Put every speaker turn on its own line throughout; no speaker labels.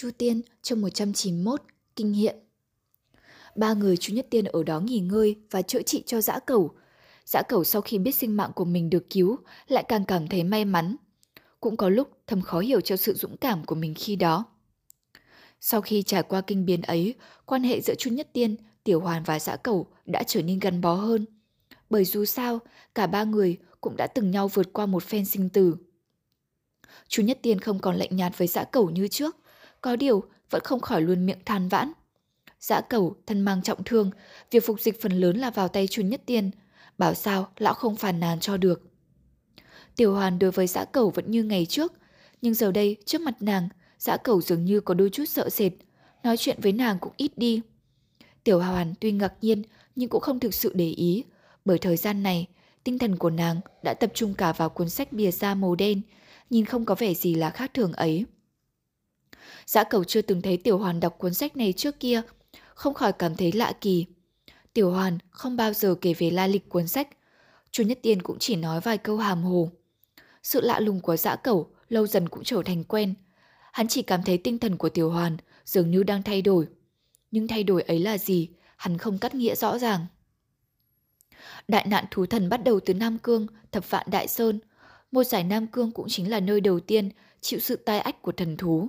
Chu Tiên chương 191 Kinh hiện Ba người Chu Nhất Tiên ở đó nghỉ ngơi và chữa trị cho dã cẩu. Dã cẩu sau khi biết sinh mạng của mình được cứu lại càng cảm thấy may mắn. Cũng có lúc thầm khó hiểu cho sự dũng cảm của mình khi đó. Sau khi trải qua kinh biến ấy, quan hệ giữa Chu Nhất Tiên, Tiểu Hoàn và dã cẩu đã trở nên gắn bó hơn. Bởi dù sao, cả ba người cũng đã từng nhau vượt qua một phen sinh tử. Chu Nhất Tiên không còn lạnh nhạt với dã cẩu như trước, có điều vẫn không khỏi luôn miệng than vãn. Dã cẩu thân mang trọng thương, việc phục dịch phần lớn là vào tay chuẩn Nhất Tiên, bảo sao lão không phàn nàn cho được. Tiểu Hoàn đối với dã cẩu vẫn như ngày trước, nhưng giờ đây trước mặt nàng, dã cẩu dường như có đôi chút sợ sệt, nói chuyện với nàng cũng ít đi. Tiểu Hoàn tuy ngạc nhiên nhưng cũng không thực sự để ý, bởi thời gian này, tinh thần của nàng đã tập trung cả vào cuốn sách bìa da màu đen, nhìn không có vẻ gì là khác thường ấy. Dã cầu chưa từng thấy Tiểu Hoàn đọc cuốn sách này trước kia, không khỏi cảm thấy lạ kỳ. Tiểu Hoàn không bao giờ kể về la lịch cuốn sách. Chu Nhất Tiên cũng chỉ nói vài câu hàm hồ. Sự lạ lùng của dã cẩu lâu dần cũng trở thành quen. Hắn chỉ cảm thấy tinh thần của Tiểu Hoàn dường như đang thay đổi. Nhưng thay đổi ấy là gì, hắn không cắt nghĩa rõ ràng. Đại nạn thú thần bắt đầu từ Nam Cương, thập vạn Đại Sơn. Một giải Nam Cương cũng chính là nơi đầu tiên chịu sự tai ách của thần thú.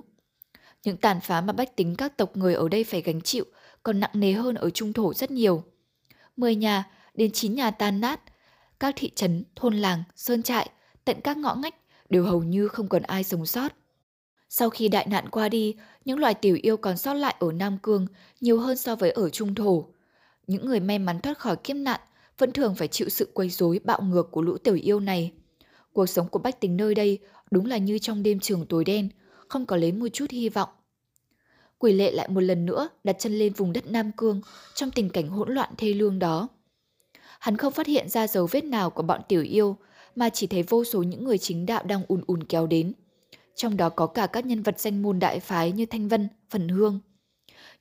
Những tàn phá mà bách tính các tộc người ở đây phải gánh chịu còn nặng nề hơn ở trung thổ rất nhiều. Mười nhà đến chín nhà tan nát, các thị trấn, thôn làng, sơn trại, tận các ngõ ngách đều hầu như không còn ai sống sót. Sau khi đại nạn qua đi, những loài tiểu yêu còn sót lại ở Nam Cương nhiều hơn so với ở Trung Thổ. Những người may mắn thoát khỏi kiếp nạn vẫn thường phải chịu sự quấy rối bạo ngược của lũ tiểu yêu này. Cuộc sống của bách tính nơi đây đúng là như trong đêm trường tối đen, không có lấy một chút hy vọng. Quỷ lệ lại một lần nữa đặt chân lên vùng đất Nam Cương trong tình cảnh hỗn loạn thê lương đó. Hắn không phát hiện ra dấu vết nào của bọn tiểu yêu, mà chỉ thấy vô số những người chính đạo đang ùn ùn kéo đến. Trong đó có cả các nhân vật danh môn đại phái như Thanh Vân, Phần Hương.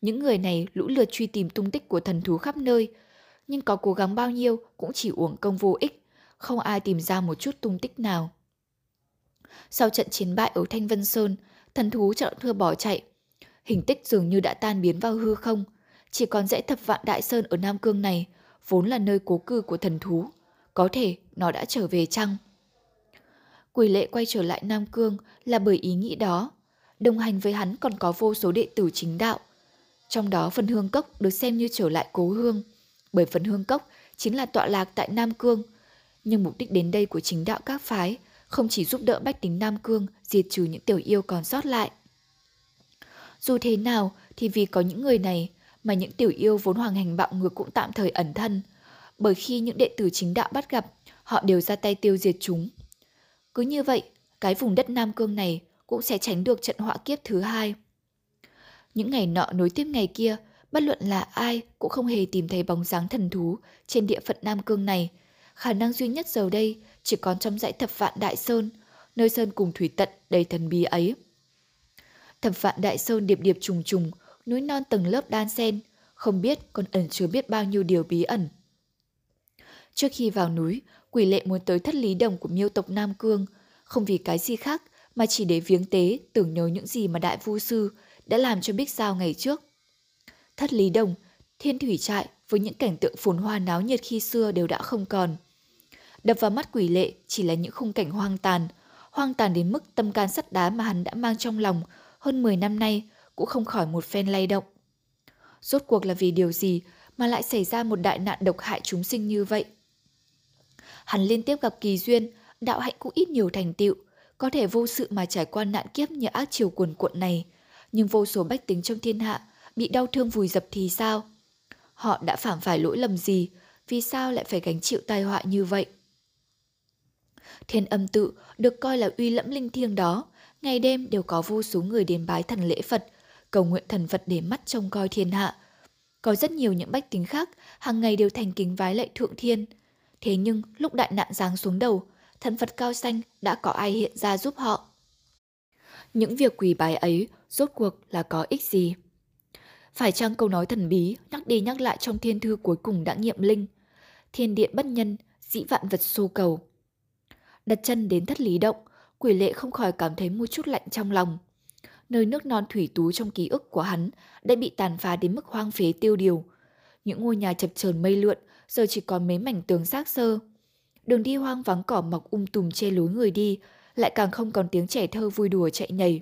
Những người này lũ lượt truy tìm tung tích của thần thú khắp nơi, nhưng có cố gắng bao nhiêu cũng chỉ uổng công vô ích, không ai tìm ra một chút tung tích nào. Sau trận chiến bại ở Thanh Vân Sơn, thần thú chọn thưa bỏ chạy. Hình tích dường như đã tan biến vào hư không, chỉ còn dãy thập vạn đại sơn ở Nam Cương này, vốn là nơi cố cư của thần thú. Có thể nó đã trở về chăng? Quỷ lệ quay trở lại Nam Cương là bởi ý nghĩ đó. Đồng hành với hắn còn có vô số đệ tử chính đạo. Trong đó phần hương cốc được xem như trở lại cố hương, bởi phần hương cốc chính là tọa lạc tại Nam Cương. Nhưng mục đích đến đây của chính đạo các phái không chỉ giúp đỡ bách tính Nam Cương diệt trừ những tiểu yêu còn sót lại. Dù thế nào thì vì có những người này mà những tiểu yêu vốn hoàng hành bạo ngược cũng tạm thời ẩn thân, bởi khi những đệ tử chính đạo bắt gặp, họ đều ra tay tiêu diệt chúng. Cứ như vậy, cái vùng đất Nam Cương này cũng sẽ tránh được trận họa kiếp thứ hai. Những ngày nọ nối tiếp ngày kia, bất luận là ai cũng không hề tìm thấy bóng dáng thần thú trên địa phận Nam Cương này. Khả năng duy nhất giờ đây chỉ còn trong dãy thập vạn đại sơn, nơi sơn cùng thủy tận đầy thần bí ấy. Thập vạn đại sơn điệp điệp trùng trùng, núi non tầng lớp đan xen, không biết còn ẩn chứa biết bao nhiêu điều bí ẩn. Trước khi vào núi, quỷ lệ muốn tới thất lý đồng của miêu tộc Nam Cương, không vì cái gì khác mà chỉ để viếng tế tưởng nhớ những gì mà đại vu sư đã làm cho Bích Giao ngày trước. Thất lý đồng, thiên thủy trại với những cảnh tượng phồn hoa náo nhiệt khi xưa đều đã không còn. Đập vào mắt quỷ lệ chỉ là những khung cảnh hoang tàn, hoang tàn đến mức tâm can sắt đá mà hắn đã mang trong lòng hơn 10 năm nay cũng không khỏi một phen lay động. Rốt cuộc là vì điều gì mà lại xảy ra một đại nạn độc hại chúng sinh như vậy? Hắn liên tiếp gặp kỳ duyên, đạo hạnh cũng ít nhiều thành tựu, có thể vô sự mà trải qua nạn kiếp như ác chiều cuồn cuộn này, nhưng vô số bách tính trong thiên hạ bị đau thương vùi dập thì sao? Họ đã phạm phải lỗi lầm gì, vì sao lại phải gánh chịu tai họa như vậy? Thiên âm tự được coi là uy lẫm linh thiêng đó, ngày đêm đều có vô số người đến bái thần lễ Phật, cầu nguyện thần Phật để mắt trông coi thiên hạ. Có rất nhiều những bách tính khác, hàng ngày đều thành kính vái lạy thượng thiên. Thế nhưng lúc đại nạn giáng xuống đầu, thần Phật cao xanh đã có ai hiện ra giúp họ. Những việc quỳ bái ấy rốt cuộc là có ích gì? Phải chăng câu nói thần bí nhắc đi nhắc lại trong thiên thư cuối cùng đã nghiệm linh? Thiên điện bất nhân, dĩ vạn vật xô cầu. Đặt chân đến thất lý động, quỷ lệ không khỏi cảm thấy một chút lạnh trong lòng. nơi nước non thủy tú trong ký ức của hắn đã bị tàn phá đến mức hoang phế tiêu điều. Những ngôi nhà chập chờn mây lượn giờ chỉ còn mấy mảnh tường xác sơ. Đường đi hoang vắng cỏ mọc um tùm che lối người đi, lại càng không còn tiếng trẻ thơ vui đùa chạy nhảy.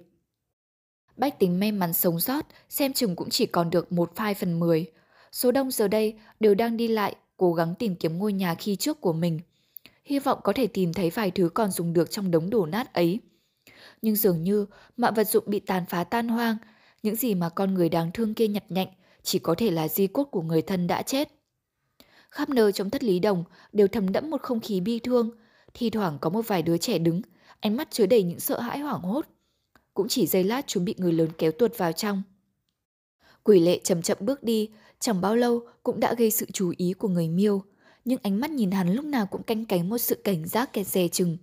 Bách tính may mắn sống sót, xem chừng cũng chỉ còn được một phai phần mười. Số đông giờ đây đều đang đi lại, cố gắng tìm kiếm ngôi nhà khi trước của mình. Hy vọng có thể tìm thấy vài thứ còn dùng được trong đống đổ nát ấy. Nhưng dường như mọi vật dụng bị tàn phá tan hoang, những gì mà con người đáng thương kia nhặt nhạnh chỉ có thể là di cốt của người thân đã chết. Khắp nơi trong thất lý đồng đều thầm đẫm một không khí bi thương, thi thoảng có một vài đứa trẻ đứng, ánh mắt chứa đầy những sợ hãi hoảng hốt. Cũng chỉ giây lát chúng bị người lớn kéo tuột vào trong. Quỷ lệ chậm chậm bước đi, chẳng bao lâu cũng đã gây sự chú ý của người miêu, nhưng ánh mắt nhìn hắn lúc nào cũng canh cánh một sự cảnh giác kẹt dè chừng.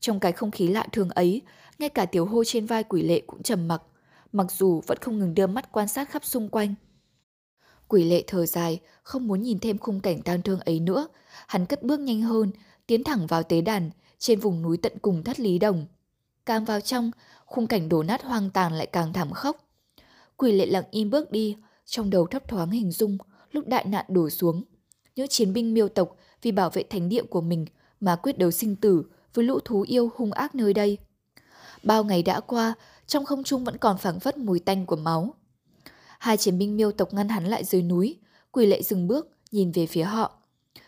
Trong cái không khí lạ thường ấy, ngay cả tiểu hô trên vai quỷ lệ cũng trầm mặc, mặc dù vẫn không ngừng đưa mắt quan sát khắp xung quanh. Quỷ lệ thở dài, không muốn nhìn thêm khung cảnh tang thương ấy nữa. Hắn cất bước nhanh hơn, tiến thẳng vào tế đàn, trên vùng núi tận cùng thất lý đồng. Càng vào trong, khung cảnh đổ nát hoang tàn lại càng thảm khốc. Quỷ lệ lặng im bước đi, trong đầu thấp thoáng hình dung lúc đại nạn đổ xuống. Những chiến binh miêu tộc vì bảo vệ thánh địa của mình mà quyết đấu sinh tử với lũ thú yêu hung ác nơi đây. Bao ngày đã qua, trong không trung vẫn còn phảng phất mùi tanh của máu. Hai chiến binh miêu tộc ngăn hắn lại dưới núi, quỳ lệ dừng bước, nhìn về phía họ.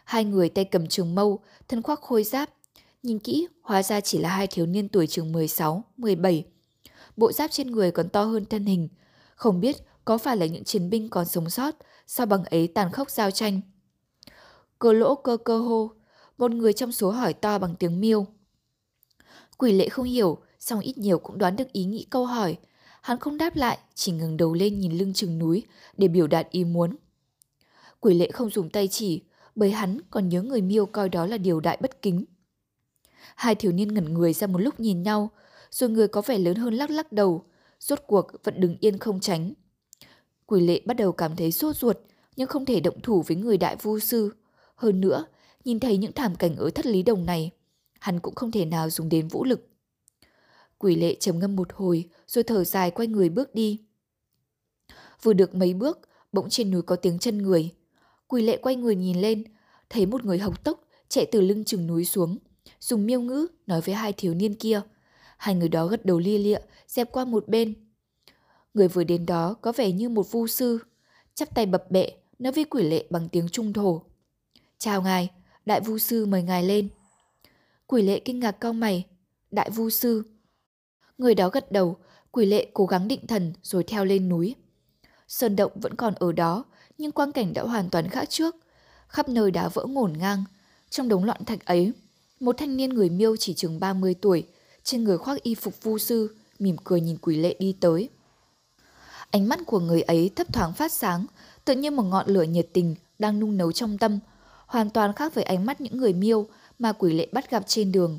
Hai người tay cầm trường mâu, thân khoác khôi giáp. Nhìn kỹ, hóa ra chỉ là hai thiếu niên tuổi chừng 16, 17. Bộ giáp trên người còn to hơn thân hình. Không biết có phải là những chiến binh còn sống sót, sao bằng ấy tàn khốc giao tranh. Cơ lỗ cơ cơ hô, một người trong số hỏi to bằng tiếng miêu. Quỷ lệ không hiểu, song ít nhiều cũng đoán được ý nghĩ câu hỏi, Hắn không đáp lại, chỉ ngừng đầu lên nhìn lưng chừng núi để biểu đạt ý muốn. Quỷ lệ không dùng tay chỉ, bởi hắn còn nhớ người miêu coi đó là điều đại bất kính. Hai thiếu niên ngẩn người ra một lúc nhìn nhau, rồi người có vẻ lớn hơn lắc lắc đầu, rốt cuộc vẫn đứng yên không tránh. Quỷ lệ bắt đầu cảm thấy sốt ruột, nhưng không thể động thủ với người đại vu sư. Hơn nữa, nhìn thấy những thảm cảnh ở thất lý đồng này, hắn cũng không thể nào dùng đến vũ lực. Quỷ lệ trầm ngâm một hồi, rồi thở dài quay người bước đi. Vừa được mấy bước, bỗng trên núi có tiếng chân người. Quỷ lệ quay người nhìn lên, thấy một người hộc tốc chạy từ lưng chừng núi xuống, dùng miêu ngữ nói với hai thiếu niên kia. Hai người đó gật đầu lia lịa, dẹp qua một bên. Người vừa đến đó có vẻ như một vu sư, chắp tay bập bẹ, nói với quỷ lệ bằng tiếng trung thổ. Chào ngài, đại vu sư mời ngài lên. Quỷ lệ kinh ngạc cau mày, đại vu sư, Người đó gật đầu, quỷ lệ cố gắng định thần rồi theo lên núi. Sơn động vẫn còn ở đó, nhưng quang cảnh đã hoàn toàn khác trước. Khắp nơi đá vỡ ngổn ngang. Trong đống loạn thạch ấy, một thanh niên người miêu chỉ chừng 30 tuổi, trên người khoác y phục vu sư, mỉm cười nhìn quỷ lệ đi tới. Ánh mắt của người ấy thấp thoáng phát sáng, tự như một ngọn lửa nhiệt tình đang nung nấu trong tâm, hoàn toàn khác với ánh mắt những người miêu mà quỷ lệ bắt gặp trên đường.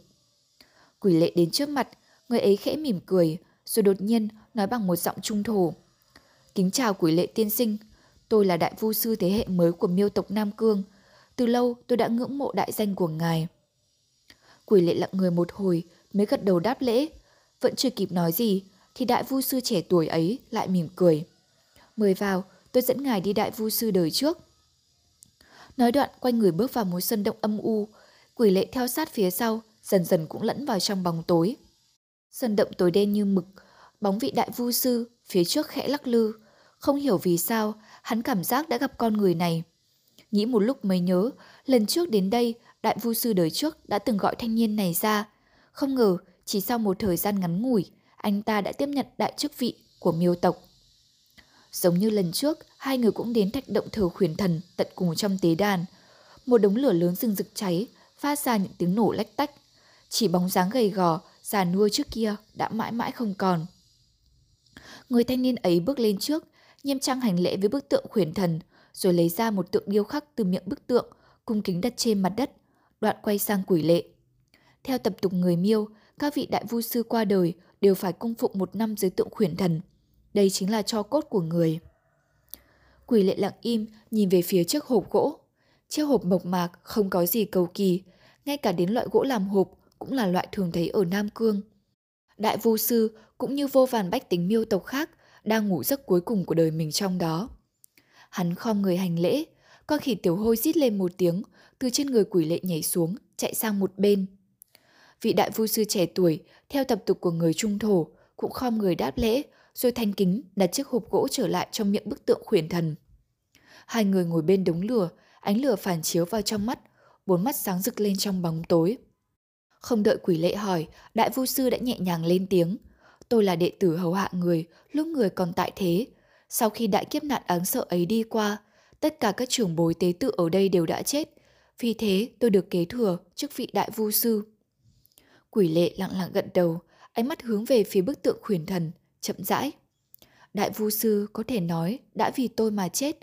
Quỷ lệ đến trước mặt, Người ấy khẽ mỉm cười, rồi đột nhiên nói bằng một giọng trung thổ. Kính chào quỷ lệ tiên sinh, tôi là đại vu sư thế hệ mới của miêu tộc Nam Cương. Từ lâu tôi đã ngưỡng mộ đại danh của ngài. Quỷ lệ lặng người một hồi mới gật đầu đáp lễ. Vẫn chưa kịp nói gì thì đại vu sư trẻ tuổi ấy lại mỉm cười. Mời vào, tôi dẫn ngài đi đại vu sư đời trước. Nói đoạn quay người bước vào một sân động âm u, quỷ lệ theo sát phía sau, dần dần cũng lẫn vào trong bóng tối. Sân động tối đen như mực, bóng vị đại vu sư phía trước khẽ lắc lư. Không hiểu vì sao, hắn cảm giác đã gặp con người này. Nghĩ một lúc mới nhớ, lần trước đến đây, đại vu sư đời trước đã từng gọi thanh niên này ra. Không ngờ, chỉ sau một thời gian ngắn ngủi, anh ta đã tiếp nhận đại chức vị của miêu tộc. Giống như lần trước, hai người cũng đến thạch động thờ khuyển thần tận cùng trong tế đàn. Một đống lửa lớn rừng rực cháy, phát ra những tiếng nổ lách tách. Chỉ bóng dáng gầy gò, già nua trước kia đã mãi mãi không còn. Người thanh niên ấy bước lên trước, nghiêm trang hành lễ với bức tượng khuyển thần, rồi lấy ra một tượng điêu khắc từ miệng bức tượng, cung kính đặt trên mặt đất, đoạn quay sang quỷ lệ. Theo tập tục người miêu, các vị đại vu sư qua đời đều phải cung phụng một năm dưới tượng khuyển thần. Đây chính là cho cốt của người. Quỷ lệ lặng im, nhìn về phía chiếc hộp gỗ. Chiếc hộp mộc mạc, không có gì cầu kỳ. Ngay cả đến loại gỗ làm hộp cũng là loại thường thấy ở Nam Cương. Đại vu sư cũng như vô vàn bách tính miêu tộc khác đang ngủ giấc cuối cùng của đời mình trong đó. Hắn khom người hành lễ, con khỉ tiểu hôi rít lên một tiếng, từ trên người quỷ lệ nhảy xuống, chạy sang một bên. Vị đại vu sư trẻ tuổi, theo tập tục của người trung thổ, cũng khom người đáp lễ, rồi thanh kính đặt chiếc hộp gỗ trở lại trong miệng bức tượng khuyển thần. Hai người ngồi bên đống lửa, ánh lửa phản chiếu vào trong mắt, bốn mắt sáng rực lên trong bóng tối. Không đợi quỷ lệ hỏi, đại vu sư đã nhẹ nhàng lên tiếng. Tôi là đệ tử hầu hạ người, lúc người còn tại thế. Sau khi đại kiếp nạn áng sợ ấy đi qua, tất cả các trưởng bối tế tự ở đây đều đã chết. Vì thế tôi được kế thừa chức vị đại vu sư. Quỷ lệ lặng lặng gật đầu, ánh mắt hướng về phía bức tượng khuyển thần, chậm rãi. Đại vu sư có thể nói đã vì tôi mà chết.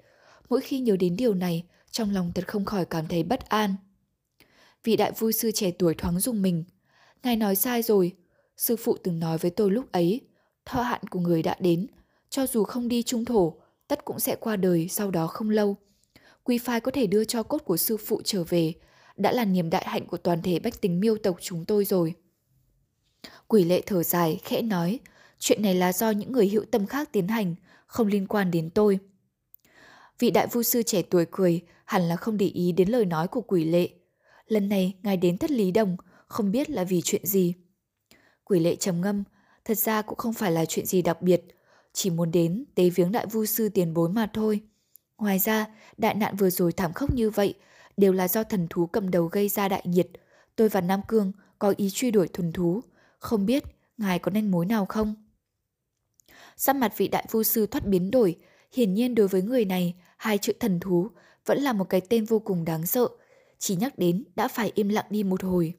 Mỗi khi nhớ đến điều này, trong lòng thật không khỏi cảm thấy bất an. Vị đại vu sư trẻ tuổi thoáng dùng mình. Ngài nói sai rồi. Sư phụ từng nói với tôi lúc ấy, thọ hạn của người đã đến. Cho dù không đi trung thổ, tất cũng sẽ qua đời sau đó không lâu. Quy phai có thể đưa cho cốt của sư phụ trở về, đã là niềm đại hạnh của toàn thể bách tính miêu tộc chúng tôi rồi. Quỷ lệ thở dài, khẽ nói, chuyện này là do những người hữu tâm khác tiến hành, không liên quan đến tôi. Vị đại vu sư trẻ tuổi cười, hẳn là không để ý đến lời nói của quỷ lệ. Lần này ngài đến thất lý đồng, không biết là vì chuyện gì. Quỷ lệ trầm ngâm, thật ra cũng không phải là chuyện gì đặc biệt, chỉ muốn đến tế viếng đại vu sư tiền bối mà thôi. Ngoài ra, đại nạn vừa rồi thảm khốc như vậy đều là do thần thú cầm đầu gây ra đại nhiệt. Tôi và Nam Cương có ý truy đuổi thuần thú, không biết ngài có nhanh mối nào không? Sắc mặt vị đại vu sư thoát biến đổi, hiển nhiên đối với người này, hai chữ thần thú vẫn là một cái tên vô cùng đáng sợ, chỉ nhắc đến đã phải im lặng đi một hồi.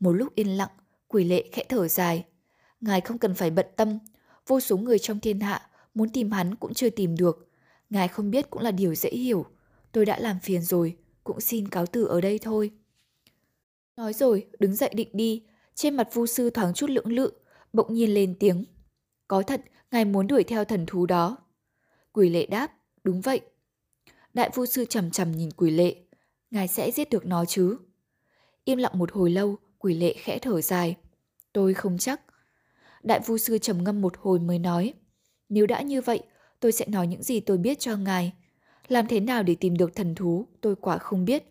Một lúc yên lặng, quỷ lệ khẽ thở dài. Ngài không cần phải bận tâm, vô số người trong thiên hạ muốn tìm hắn cũng chưa tìm được. Ngài không biết cũng là điều dễ hiểu. Tôi đã làm phiền rồi, cũng xin cáo từ ở đây thôi. Nói rồi, đứng dậy định đi, trên mặt vu sư thoáng chút lưỡng lự, bỗng nhiên lên tiếng. Có thật, ngài muốn đuổi theo thần thú đó. Quỷ lệ đáp, đúng vậy. Đại phu sư chầm chầm nhìn quỷ lệ, ngài sẽ giết được nó chứ? Im lặng một hồi lâu, quỷ lệ khẽ thở dài. Tôi không chắc. Đại phu sư trầm ngâm một hồi mới nói, nếu đã như vậy, tôi sẽ nói những gì tôi biết cho ngài. Làm thế nào để tìm được thần thú, tôi quả không biết.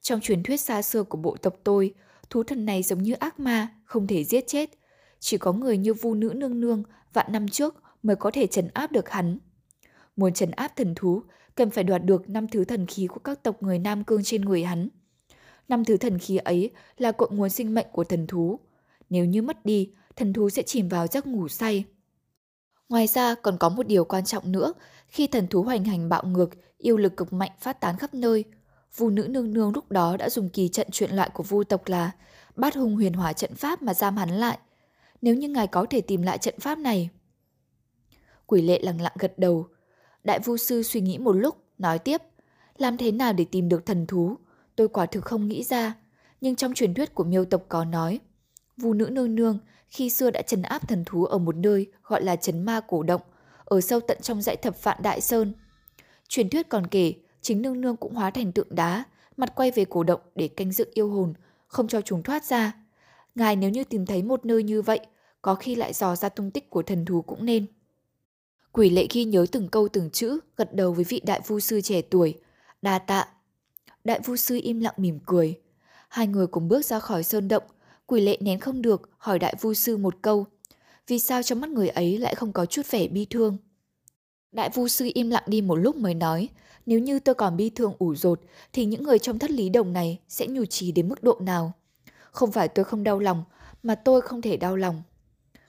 Trong truyền thuyết xa xưa của bộ tộc tôi, thú thần này giống như ác ma, không thể giết chết. Chỉ có người như vu nữ nương nương vạn năm trước mới có thể trấn áp được hắn. Muốn trấn áp thần thú, cần phải đoạt được năm thứ thần khí của các tộc người Nam Cương trên người hắn. Năm thứ thần khí ấy là cội nguồn sinh mệnh của thần thú. Nếu như mất đi, thần thú sẽ chìm vào giấc ngủ say. Ngoài ra còn có một điều quan trọng nữa, khi thần thú hoành hành bạo ngược, yêu lực cực mạnh phát tán khắp nơi, Vu nữ nương nương lúc đó đã dùng kỳ trận chuyện loại của vu tộc là bát Hung huyền hỏa trận pháp mà giam hắn lại. Nếu như ngài có thể tìm lại trận pháp này. Quỷ lệ lặng lặng gật đầu. Đại vu sư suy nghĩ một lúc, nói tiếp. Làm thế nào để tìm được thần thú? Tôi quả thực không nghĩ ra. Nhưng trong truyền thuyết của miêu tộc có nói. Vu nữ nương nương khi xưa đã trấn áp thần thú ở một nơi gọi là trấn ma cổ động, ở sâu tận trong dãy thập vạn đại sơn. Truyền thuyết còn kể, chính nương nương cũng hóa thành tượng đá, mặt quay về cổ động để canh giữ yêu hồn, không cho chúng thoát ra. Ngài nếu như tìm thấy một nơi như vậy, có khi lại dò ra tung tích của thần thú cũng nên. Quỷ lệ ghi nhớ từng câu từng chữ, gật đầu với vị đại vu sư trẻ tuổi. Đa tạ. Đại vu sư im lặng mỉm cười. Hai người cùng bước ra khỏi sơn động, quỷ lệ nén không được, hỏi đại vu sư một câu. Vì sao trong mắt người ấy lại không có chút vẻ bi thương? Đại vu sư im lặng đi một lúc mới nói, nếu như tôi còn bi thương ủ rột, thì những người trong thất lý đồng này sẽ nhủ trì đến mức độ nào? Không phải tôi không đau lòng, mà tôi không thể đau lòng.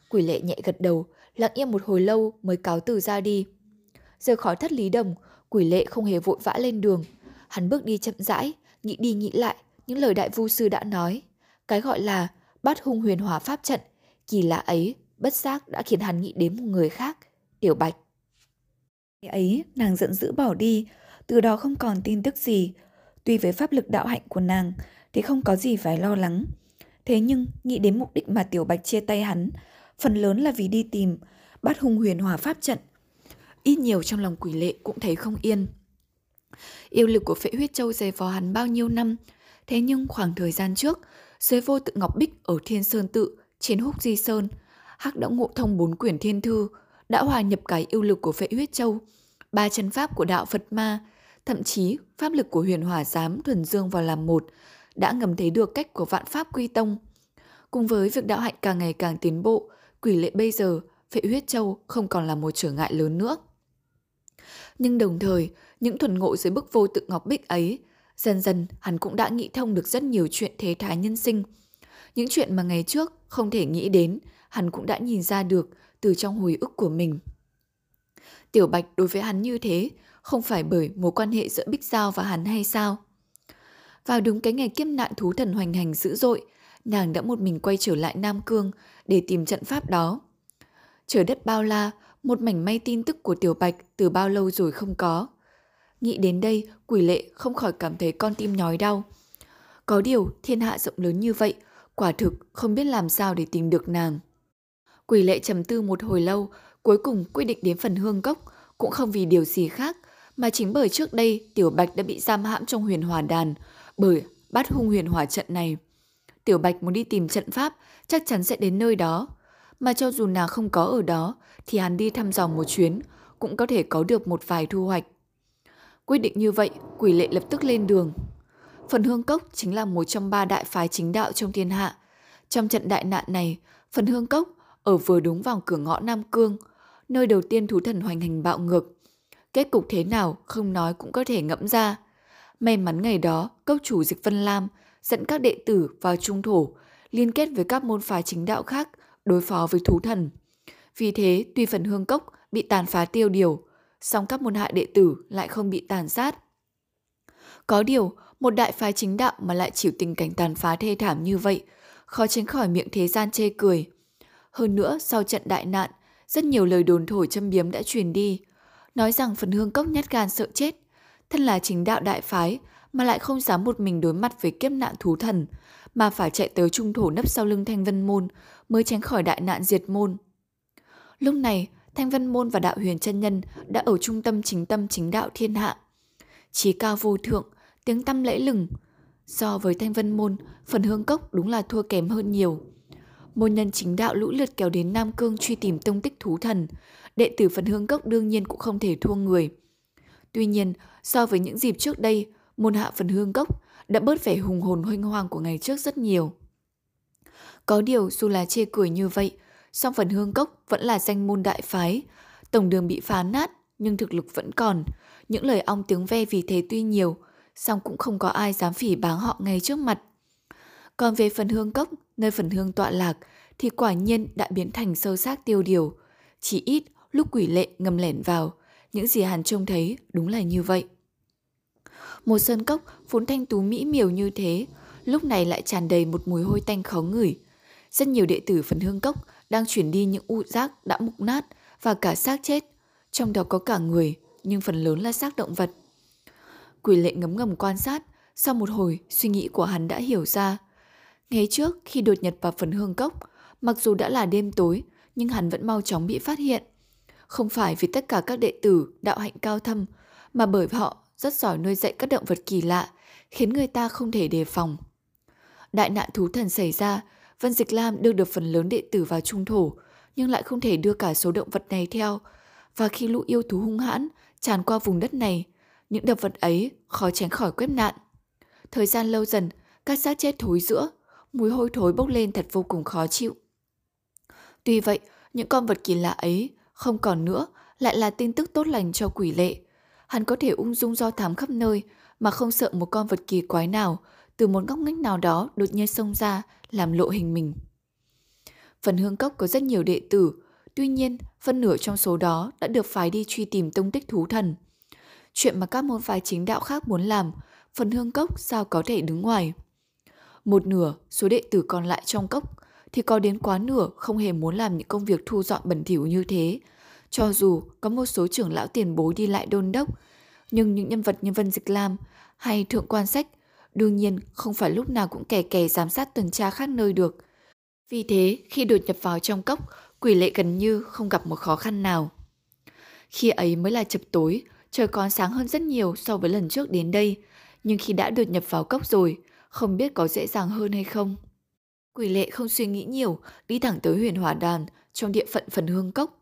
Quỷ lệ nhẹ gật đầu, lặng im một hồi lâu mới cáo từ ra đi. Rời khỏi thất lý đồng, quỷ lệ không hề vội vã lên đường. Hắn bước đi chậm rãi, nghĩ đi nghĩ lại những lời đại vu sư đã nói. Cái gọi là bát hung huyền hòa pháp trận, kỳ lạ ấy, bất giác đã khiến hắn nghĩ đến một người khác, Tiểu Bạch.
Ngày ấy, nàng giận dữ bỏ đi, từ đó không còn tin tức gì. Tuy với pháp lực đạo hạnh của nàng thì không có gì phải lo lắng. Thế nhưng nghĩ đến mục đích mà Tiểu Bạch chia tay hắn, phần lớn là vì đi tìm bắt hung huyền hòa pháp trận. Ít nhiều trong lòng quỷ lệ cũng thấy không yên. Yêu lực của phệ huyết châu dày vò hắn bao nhiêu năm, thế nhưng khoảng thời gian trước, dưới vô tự Ngọc Bích ở Thiên Sơn Tự, trên húc Di Sơn,
Hắc đã ngộ thông bốn quyển thiên thư, đã hòa nhập cái yêu lực của phệ huyết châu, ba chân pháp của đạo Phật ma, thậm chí pháp lực của huyền hỏa giám thuần dương vào làm một, đã ngầm thấy được cách của vạn pháp quy tông. Cùng với việc đạo hạnh càng ngày càng tiến bộ, quỷ lệ bây giờ, phệ huyết châu không còn là một trở ngại lớn nữa. Nhưng đồng thời, những thuần ngộ dưới bức vô tự ngọc bích ấy, dần dần hắn cũng đã nghĩ thông được rất nhiều chuyện thế thái nhân sinh. Những chuyện mà ngày trước không thể nghĩ đến, hắn cũng đã nhìn ra được từ trong hồi ức của mình. Tiểu Bạch đối với hắn như thế, không phải bởi mối quan hệ giữa Bích Giao và hắn hay sao? Vào đúng cái ngày kiếp nạn thú thần hoành hành dữ dội, nàng đã một mình quay trở lại Nam Cương để tìm trận pháp đó. Trời đất bao la, một mảnh may tin tức của Tiểu Bạch từ bao lâu rồi không có. Nghĩ đến đây, quỷ lệ không khỏi cảm thấy con tim nhói đau. Có điều, thiên hạ rộng lớn như vậy, quả thực không biết làm sao để tìm được nàng. Quỷ lệ trầm tư một hồi lâu, cuối cùng quyết định đến phần hương cốc, cũng không vì điều gì khác, mà chính bởi trước đây Tiểu Bạch đã bị giam hãm trong huyền hòa đàn, bởi bát hung huyền hỏa trận này. Tiểu Bạch muốn đi tìm trận pháp, chắc chắn sẽ đến nơi đó. Mà cho dù nàng không có ở đó, thì hắn đi thăm dò một chuyến, cũng có thể có được một vài thu hoạch. Quyết định như vậy, quỷ lệ lập tức lên đường. Phần hương cốc chính là một trong ba đại phái chính đạo trong thiên hạ. Trong trận đại nạn này, phần hương cốc ở vừa đúng vào cửa ngõ Nam Cương, nơi đầu tiên thú thần hoành hành bạo ngược. Kết cục thế nào không nói cũng có thể ngẫm ra. May mắn ngày đó, cốc chủ Dịch Vân Lam dẫn các đệ tử vào trung thổ, liên kết với các môn phái chính đạo khác đối phó với thú thần. Vì thế, tuy phần hương cốc bị tàn phá tiêu điều, song các môn hạ đệ tử lại không bị tàn sát. Có điều, một đại phái chính đạo mà lại chịu tình cảnh tàn phá thê thảm như vậy, khó tránh khỏi miệng thế gian chê cười. Hơn nữa, sau trận đại nạn, rất nhiều lời đồn thổi châm biếm đã truyền đi, nói rằng phần hương cốc nhát gan sợ chết, thân là chính đạo đại phái mà lại không dám một mình đối mặt với kiếp nạn thú thần, mà phải chạy tới trung thổ nấp sau lưng Thanh Vân Môn mới tránh khỏi đại nạn diệt môn. Lúc này, Thanh Vân Môn và Đạo Huyền chân Nhân đã ở trung tâm chính tâm chính đạo thiên hạ. Chí cao vô thượng, tiếng tâm lễ lừng. So với Thanh Vân Môn, phần hương cốc đúng là thua kém hơn nhiều. Môn nhân chính đạo lũ lượt kéo đến Nam Cương truy tìm tông tích thú thần. Đệ tử phần hương cốc đương nhiên cũng không thể thua người. Tuy nhiên, so với những dịp trước đây, môn hạ phần hương cốc đã bớt vẻ hùng hồn huynh hoang của ngày trước rất nhiều. Có điều dù là chê cười như vậy, song phần hương cốc vẫn là danh môn đại phái. Tổng đường bị phá nát, nhưng thực lực vẫn còn. Những lời ong tiếng ve vì thế tuy nhiều, song cũng không có ai dám phỉ báng họ ngay trước mặt. Còn về phần hương cốc, nơi phần hương tọa lạc, thì quả nhiên đã biến thành sâu xác tiêu điều. Chỉ ít lúc quỷ lệ ngầm lẻn vào, những gì hắn trông thấy đúng là như vậy. Một sơn cốc vốn thanh tú mỹ miều như thế, lúc này lại tràn đầy một mùi hôi tanh khó ngửi. Rất nhiều đệ tử phần hương cốc đang chuyển đi những u rác đã mục nát và cả xác chết, trong đó có cả người, nhưng phần lớn là xác động vật. Quỷ lệ ngấm ngầm quan sát, sau một hồi suy nghĩ của hắn đã hiểu ra. Ngày trước khi đột nhập vào phần hương cốc, mặc dù đã là đêm tối, nhưng hắn vẫn mau chóng bị phát hiện. Không phải vì tất cả các đệ tử đạo hạnh cao thâm, mà bởi họ rất giỏi nuôi dạy các động vật kỳ lạ, khiến người ta không thể đề phòng. Đại nạn thú thần xảy ra, Vân Dịch Lam đưa được phần lớn đệ tử vào trung thổ, nhưng lại không thể đưa cả số động vật này theo. Và khi lũ yêu thú hung hãn tràn qua vùng đất này, những động vật ấy khó tránh khỏi quét nạn. Thời gian lâu dần, các xác chết thối giữa, mùi hôi thối bốc lên thật vô cùng khó chịu. Tuy vậy, những con vật kỳ lạ ấy không còn nữa lại là tin tức tốt lành cho quỷ lệ. Hắn có thể ung dung do thám khắp nơi mà không sợ một con vật kỳ quái nào từ một góc ngách nào đó đột nhiên xông ra làm lộ hình mình. Phần hương cốc có rất nhiều đệ tử, tuy nhiên phân nửa trong số đó đã được phái đi truy tìm tông tích thú thần. Chuyện mà các môn phái chính đạo khác muốn làm, phần hương cốc sao có thể đứng ngoài. Một nửa số đệ tử còn lại trong cốc thì có đến quá nửa không hề muốn làm những công việc thu dọn bẩn thỉu như thế. Cho dù có một số trưởng lão tiền bối đi lại đôn đốc, nhưng những nhân vật như Vân Dịch Lam hay Thượng Quan Sách đương nhiên không phải lúc nào cũng kè kè giám sát tuần tra khác nơi được. Vì thế, khi đột nhập vào trong cốc, quỷ lệ gần như không gặp một khó khăn nào. Khi ấy mới là chập tối, trời còn sáng hơn rất nhiều so với lần trước đến đây, nhưng khi đã đột nhập vào cốc rồi, không biết có dễ dàng hơn hay không. Quỷ lệ không suy nghĩ nhiều, đi thẳng tới huyền hỏa đàn, trong địa phận phần hương cốc.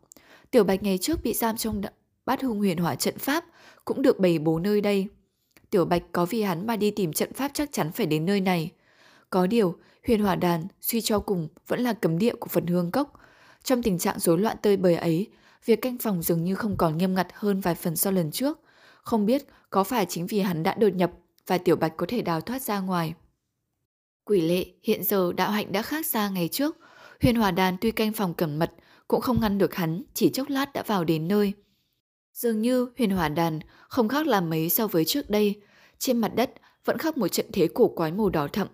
Tiểu Bạch ngày trước bị giam trong bát hung huyền hỏa trận pháp, cũng được bày bố nơi đây. Tiểu Bạch có vì hắn mà đi tìm trận pháp chắc chắn phải đến nơi này. Có điều, huyền hỏa đàn suy cho cùng vẫn là cấm địa của phần hương cốc. Trong tình trạng rối loạn tơi bời ấy, việc canh phòng dường như không còn nghiêm ngặt hơn vài phần so lần trước. Không biết có phải chính vì hắn đã đột nhập và Tiểu Bạch có thể đào thoát ra ngoài. Quỷ lệ hiện giờ đạo hạnh đã khác xa ngày trước. Huyền hòa đàn tuy canh phòng cẩn mật cũng không ngăn được hắn, chỉ chốc lát đã vào đến nơi. Dường như huyền hòa đàn không khác làm mấy so với trước đây. Trên mặt đất vẫn khắc một trận thế cổ quái màu đỏ thậm.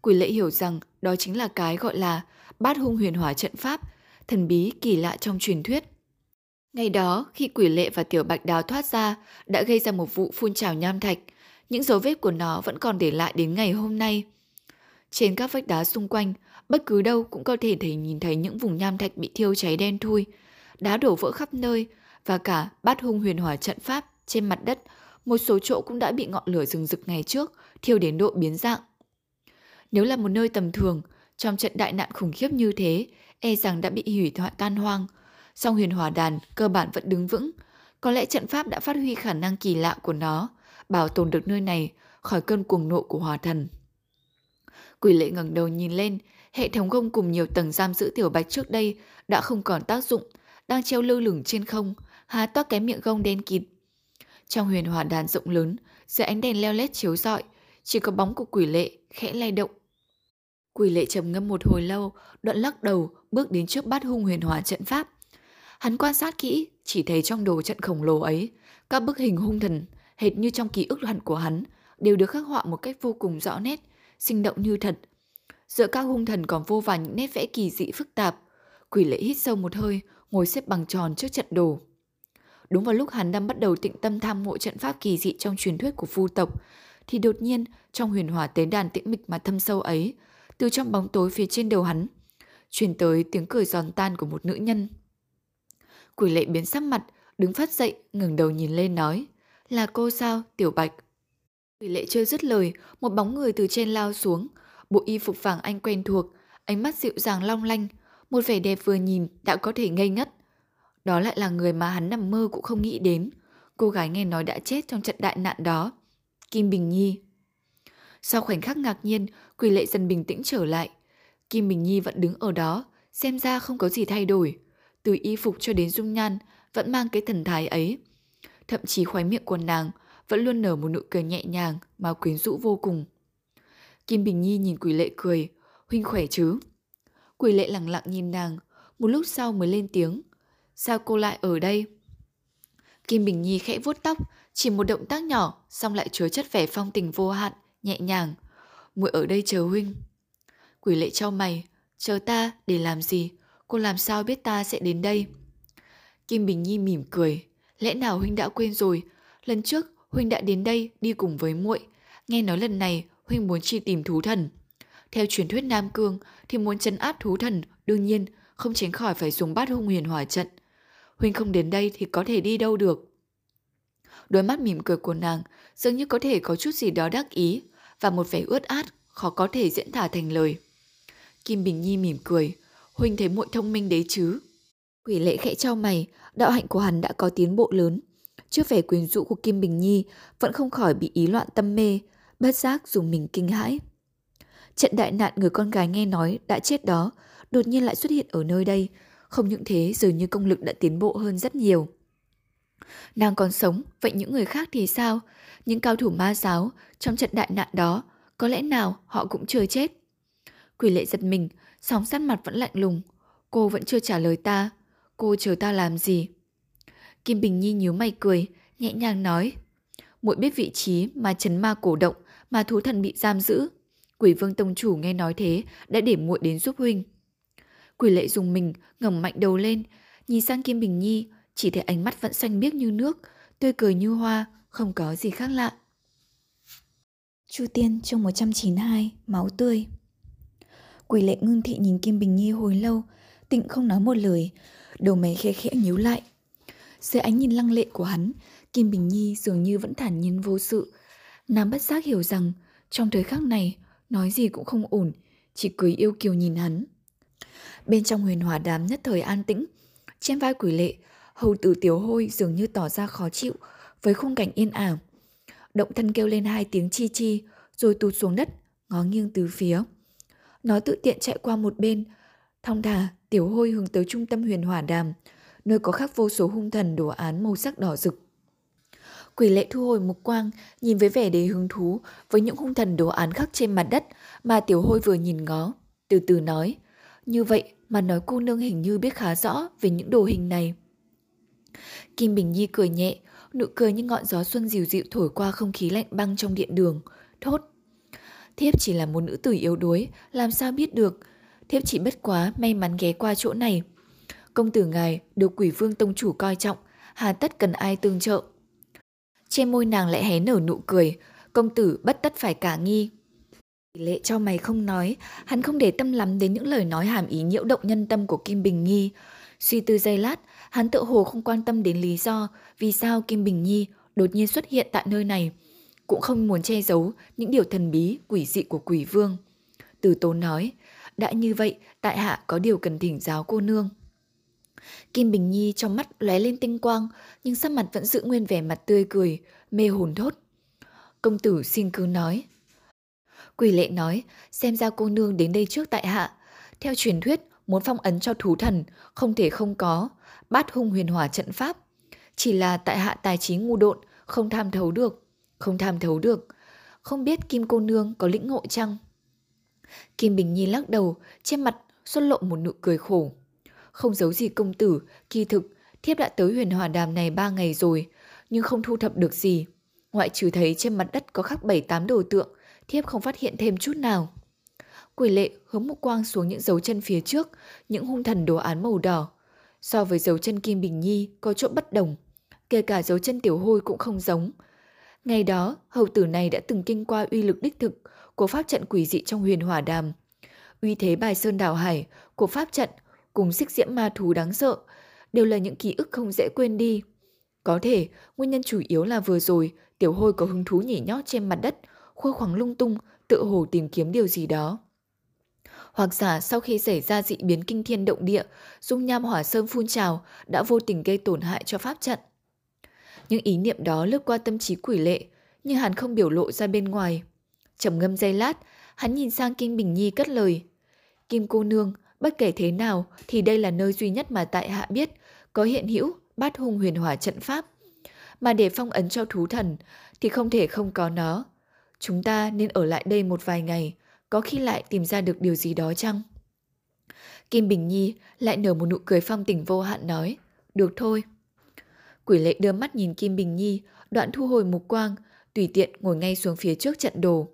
Quỷ lệ hiểu rằng đó chính là cái gọi là bát hung huyền hòa trận pháp, thần bí kỳ lạ trong truyền thuyết. Ngày đó, khi quỷ lệ và tiểu bạch đào thoát ra, đã gây ra một vụ phun trào nham thạch. Những dấu vết của nó vẫn còn để lại đến ngày hôm nay. Trên các vách đá xung quanh, bất cứ đâu cũng có thể thấy nhìn thấy những vùng nham thạch bị thiêu cháy đen thui, đá đổ vỡ khắp nơi và cả bát hung huyền hỏa trận pháp trên mặt đất, một số chỗ cũng đã bị ngọn lửa rừng rực ngày trước thiêu đến độ biến dạng. Nếu là một nơi tầm thường, trong trận đại nạn khủng khiếp như thế, e rằng đã bị hủy hoại tan hoang. Song huyền hỏa đàn cơ bản vẫn đứng vững. Có lẽ trận pháp đã phát huy khả năng kỳ lạ của nó, bảo tồn được nơi này khỏi cơn cuồng nộ của hỏa thần. Quỷ lệ ngẩng đầu nhìn lên, hệ thống gông cùng nhiều tầng giam giữ tiểu bạch trước đây đã không còn tác dụng, đang treo lơ lửng trên không, há toát cái miệng gông đen kịt. Trong huyền hỏa đàn rộng lớn, dưới ánh đèn leo lét chiếu rọi, chỉ có bóng của quỷ lệ khẽ lay động. Quỷ lệ trầm ngâm một hồi lâu, đoạn lắc đầu, bước đến trước bát hung huyền hỏa trận pháp. Hắn quan sát kỹ, chỉ thấy trong đồ trận khổng lồ ấy, các bức hình hung thần, hệt như trong ký ức hẳn của hắn, đều được khắc họa một cách vô cùng rõ nét, sinh động như thật. Giữa các hung thần còn vô vàn những nét vẽ kỳ dị phức tạp. Quỷ lệ hít sâu một hơi, ngồi xếp bằng tròn trước trận đồ. Đúng vào lúc hắn đang bắt đầu tịnh tâm tham mộ trận pháp kỳ dị trong truyền thuyết của phu tộc, thì đột nhiên trong huyền hỏa tế đàn tĩnh mịch mà thâm sâu ấy, từ trong bóng tối phía trên đầu hắn, truyền tới tiếng cười giòn tan của một nữ nhân. Quỷ lệ biến sắc mặt, đứng phát dậy, ngẩng đầu nhìn lên nói, là cô sao, tiểu bạch. Quỷ lệ chưa dứt lời, một bóng người từ trên lao xuống, bộ y phục vàng anh quen thuộc, ánh mắt dịu dàng long lanh, một vẻ đẹp vừa nhìn đã có thể ngây ngất. Đó lại là người mà hắn nằm mơ cũng không nghĩ đến, cô gái nghe nói đã chết trong trận đại nạn đó. Kim Bình Nhi. Sau khoảnh khắc ngạc nhiên, quỷ lệ dần bình tĩnh trở lại. Kim Bình Nhi vẫn đứng ở đó, xem ra không có gì thay đổi. Từ y phục cho đến dung nhan, vẫn mang cái thần thái ấy. Thậm chí khoái miệng của nàng vẫn luôn nở một nụ cười nhẹ nhàng mà quyến rũ vô cùng. Kim Bình Nhi nhìn quỷ lệ cười, huynh khỏe chứ? Quỷ lệ lặng lặng nhìn nàng, một lúc sau mới lên tiếng. Sao cô lại ở đây? Kim Bình Nhi khẽ vuốt tóc, chỉ một động tác nhỏ, xong lại chứa chất vẻ phong tình vô hạn, nhẹ nhàng. Muội ở đây chờ huynh. Quỷ lệ trao mày, chờ ta để làm gì? Cô làm sao biết ta sẽ đến đây? Kim Bình Nhi mỉm cười, lẽ nào huynh đã quên rồi? Lần trước huynh đã đến đây đi cùng với muội, nghe nói lần này huynh muốn chi tìm thú thần. Theo truyền thuyết Nam Cương thì muốn chấn áp thú thần, đương nhiên không tránh khỏi phải dùng bát hung huyền hỏa trận. Huynh không đến đây thì có thể đi đâu được. Đôi mắt mỉm cười của nàng dường như có thể có chút gì đó đắc ý và một vẻ ướt át khó có thể diễn tả thành lời. Kim Bình Nhi mỉm cười, huynh thấy muội thông minh đấy chứ. Quỷ lệ khẽ trao mày, đạo hạnh của hắn đã có tiến bộ lớn. Trước vẻ quyến rũ của Kim Bình Nhi vẫn không khỏi bị ý loạn tâm mê, bất giác dùng mình kinh hãi. Trận đại nạn người con gái nghe nói đã chết đó, đột nhiên lại xuất hiện ở nơi đây. Không những thế, dường như công lực đã tiến bộ hơn rất nhiều. Nàng còn sống, vậy những người khác thì sao? Những cao thủ ma giáo trong trận đại nạn đó, có lẽ nào họ cũng chưa chết? Quỷ lệ giật mình, sóng sát mặt vẫn lạnh lùng. Cô vẫn chưa trả lời ta. Cô chờ ta làm gì? Kim Bình Nhi nhíu mày cười, nhẹ nhàng nói. Muội biết vị trí mà chấn ma cổ động mà thú thần bị giam giữ. Quỷ vương tông chủ nghe nói thế đã để muội đến giúp huynh. Quỷ lệ dùng mình, ngẩng mạnh đầu lên, nhìn sang Kim Bình Nhi, chỉ thấy ánh mắt vẫn xanh biếc như nước, tươi cười như hoa, không có gì khác lạ. Chu Tiên chương 192, máu tươi. Quỷ lệ ngưng thị nhìn Kim Bình Nhi hồi lâu, tịnh không nói một lời, đầu mày khẽ khẽ nhíu lại. Dưới ánh nhìn lăng lệ của hắn, Kim Bình Nhi dường như vẫn thản nhiên vô sự. Nàng bất giác hiểu rằng, trong thời khắc này, nói gì cũng không ổn, chỉ cười yêu kiều nhìn hắn. Bên trong huyền hỏa đàm nhất thời an tĩnh. Trên vai quỷ lệ, hầu tử tiểu hôi dường như tỏ ra khó chịu với khung cảnh yên ảo. Động thân kêu lên hai tiếng chi chi, rồi tụt xuống đất, ngó nghiêng từ phía. Nó tự tiện chạy qua một bên, thong thả tiểu hôi hướng tới trung tâm huyền hỏa đàm, nơi có khắc vô số hung thần đồ án màu sắc đỏ rực. Quỷ lệ thu hồi mục quang, nhìn với vẻ đầy hứng thú với những hung thần đồ án khắc trên mặt đất mà tiểu hôi vừa nhìn ngó. Từ từ nói, như vậy mà nói cô nương hình như biết khá rõ về những đồ hình này. Kim Bình Nhi cười nhẹ, nụ cười như ngọn gió xuân dịu dịu thổi qua không khí lạnh băng trong điện đường. Thốt, thiếp chỉ là một nữ tử yếu đuối, làm sao biết được. Thiếp chỉ bất quá may mắn ghé qua chỗ này. Công tử ngài được quỷ vương tông chủ coi trọng, hà tất cần ai tương trợ. Trên môi nàng lại hé nở nụ cười, công tử bất tất phải cả nghi. Lệ cho mày không nói, hắn không để tâm lắm đến những lời nói hàm ý nhiễu động nhân tâm của Kim Bình Nhi. Suy tư giây lát, hắn tự hồ không quan tâm đến lý do vì sao Kim Bình Nhi đột nhiên xuất hiện tại nơi này. Cũng không muốn che giấu những điều thần bí, quỷ dị của quỷ vương. Từ tố nói, đã như vậy, tại hạ có điều cần thỉnh giáo cô nương. Kim Bình Nhi trong mắt lóe lên tinh quang, nhưng sắc mặt vẫn giữ nguyên vẻ mặt tươi cười, mê hồn thốt. Công tử xin cứ nói. Quỷ lệ nói, xem ra cô nương đến đây trước tại hạ. Theo truyền thuyết, muốn phong ấn cho thú thần, không thể không có, bát hung huyền hỏa trận pháp. Chỉ là tại hạ tài trí ngu độn, không tham thấu được. Không tham thấu được. Không biết Kim cô nương có lĩnh ngộ chăng? Kim Bình Nhi lắc đầu, trên mặt xuất lộ một nụ cười khổ. Không giấu gì công tử, kỳ thực, thiếp đã tới huyền hòa đàm này ba ngày rồi, nhưng không thu thập được gì. Ngoại trừ thấy trên mặt đất có khắc bảy tám đồ tượng, thiếp không phát hiện thêm chút nào. Quỷ lệ hướng mục quang xuống những dấu chân phía trước, những hung thần đồ án màu đỏ. So với dấu chân Kim Bình Nhi có chỗ bất đồng, kể cả dấu chân tiểu hôi cũng không giống. Ngày đó, hầu tử này đã từng kinh qua uy lực đích thực của pháp trận quỷ dị trong huyền hỏa đàm. Uy thế bài sơn đảo hải của pháp trận cùng xích diễm ma thú đáng sợ đều là những ký ức không dễ quên đi. Có thể, nguyên nhân chủ yếu là vừa rồi, tiểu hôi có hứng thú nhảy nhót trên mặt đất, khua khoảng lung tung, tự hồ tìm kiếm điều gì đó. Hoặc giả sau khi xảy ra dị biến kinh thiên động địa, dung nham hỏa sơn phun trào đã vô tình gây tổn hại cho pháp trận. Những ý niệm đó lướt qua tâm trí quỷ lệ, nhưng hắn không biểu lộ ra bên ngoài. trầm ngâm giây lát, hắn nhìn sang Kim Bình Nhi cất lời. Kim cô nương, bất kể thế nào thì đây là nơi duy nhất mà tại hạ biết có hiện hữu bát hung huyền hỏa trận pháp. Mà để phong ấn cho thú thần thì không thể không có nó. Chúng ta nên ở lại đây một vài ngày, có khi lại tìm ra được điều gì đó chăng? Kim Bình Nhi lại nở một nụ cười phong tình vô hạn nói, được thôi. Quỷ lệ đưa mắt nhìn Kim Bình Nhi, đoạn thu hồi mục quang, tùy tiện ngồi ngay xuống phía trước trận đồ.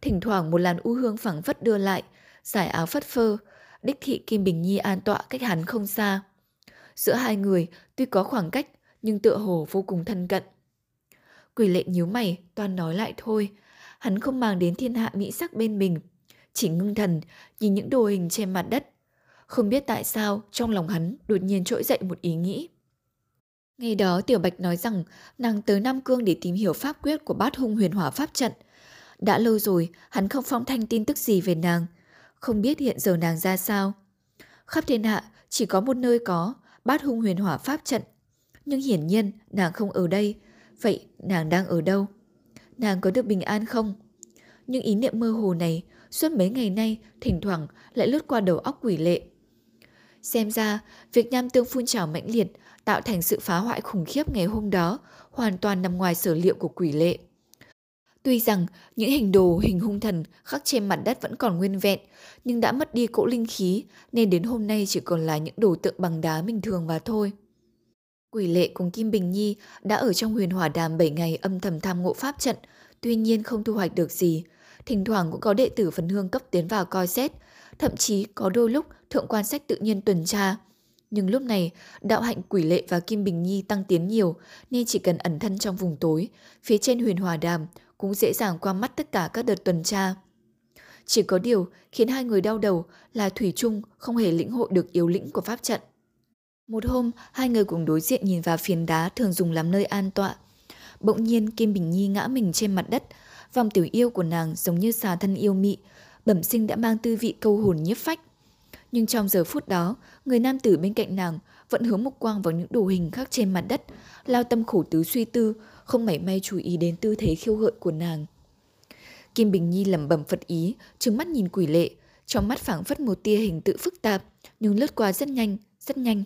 Thỉnh thoảng một làn u hương phẳng phất đưa lại, giải áo phất phơ, đích thị Kim Bình Nhi an tọa cách hắn không xa. Giữa hai người tuy có khoảng cách nhưng tựa hồ vô cùng thân cận. Quỷ lệ nhíu mày, toàn nói lại thôi. Hắn không mang đến thiên hạ mỹ sắc bên mình. Chỉ ngưng thần, nhìn những đồ hình trên mặt đất. Không biết tại sao trong lòng hắn đột nhiên trỗi dậy một ý nghĩ. Ngày đó Tiểu Bạch nói rằng nàng tới Nam Cương để tìm hiểu pháp quyết của bát hung huyền hỏa pháp trận. Đã lâu rồi, hắn không phong thanh tin tức gì về nàng. Không biết hiện giờ nàng ra sao. Khắp thiên hạ, chỉ có một nơi có bát hung huyền hỏa pháp trận. Nhưng hiển nhiên, nàng không ở đây. Vậy, nàng đang ở đâu? Nàng có được bình an không? Nhưng ý niệm mơ hồ này, suốt mấy ngày nay, thỉnh thoảng lại lướt qua đầu óc quỷ lệ. Xem ra, việc nham tương phun trào mãnh liệt tạo thành sự phá hoại khủng khiếp ngày hôm đó hoàn toàn nằm ngoài sở liệu của quỷ lệ. Tuy rằng những hình đồ hình hung thần khắc trên mặt đất vẫn còn nguyên vẹn, nhưng đã mất đi cỗ linh khí nên đến hôm nay chỉ còn là những đồ tượng bằng đá bình thường và thôi. Quỷ lệ cùng Kim Bình Nhi đã ở trong huyền hỏa đàm 7 ngày âm thầm tham ngộ pháp trận, tuy nhiên không thu hoạch được gì. Thỉnh thoảng cũng có đệ tử phần hương cấp tiến vào coi xét, thậm chí có đôi lúc thượng quan sách tự nhiên tuần tra, nhưng lúc này, đạo hạnh quỷ lệ và Kim Bình Nhi tăng tiến nhiều nên chỉ cần ẩn thân trong vùng tối, phía trên huyền hòa đàm cũng dễ dàng qua mắt tất cả các đợt tuần tra. Chỉ có điều khiến hai người đau đầu là Thủy Trung không hề lĩnh hội được yếu lĩnh của pháp trận. Một hôm, hai người cùng đối diện nhìn vào phiến đá thường dùng làm nơi an tọa. Bỗng nhiên Kim Bình Nhi ngã mình trên mặt đất, vòng tiểu yêu của nàng giống như xà thân yêu mị, bẩm sinh đã mang tư vị câu hồn nhiếp phách. Nhưng trong giờ phút đó, người nam tử bên cạnh nàng vẫn hướng mục quang vào những đồ hình khác trên mặt đất, lao tâm khổ tứ suy tư, không mảy may chú ý đến tư thế khiêu gợi của nàng. Kim Bình Nhi lẩm bẩm phật ý, trừng mắt nhìn quỷ lệ, trong mắt phảng phất một tia hình tự phức tạp, nhưng lướt qua rất nhanh, rất nhanh.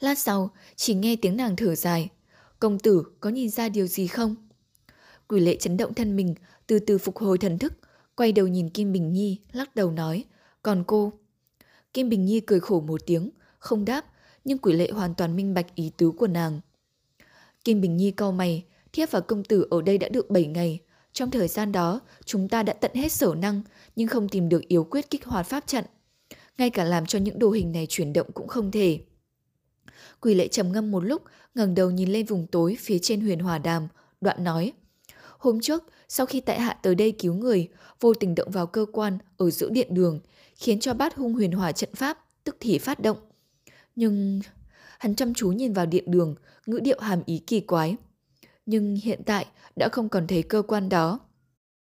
Lát sau, chỉ nghe tiếng nàng thở dài. Công tử có nhìn ra điều gì không? Quỷ lệ chấn động thân mình, từ từ phục hồi thần thức, quay đầu nhìn Kim Bình Nhi, lắc đầu nói. Còn cô? Kim Bình Nhi cười khổ một tiếng, không đáp, nhưng quỷ lệ hoàn toàn minh bạch ý tứ của nàng. Kim Bình Nhi cau mày, thiếp và công tử ở đây đã được 7 ngày. Trong thời gian đó, chúng ta đã tận hết sở năng, nhưng không tìm được yếu quyết kích hoạt pháp trận. Ngay cả làm cho những đồ hình này chuyển động cũng không thể. Quỷ lệ trầm ngâm một lúc, ngẩng đầu nhìn lên vùng tối phía trên huyền hòa đàm, đoạn nói. Hôm trước, sau khi tại hạ tới đây cứu người, vô tình động vào cơ quan ở giữa điện đường, khiến cho bát hung huyền hòa trận pháp, tức thì phát động. Nhưng... Hắn chăm chú nhìn vào điện đường, ngữ điệu hàm ý kỳ quái. Nhưng hiện tại đã không còn thấy cơ quan đó.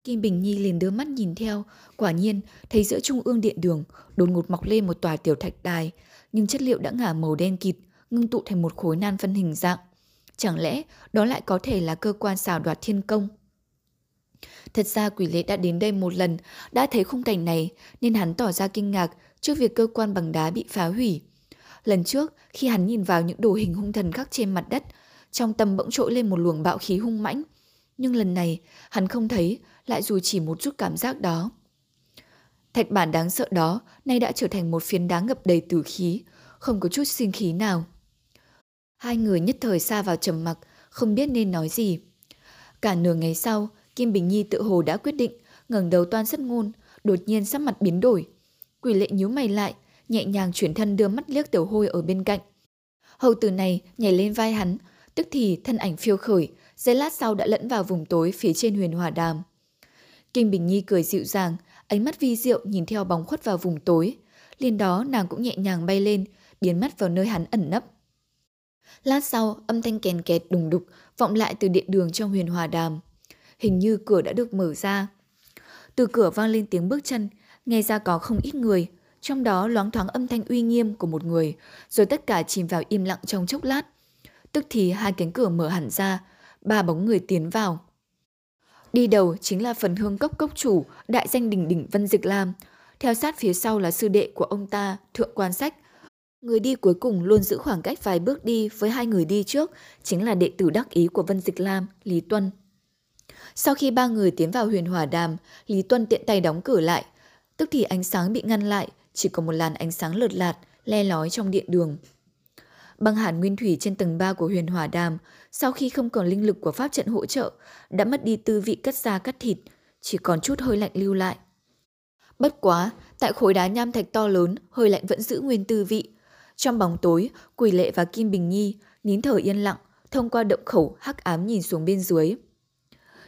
Kim Bình Nhi liền đưa mắt nhìn theo, quả nhiên thấy giữa trung ương điện đường đột ngột mọc lên một tòa tiểu thạch đài, nhưng chất liệu đã ngả màu đen kịt, ngưng tụ thành một khối nan phân hình dạng. Chẳng lẽ đó lại có thể là cơ quan xào đoạt thiên công? Thật ra quỷ lệ đã đến đây một lần, đã thấy khung cảnh này nên hắn tỏ ra kinh ngạc trước việc cơ quan bằng đá bị phá hủy. Lần trước, khi hắn nhìn vào những đồ hình hung thần khắc trên mặt đất, trong tâm bỗng trỗi lên một luồng bạo khí hung mãnh. Nhưng lần này, hắn không thấy lại dù chỉ một chút cảm giác đó. Thạch bản đáng sợ đó nay đã trở thành một phiến đá ngập đầy tử khí, không có chút sinh khí nào. Hai người nhất thời xa vào trầm mặc, không biết nên nói gì. Cả nửa ngày sau, Kim Bình Nhi tự hồ đã quyết định, ngẩng đầu toan sắt ngôn, đột nhiên sắc mặt biến đổi. Quỷ lệ nhíu mày lại, nhẹ nhàng chuyển thân đưa mắt liếc tiểu hôi ở bên cạnh. Hầu tử này nhảy lên vai hắn, tức thì thân ảnh phiêu khởi, giây lát sau đã lẫn vào vùng tối phía trên huyền hòa đàm. Kim Bình Nhi cười dịu dàng, ánh mắt vi diệu nhìn theo bóng khuất vào vùng tối. Liên đó nàng cũng nhẹ nhàng bay lên, biến mất vào nơi hắn ẩn nấp. Lát sau, âm thanh kèn kẹt đùng đục vọng lại từ điện đường trong huyền hòa đàm. Hình như cửa đã được mở ra. Từ cửa vang lên tiếng bước chân, nghe ra có không ít người, trong đó loáng thoáng âm thanh uy nghiêm của một người, rồi tất cả chìm vào im lặng trong chốc lát. Tức thì hai cánh cửa mở hẳn ra, ba bóng người tiến vào. Đi đầu chính là phần hương cốc cốc chủ, đại danh đỉnh đỉnh Vân Dịch Lam. Theo sát phía sau là sư đệ của ông ta, Thượng Quan Sách. Người đi cuối cùng luôn giữ khoảng cách vài bước đi với hai người đi trước, chính là đệ tử đắc ý của Vân Dịch Lam, Lý Tuân. Sau khi ba người tiến vào huyền hỏa đàm, Lý Tuân tiện tay đóng cửa lại. Tức thì ánh sáng bị ngăn lại, chỉ có một làn ánh sáng lợt lạt, le lói trong điện đường. Băng hàn nguyên thủy trên tầng 3 của huyền hỏa đàm, sau khi không còn linh lực của pháp trận hỗ trợ, đã mất đi tư vị cắt da cắt thịt, chỉ còn chút hơi lạnh lưu lại. Bất quá, tại khối đá nham thạch to lớn, hơi lạnh vẫn giữ nguyên tư vị. Trong bóng tối, Quỷ Lệ và Kim Bình Nhi nín thở yên lặng, thông qua động khẩu hắc ám nhìn xuống bên dưới.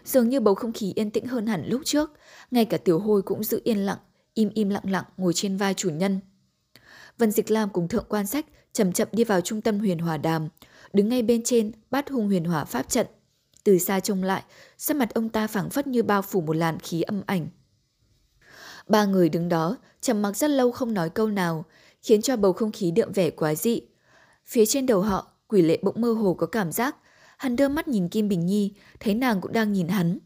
Dường như bầu không khí yên tĩnh hơn hẳn lúc trước, ngay cả tiểu hôi cũng giữ yên lặng, im im lặng lặng ngồi trên vai chủ nhân. Vân Dịch Lam cùng thượng quan sách chậm chậm đi vào trung tâm huyền hòa đàm, đứng ngay bên trên bát hung huyền hỏa pháp trận. Từ xa trông lại, sắc mặt ông ta phảng phất như bao phủ một làn khí âm ảnh. Ba người đứng đó, trầm mặc rất lâu không nói câu nào, khiến cho bầu không khí đượm vẻ quá dị. Phía trên đầu họ, quỷ lệ bỗng mơ hồ có cảm giác. Hắn đưa mắt nhìn Kim Bình Nhi, thấy nàng cũng đang nhìn hắn.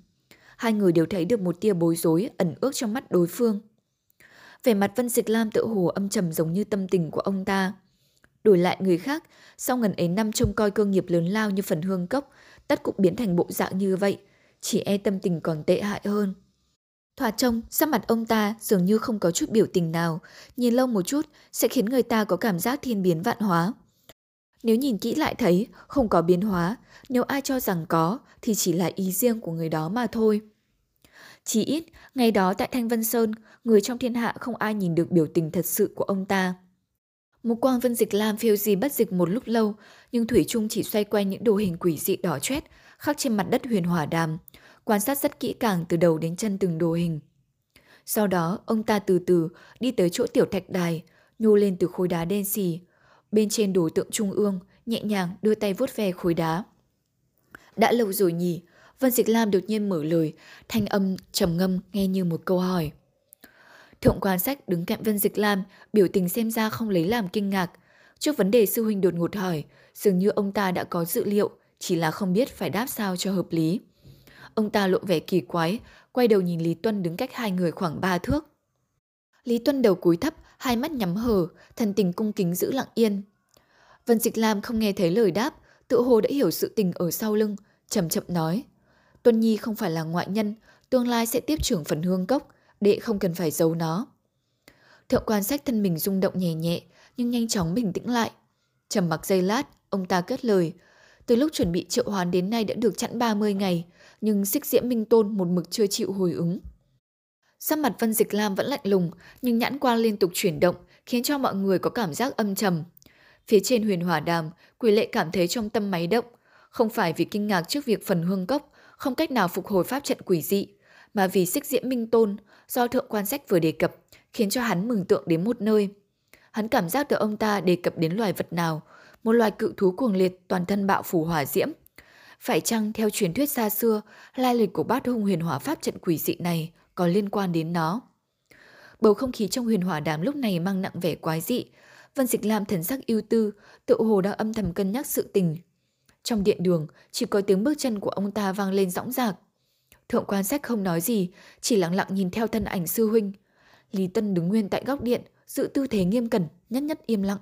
Hai người đều thấy được một tia bối rối ẩn ước trong mắt đối phương về mặt Vân Dịch Lam tự hồ âm trầm giống như tâm tình của ông ta. Đổi lại người khác, sau ngần ấy năm trông coi cơ nghiệp lớn lao như phần hương cốc, tất cũng biến thành bộ dạng như vậy, chỉ e tâm tình còn tệ hại hơn. Thoạt trông, sắc mặt ông ta dường như không có chút biểu tình nào, nhìn lâu một chút sẽ khiến người ta có cảm giác thiên biến vạn hóa. Nếu nhìn kỹ lại thấy không có biến hóa, nếu ai cho rằng có thì chỉ là ý riêng của người đó mà thôi. Chỉ ít, ngày đó tại Thanh Vân Sơn, người trong thiên hạ không ai nhìn được biểu tình thật sự của ông ta. Một quang vân dịch lam phiêu gì bất dịch một lúc lâu, nhưng Thủy Trung chỉ xoay quanh những đồ hình quỷ dị đỏ chét khắc trên mặt đất huyền hỏa đàm, quan sát rất kỹ càng từ đầu đến chân từng đồ hình. Sau đó, ông ta từ từ đi tới chỗ tiểu thạch đài, nhô lên từ khối đá đen xì. Bên trên đồ tượng trung ương, nhẹ nhàng đưa tay vuốt ve khối đá. Đã lâu rồi nhỉ, Vân Dịch Lam đột nhiên mở lời, thanh âm trầm ngâm nghe như một câu hỏi. Thượng quan sách đứng cạnh Vân Dịch Lam, biểu tình xem ra không lấy làm kinh ngạc. Trước vấn đề sư huynh đột ngột hỏi, dường như ông ta đã có dự liệu, chỉ là không biết phải đáp sao cho hợp lý. Ông ta lộ vẻ kỳ quái, quay đầu nhìn Lý Tuân đứng cách hai người khoảng ba thước. Lý Tuân đầu cúi thấp, hai mắt nhắm hờ, thần tình cung kính giữ lặng yên. Vân Dịch Lam không nghe thấy lời đáp, tự hồ đã hiểu sự tình ở sau lưng, chậm chậm nói. Tuân Nhi không phải là ngoại nhân, tương lai sẽ tiếp trưởng phần hương cốc, đệ không cần phải giấu nó. Thượng quan sách thân mình rung động nhẹ nhẹ, nhưng nhanh chóng bình tĩnh lại. Trầm mặc giây lát, ông ta kết lời. Từ lúc chuẩn bị triệu hoán đến nay đã được chặn 30 ngày, nhưng xích diễm minh tôn một mực chưa chịu hồi ứng. Sắc mặt Vân Dịch Lam vẫn lạnh lùng, nhưng nhãn quan liên tục chuyển động, khiến cho mọi người có cảm giác âm trầm. Phía trên huyền hỏa đàm, quỷ lệ cảm thấy trong tâm máy động, không phải vì kinh ngạc trước việc phần hương cốc không cách nào phục hồi pháp trận quỷ dị, mà vì xích diễm minh tôn do thượng quan sách vừa đề cập, khiến cho hắn mừng tượng đến một nơi. Hắn cảm giác được ông ta đề cập đến loài vật nào, một loài cự thú cuồng liệt toàn thân bạo phủ hỏa diễm. Phải chăng theo truyền thuyết xa xưa, lai lịch của bát hung huyền hỏa pháp trận quỷ dị này có liên quan đến nó? Bầu không khí trong huyền hỏa đàm lúc này mang nặng vẻ quái dị. Vân Dịch Lam thần sắc ưu tư, tự hồ đang âm thầm cân nhắc sự tình. Trong điện đường, chỉ có tiếng bước chân của ông ta vang lên rõng rạc. Thượng quan sách không nói gì, chỉ lặng lặng nhìn theo thân ảnh sư huynh. Lý Tân đứng nguyên tại góc điện, giữ tư thế nghiêm cẩn, nhất nhất im lặng.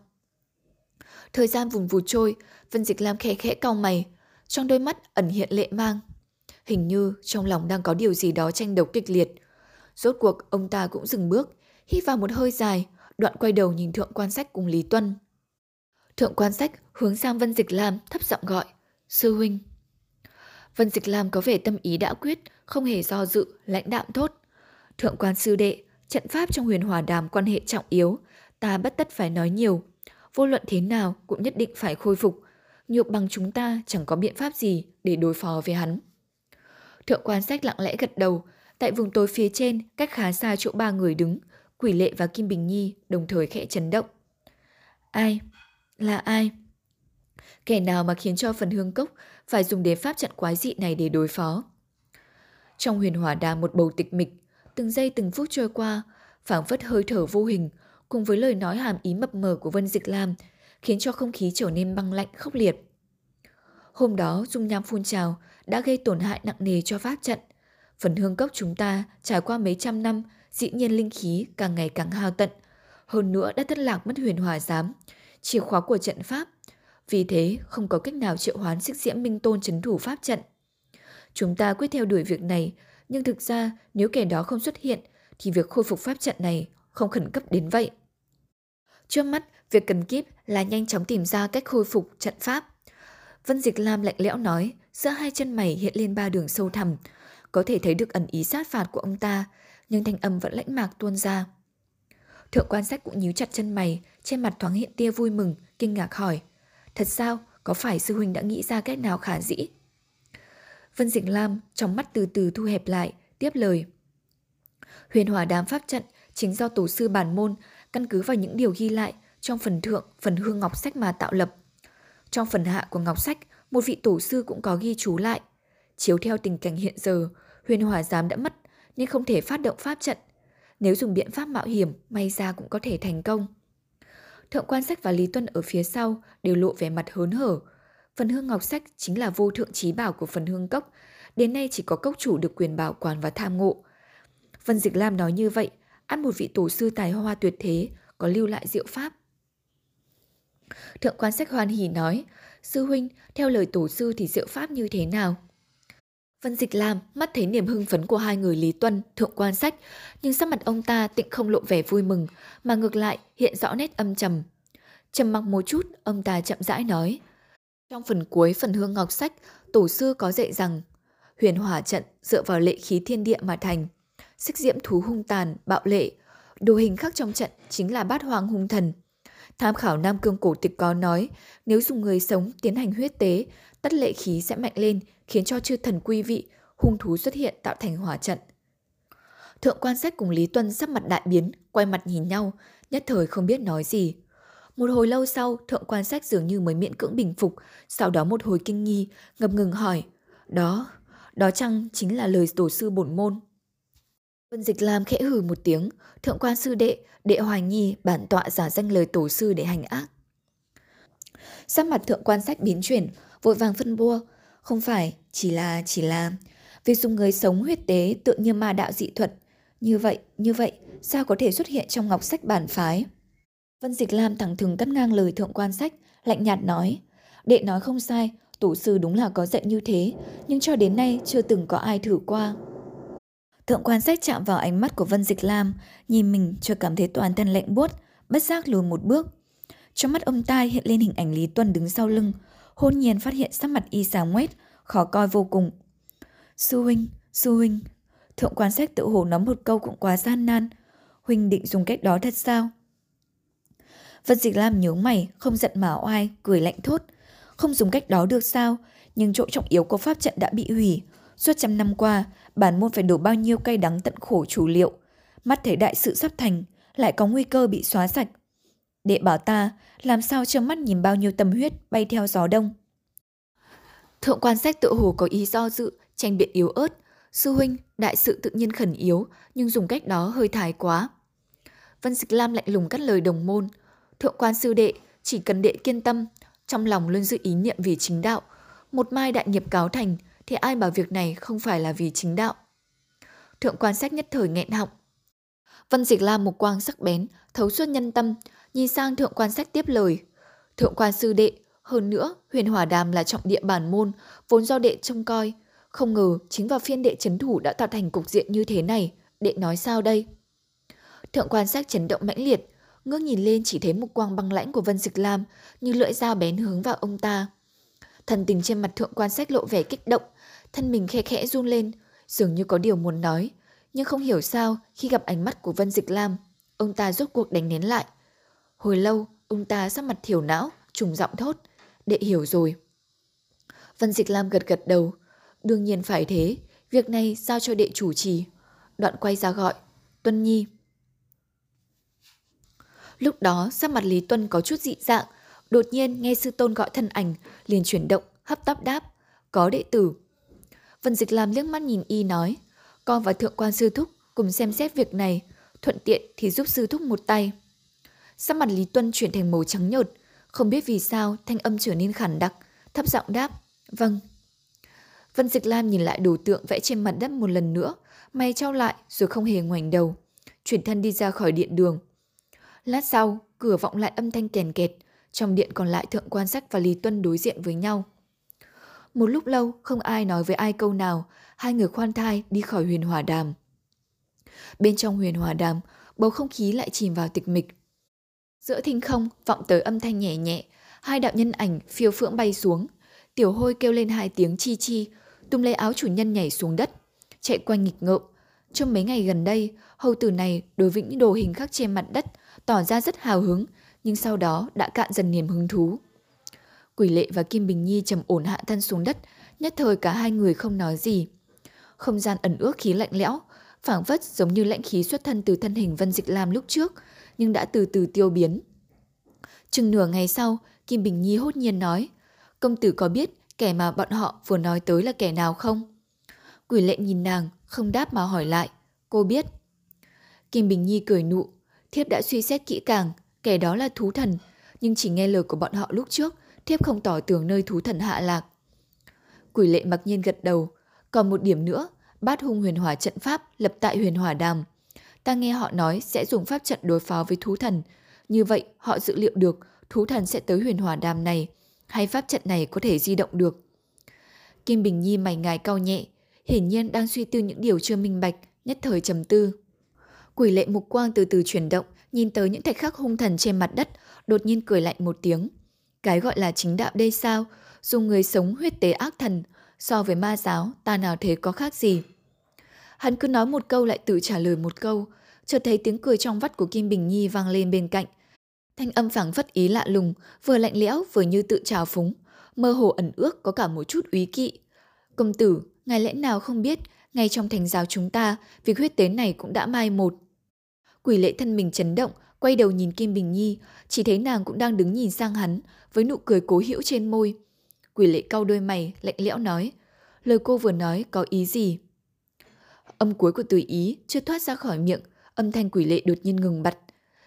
Thời gian vùng vụt trôi, Vân Dịch Lam khẽ khẽ cau mày, trong đôi mắt ẩn hiện lệ mang. Hình như trong lòng đang có điều gì đó tranh đấu kịch liệt. Rốt cuộc ông ta cũng dừng bước, hít vào một hơi dài, đoạn quay đầu nhìn thượng quan sách cùng Lý Tuân. Thượng quan sách hướng sang Vân Dịch Lam thấp giọng gọi, sư huynh. Vân Dịch Lam có vẻ tâm ý đã quyết, không hề do dự, lãnh đạm thốt. Thượng quan sư đệ, trận pháp trong huyền hòa đàm quan hệ trọng yếu, ta bất tất phải nói nhiều. Vô luận thế nào cũng nhất định phải khôi phục. Nhược bằng chúng ta chẳng có biện pháp gì để đối phó với hắn. Thượng quan sách lặng lẽ gật đầu, tại vùng tối phía trên, cách khá xa chỗ ba người đứng, Quỷ Lệ và Kim Bình Nhi đồng thời khẽ chấn động. Ai? Là ai? Kẻ nào mà khiến cho phần hương cốc phải dùng đến pháp trận quái dị này để đối phó? Trong huyền hỏa đàm một bầu tịch mịch, từng giây từng phút trôi qua, phảng phất hơi thở vô hình, cùng với lời nói hàm ý mập mờ của Vân Dịch Lam, khiến cho không khí trở nên băng lạnh khốc liệt. Hôm đó, dung nham phun trào đã gây tổn hại nặng nề cho pháp trận. Phần hương cốc chúng ta trải qua mấy trăm năm, dĩ nhiên linh khí càng ngày càng hao tận. Hơn nữa đã thất lạc mất huyền hòa giám, chìa khóa của trận pháp. Vì thế, không có cách nào triệu hoán xích diễm minh tôn chấn thủ pháp trận. Chúng ta quyết theo đuổi việc này, nhưng thực ra nếu kẻ đó không xuất hiện thì việc khôi phục pháp trận này không khẩn cấp đến vậy. Trước mắt, việc cần kíp là nhanh chóng tìm ra cách khôi phục trận pháp. Vân Dịch Lam lạnh lẽo nói, giữa hai chân mày hiện lên ba đường sâu thẳm, có thể thấy được ẩn ý sát phạt của ông ta, nhưng thanh âm vẫn lãnh mạc tuôn ra. Thượng quan sách cũng nhíu chặt chân mày, trên mặt thoáng hiện tia vui mừng, kinh ngạc hỏi. Thật sao, có phải sư huynh đã nghĩ ra cách nào khả dĩ? Vân Dịch Lam trong mắt từ từ thu hẹp lại, tiếp lời. Huyền hòa đám pháp trận chính do tổ sư bản môn căn cứ vào những điều ghi lại trong phần thượng, phần hương ngọc sách mà tạo lập. Trong phần hạ của ngọc sách, một vị tổ sư cũng có ghi chú lại. Chiếu theo tình cảnh hiện giờ, huyền hòa giám đã mất nên không thể phát động pháp trận. Nếu dùng biện pháp mạo hiểm, may ra cũng có thể thành công. Thượng quan sách và Lý Tuân ở phía sau đều lộ vẻ mặt hớn hở. Phần hương ngọc sách chính là vô thượng trí bảo của phần hương cốc. Đến nay chỉ có cốc chủ được quyền bảo quản và tham ngộ. Vân Dịch Lam nói như vậy, ăn một vị tổ sư tài hoa tuyệt thế, có lưu lại diệu pháp. Thượng quan sách hoan hỉ nói, sư huynh, theo lời tổ sư thì diệu pháp như thế nào? Vân Dịch Lam mắt thấy niềm hưng phấn của hai người Lý Tuân, thượng quan sách, nhưng sắc mặt ông ta tịnh không lộ vẻ vui mừng, mà ngược lại hiện rõ nét âm trầm. Trầm mặc một chút, ông ta chậm rãi nói. Trong phần cuối phần hương ngọc sách, tổ sư có dạy rằng huyền hỏa trận dựa vào lệ khí thiên địa mà thành. Xích diễm thú hung tàn, bạo lệ. Đồ hình khắc trong trận chính là bát hoàng hung thần. Tham khảo Nam Cương cổ tịch có nói, nếu dùng người sống tiến hành huyết tế, tất lệ khí sẽ mạnh lên, khiến cho chư thần quy vị, hung thú xuất hiện tạo thành hỏa trận. Thượng quan sách cùng Lý Tuân sắp mặt đại biến, quay mặt nhìn nhau, nhất thời không biết nói gì. Một hồi lâu sau, thượng quan sách dường như mới miễn cưỡng bình phục, sau đó một hồi kinh nghi, ngập ngừng hỏi, đó, đó chăng chính là lời tổ sư bổn môn. Vân Dịch Lam khẽ hừ một tiếng, thượng quan sư đệ, đệ hoài nghi bản tọa giả danh lời tổ sư để hành ác. Sắc mặt thượng quan sách biến chuyển, vội vàng phân bua. Không phải, chỉ là, chỉ là... Việc dùng người sống huyết tế tự như ma đạo dị thuật. Như vậy, như vậy, sao có thể xuất hiện trong ngọc sách bản phái? Vân Dịch Lam thẳng thừng cắt ngang lời thượng quan sách, lạnh nhạt nói. Đệ nói không sai, tổ sư đúng là có dạy như thế, nhưng cho đến nay chưa từng có ai thử qua. Thượng quan sách chạm vào ánh mắt của Vân Dịch Lam, nhìn mình cho cảm thấy toàn thân lạnh buốt, bất giác lùi một bước. Trong mắt ông ta hiện lên hình ảnh Lý Tuân đứng sau lưng, hôn nhiên phát hiện sắc mặt y sáng ngoét, khó coi vô cùng. Sư huynh, sư huynh, thượng quan sách tự hồ nói một câu cũng quá gian nan. Huynh định dùng cách đó thật sao? Vân Dịch Lam nhớ mày, không giận mà oai, cười lạnh thốt. Không dùng cách đó được sao, nhưng chỗ trọng yếu của pháp trận đã bị hủy. Suốt trăm năm qua, bản môn phải đổ bao nhiêu cay đắng tận khổ chủ liệu. Mắt thấy đại sự sắp thành, lại có nguy cơ bị xóa sạch. Đệ bảo ta, làm sao trơ mắt nhìn bao nhiêu tâm huyết bay theo gió đông. Thượng quan sách tự hồ có ý do dự, tranh biện yếu ớt. Sư huynh, đại sự tự nhiên khẩn yếu, nhưng dùng cách đó hơi thái quá. Vân Dịch Lam lạnh lùng cắt lời đồng môn. Thượng quan sư đệ, chỉ cần đệ kiên tâm, trong lòng luôn giữ ý niệm vì chính đạo. Một mai đại nghiệp cáo thành, thì ai bảo việc này không phải là vì chính đạo. Thượng quan sách nhất thời nghẹn họng. Vân Dịch Lam một quang sắc bén, thấu suốt nhân tâm, nhìn sang thượng quan sách tiếp lời. Thượng quan sư đệ, hơn nữa, huyền hỏa đàm là trọng địa bản môn, vốn do đệ trông coi. Không ngờ, chính vào phiên đệ chấn thủ đã tạo thành cục diện như thế này. Đệ nói sao đây? Thượng quan sách chấn động mãnh liệt, ngước nhìn lên chỉ thấy một quang băng lãnh của Vân Dịch Lam như lưỡi dao bén hướng vào ông ta. Thần tình trên mặt thượng quan sách lộ vẻ kích động, thân mình khe khẽ run lên, dường như có điều muốn nói. Nhưng không hiểu sao, khi gặp ánh mắt của Vân Dịch Lam, ông ta rốt cuộc đánh nén lại. Hồi lâu, ông ta sắc mặt thiểu não, trùng giọng thốt. Đệ hiểu rồi. Vân Dịch Lam gật gật đầu. Đương nhiên phải thế, việc này giao cho đệ chủ trì. Đoạn quay ra gọi. Tuân Nhi. Lúc đó, sắc mặt Lý Tuân có chút dị dạng. Đột nhiên nghe sư tôn gọi thân ảnh, liền chuyển động, hấp tấp đáp. Có đệ tử. Vân Dịch Lam liếc mắt nhìn y nói. Con và thượng quan sư thúc cùng xem xét việc này. Thuận tiện thì giúp sư thúc một tay. Sắc mặt Lý Tuân chuyển thành màu trắng nhợt, không biết vì sao thanh âm trở nên khản đặc, thấp giọng đáp, vâng. Vân Dịch Lam nhìn lại đồ tượng vẽ trên mặt đất một lần nữa, mày trao lại rồi không hề ngoảnh đầu, chuyển thân đi ra khỏi điện đường. Lát sau, cửa vọng lại âm thanh kèn kẹt, trong điện còn lại thượng quan sách và Lý Tuân đối diện với nhau. Một lúc lâu, không ai nói với ai câu nào, hai người khoan thai đi khỏi huyền hòa đàm. Bên trong huyền hòa đàm, bầu không khí lại chìm vào tịch mịch. Giữa thinh không vọng tới âm thanh nhẹ nhẹ, hai đạo nhân ảnh phiêu phượng bay xuống. Tiểu hôi kêu lên hai tiếng chi chi, tung lấy áo chủ nhân nhảy xuống đất, chạy quanh nghịch ngợm. Trong mấy ngày gần đây, hầu tử này đối với những đồ hình khắc trên mặt đất tỏ ra rất hào hứng, nhưng sau đó đã cạn dần niềm hứng thú. Quỷ lệ và Kim Bình Nhi trầm ổn hạ thân xuống đất, nhất thời cả hai người không nói gì. Không gian ẩn ước khí lạnh lẽo, phảng phất giống như lãnh khí xuất thân từ thân hình Vân Dịch Lam lúc trước, nhưng đã từ từ tiêu biến. Chừng nửa ngày sau, Kim Bình Nhi hốt nhiên nói, công tử có biết kẻ mà bọn họ vừa nói tới là kẻ nào không? Quỷ lệ nhìn nàng, không đáp mà hỏi lại, cô biết. Kim Bình Nhi cười nụ, thiếp đã suy xét kỹ càng, kẻ đó là thú thần, nhưng chỉ nghe lời của bọn họ lúc trước, thiếp không tỏ tường nơi thú thần hạ lạc. Quỷ lệ mặc nhiên gật đầu, còn một điểm nữa, bát hung huyền hỏa trận pháp lập tại huyền hỏa đàm, ta nghe họ nói sẽ dùng pháp trận đối phó với thú thần. Như vậy, họ dự liệu được thú thần sẽ tới huyền hỏa đàm này, hay pháp trận này có thể di động được. Kim Bình Nhi mày ngài cao nhẹ, hiển nhiên đang suy tư những điều chưa minh bạch, nhất thời trầm tư. Quỷ lệ mục quang từ từ chuyển động, nhìn tới những thạch khắc hung thần trên mặt đất, đột nhiên cười lạnh một tiếng. Cái gọi là chính đạo đây sao? Dùng người sống huyết tế ác thần, so với ma giáo, ta nào thế có khác gì? Hắn cứ nói một câu lại tự trả lời một câu, chợt thấy tiếng cười trong vắt của Kim Bình Nhi vang lên bên cạnh. Thanh âm phảng phất ý lạ lùng, vừa lạnh lẽo vừa như tự trào phúng, mơ hồ ẩn ước có cả một chút úy kỵ. Công tử, ngài lẽ nào không biết, ngay trong thành giáo chúng ta, việc huyết tế này cũng đã mai một. Quỷ lệ thân mình chấn động, quay đầu nhìn Kim Bình Nhi, chỉ thấy nàng cũng đang đứng nhìn sang hắn, với nụ cười cố hữu trên môi. Quỷ lệ cau đôi mày, lạnh lẽo nói, lời cô vừa nói có ý gì? Âm cuối của từ ý chưa thoát ra khỏi miệng, âm thanh quỷ lệ đột nhiên ngừng bặt.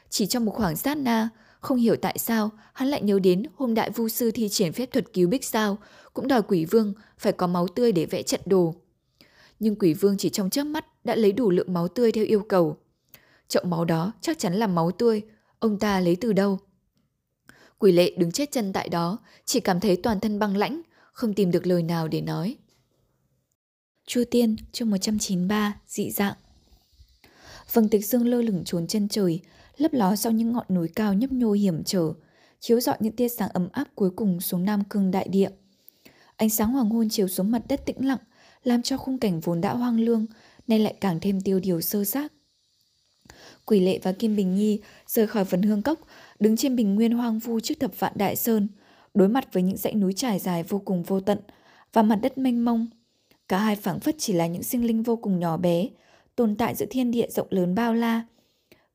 Chỉ trong một khoảng sát na, không hiểu tại sao hắn lại nhớ đến hôm đại vu sư thi triển phép thuật cứu bích sao, cũng đòi quỷ vương phải có máu tươi để vẽ trận đồ. Nhưng quỷ vương chỉ trong chớp mắt đã lấy đủ lượng máu tươi theo yêu cầu. Chậu máu đó chắc chắn là máu tươi, ông ta lấy từ đâu? Quỷ lệ đứng chết chân tại đó, chỉ cảm thấy toàn thân băng lãnh, không tìm được lời nào để nói.
Chu Tiên, chương 193, dị dạng. Vầng tịch dương lơ lửng trốn chân trời, lấp ló sau những ngọn núi cao nhấp nhô hiểm trở, chiếu rọi những tia sáng ấm áp cuối cùng xuống Nam Cương đại địa. Ánh sáng hoàng hôn chiếu xuống mặt đất tĩnh lặng, làm cho khung cảnh vốn đã hoang lương, nay lại càng thêm tiêu điều sơ xác. Quỷ lệ và Kim Bình Nhi rời khỏi vườn hương cốc, đứng trên bình nguyên hoang vu trước thập vạn đại sơn, đối mặt với những dãy núi trải dài vô cùng vô tận và mặt đất mênh mông. Cả hai phảng phất chỉ là những sinh linh vô cùng nhỏ bé, tồn tại giữa thiên địa rộng lớn bao la.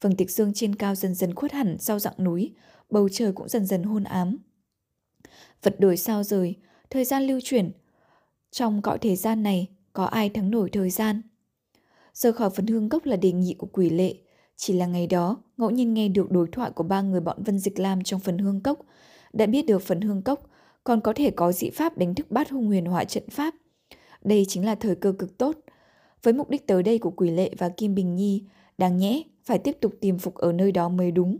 Vầng tịch dương trên cao dần dần khuất hẳn sau dặng núi, bầu trời cũng dần dần hôn ám. Vật đổi sao rời, thời gian lưu chuyển. Trong cõi thế gian này, có ai thắng nổi thời gian? Rời khỏi phần hương cốc là đề nghị của quỷ lệ. Chỉ là ngày đó, ngẫu nhiên nghe được đối thoại của ba người bọn Vân Dịch Lam trong phần hương cốc, đã biết được phần hương cốc còn có thể có dị pháp đánh thức bát hung huyền hỏa trận pháp. Đây chính là thời cơ cực tốt. Với mục đích tới đây của Quỷ Lệ và Kim Bình Nhi, đáng nhẽ phải tiếp tục tìm phục ở nơi đó mới đúng.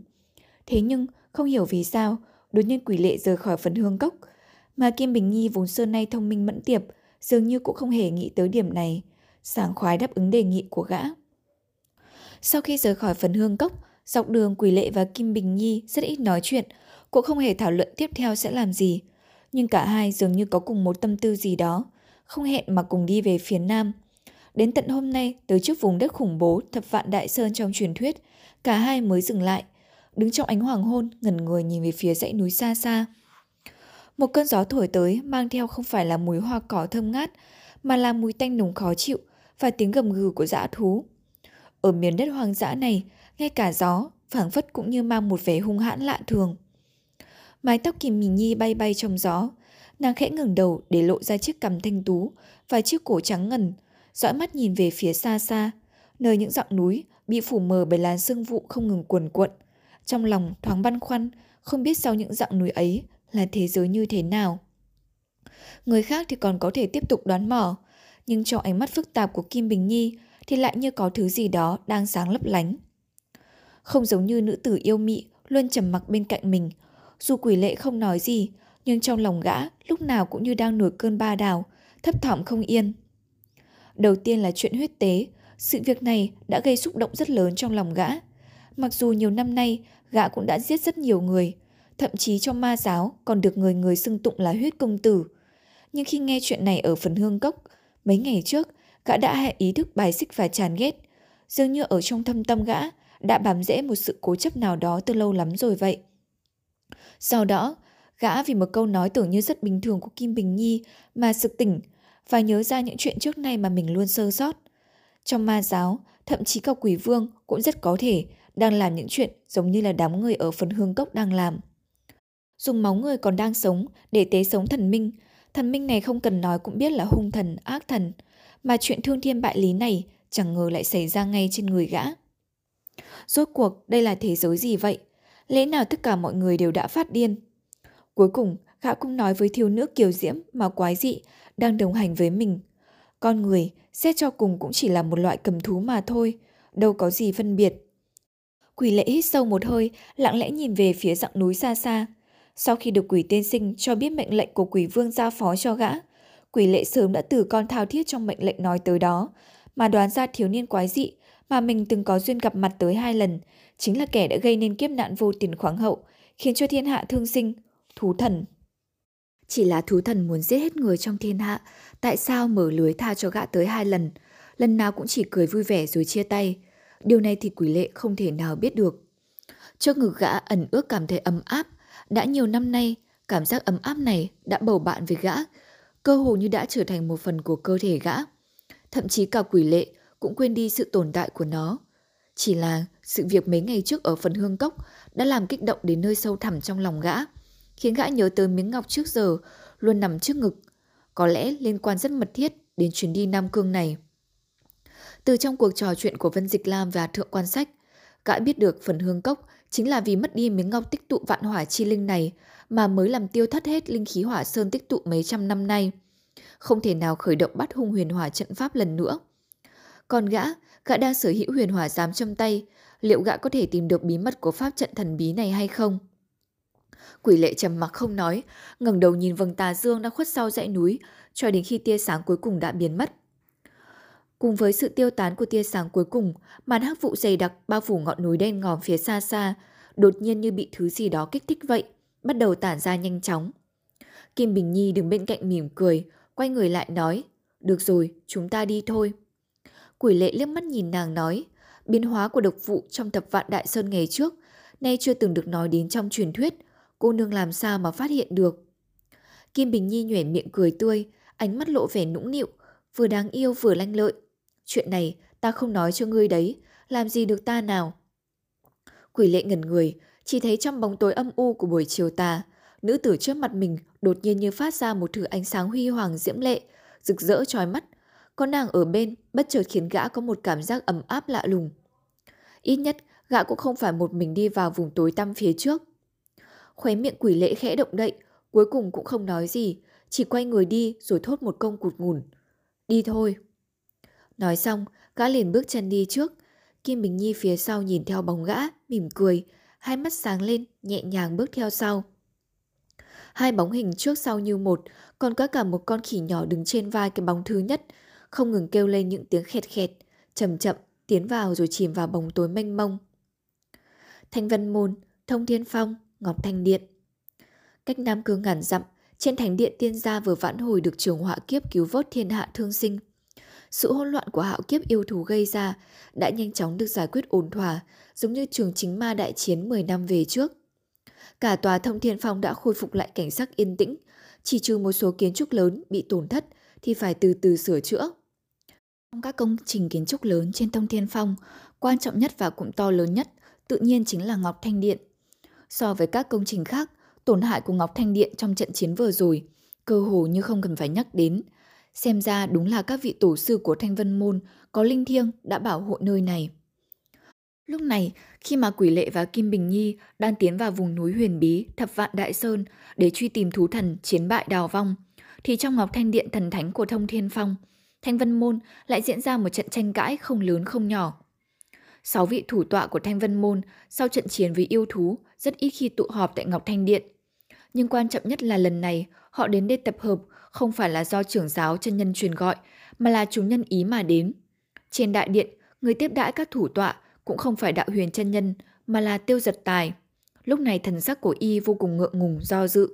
Thế nhưng, không hiểu vì sao, đột nhiên Quỷ Lệ rời khỏi phần hương cốc, mà Kim Bình Nhi vốn xưa nay thông minh mẫn tiệp, dường như cũng không hề nghĩ tới điểm này, sảng khoái đáp ứng đề nghị của gã. Sau khi rời khỏi phần hương cốc, dọc đường Quỷ Lệ và Kim Bình Nhi rất ít nói chuyện, cũng không hề thảo luận tiếp theo sẽ làm gì. Nhưng cả hai dường như có cùng một tâm tư gì đó, không hẹn mà cùng đi về phía nam. Đến tận hôm nay, tới trước vùng đất khủng bố thập vạn đại sơn trong truyền thuyết, cả hai mới dừng lại, đứng trong ánh hoàng hôn, ngẩn người nhìn về phía dãy núi xa xa. Một cơn gió thổi tới mang theo không phải là mùi hoa cỏ thơm ngát, mà là mùi tanh nồng khó chịu và tiếng gầm gừ của dã thú. Ở miền đất hoang dã này, ngay cả gió, phảng phất cũng như mang một vẻ hung hãn lạ thường. Mái tóc Kim Mì Nhi bay bay trong gió, nàng khẽ ngẩng đầu để lộ ra chiếc cằm thanh tú và chiếc cổ trắng ngần, dõi mắt nhìn về phía xa xa, nơi những dặng núi bị phủ mờ bởi làn sương vụ không ngừng cuồn cuộn. Trong lòng thoáng băn khoăn, không biết sau những dặng núi ấy là thế giới như thế nào. Người khác thì còn có thể tiếp tục đoán mò, nhưng cho ánh mắt phức tạp của Kim Bình Nhi thì lại như có thứ gì đó đang sáng lấp lánh. Không giống như nữ tử yêu mị luôn trầm mặc bên cạnh mình, dù quỷ lệ không nói gì, nhưng trong lòng gã lúc nào cũng như đang nổi cơn ba đào, thấp thỏm không yên. Đầu tiên là chuyện huyết tế, sự việc này đã gây xúc động rất lớn trong lòng gã. Mặc dù nhiều năm nay gã cũng đã giết rất nhiều người, thậm chí trong ma giáo còn được người người xưng tụng là huyết công tử. Nhưng khi nghe chuyện này ở phần hương cốc, mấy ngày trước, gã đã hạ ý thức bài xích và chán ghét. Dường như ở trong thâm tâm gã đã bám rễ một sự cố chấp nào đó từ lâu lắm rồi vậy. Sau đó, gã vì một câu nói tưởng như rất bình thường của Kim Bình Nhi mà sực tỉnh và nhớ ra những chuyện trước nay mà mình luôn sơ sót. Trong ma giáo, thậm chí cả quỷ vương cũng rất có thể đang làm những chuyện giống như là đám người ở phần hương cốc đang làm. Dùng máu người còn đang sống để tế sống thần minh, thần minh này không cần nói cũng biết là hung thần, ác thần, mà chuyện thương thiên bại lý này chẳng ngờ lại xảy ra ngay trên người gã. Rốt cuộc đây là thế giới gì vậy? Lẽ nào tất cả mọi người đều đã phát điên? Cuối cùng, gã cũng nói với thiếu nữ kiều diễm mà quái dị đang đồng hành với mình. Con người, xét cho cùng cũng chỉ là một loại cầm thú mà thôi, đâu có gì phân biệt. Quỷ lệ hít sâu một hơi, lặng lẽ nhìn về phía dặng núi xa xa. Sau khi được quỷ tiên sinh cho biết mệnh lệnh của quỷ vương giao phó cho gã, quỷ lệ sớm đã từ con thao thiết trong mệnh lệnh nói tới đó, mà đoán ra thiếu niên quái dị mà mình từng có duyên gặp mặt tới hai lần, chính là kẻ đã gây nên kiếp nạn vô tiền khoáng hậu, khiến cho thiên hạ thương sinh, thú thần. Chỉ là thú thần muốn giết hết người trong thiên hạ, tại sao mở lưới tha cho gã tới hai lần, lần nào cũng chỉ cười vui vẻ rồi chia tay. Điều này thì quỷ lệ không thể nào biết được. Trước ngực gã ẩn ước cảm thấy ấm áp, đã nhiều năm nay, cảm giác ấm áp này đã bầu bạn với gã, cơ hồ như đã trở thành một phần của cơ thể gã. Thậm chí cả quỷ lệ cũng quên đi sự tồn tại của nó. Chỉ là sự việc mấy ngày trước ở phần hương cốc đã làm kích động đến nơi sâu thẳm trong lòng gã, khiến gã nhớ tới miếng ngọc trước giờ luôn nằm trước ngực, có lẽ liên quan rất mật thiết đến chuyến đi Nam Cương này.
Từ trong cuộc trò chuyện của Vân Dịch Lam và Thượng Quan Sách, gã biết được phần hương cốc chính là vì mất đi miếng ngọc tích tụ vạn hỏa chi linh này mà mới làm tiêu thất hết linh khí hỏa sơn tích tụ mấy trăm năm nay. Không thể nào khởi động bắt hung huyền hỏa trận pháp lần nữa. Còn gã, gã đang sở hữu huyền hỏa giám trong tay, liệu gã có thể tìm được bí mật của pháp trận thần bí này hay không? Quỷ lệ trầm mặc không nói, ngẩng đầu nhìn vầng tà dương đang khuất sau dãy núi, cho đến khi tia sáng cuối cùng đã biến mất. Cùng với sự tiêu tán của tia sáng cuối cùng, màn hắc vụ dày đặc bao phủ ngọn núi đen ngòm phía xa xa, đột nhiên như bị thứ gì đó kích thích vậy, bắt đầu tản ra nhanh chóng. Kim Bình Nhi đứng bên cạnh mỉm cười, quay người lại nói, được rồi, chúng ta đi thôi. Quỷ lệ liếc mắt nhìn nàng nói, biến hóa của độc vụ trong thập vạn đại sơn ngày trước, nay chưa từng được nói đến trong truyền thuyết, cô nương làm sao mà phát hiện được. Kim Bình Nhi nhoẻn miệng cười tươi, ánh mắt lộ vẻ nũng nịu, vừa đáng yêu vừa lanh lợi. Chuyện này ta không nói cho ngươi đấy, làm gì được ta nào. Quỷ lệ ngẩn người, chỉ thấy trong bóng tối âm u của buổi chiều tà, nữ tử trước mặt mình đột nhiên như phát ra một thử ánh sáng huy hoàng diễm lệ, rực rỡ trói mắt. Có nàng ở bên, bất chợt khiến gã có một cảm giác ấm áp lạ lùng. Ít nhất, gã cũng không phải một mình đi vào vùng tối tăm phía trước. Khóe miệng quỷ lệ khẽ động đậy, cuối cùng cũng không nói gì, chỉ quay người đi rồi thốt một công cụt ngủn. Đi thôi. Nói xong, gã liền bước chân đi trước. Kim Bình Nhi phía sau nhìn theo bóng gã, mỉm cười, hai mắt sáng lên, nhẹ nhàng bước theo sau. Hai bóng hình trước sau như một, còn có cả một con khỉ nhỏ đứng trên vai cái bóng thứ nhất, không ngừng kêu lên những tiếng khẹt khẹt, chậm chậm, tiến vào rồi chìm vào bóng tối mênh mông. Thanh Vân Môn, Thông Thiên Phong, Ngọc Thanh Điện Cách Nam Cương ngàn dặm, trên thánh điện tiên gia vừa vãn hồi được trường họa kiếp cứu vớt thiên hạ thương sinh. Sự hỗn loạn của hạo kiếp yêu thú gây ra đã nhanh chóng được giải quyết ổn thỏa, giống như trường chính ma đại chiến 10 năm về trước. Cả tòa thông thiên phong đã khôi phục lại cảnh sắc yên tĩnh, chỉ trừ một số kiến trúc lớn bị tổn thất thì phải từ từ sửa chữa. Trong các công trình kiến trúc lớn trên thông thiên phong, quan trọng nhất và cũng to lớn nhất tự nhiên chính là Ngọc Thanh Điện. So với các công trình khác, tổn hại của Ngọc Thanh Điện trong trận chiến vừa rồi, cơ hồ như không cần phải nhắc đến. Xem ra đúng là các vị tổ sư của Thanh Vân Môn có linh thiêng đã bảo hộ nơi này. Lúc này, khi mà Quỷ Lệ và Kim Bình Nhi đang tiến vào vùng núi huyền bí Thập Vạn Đại Sơn để truy tìm thú thần chiến bại đào vong, thì trong Ngọc Thanh Điện thần thánh của Thông Thiên Phong, Thanh Vân Môn lại diễn ra một trận tranh cãi không lớn không nhỏ. Sáu vị thủ tọa của Thanh Vân Môn sau trận chiến với yêu thú rất ít khi tụ họp tại Ngọc Thanh Điện. Nhưng quan trọng nhất là lần này họ đến đây tập hợp không phải là do trưởng giáo chân nhân truyền gọi, mà là chúng nhân ý mà đến. Trên đại điện, người tiếp đãi các thủ tọa cũng không phải đạo huyền chân nhân, mà là tiêu giật tài. Lúc này thần sắc của y vô cùng ngượng ngùng do dự.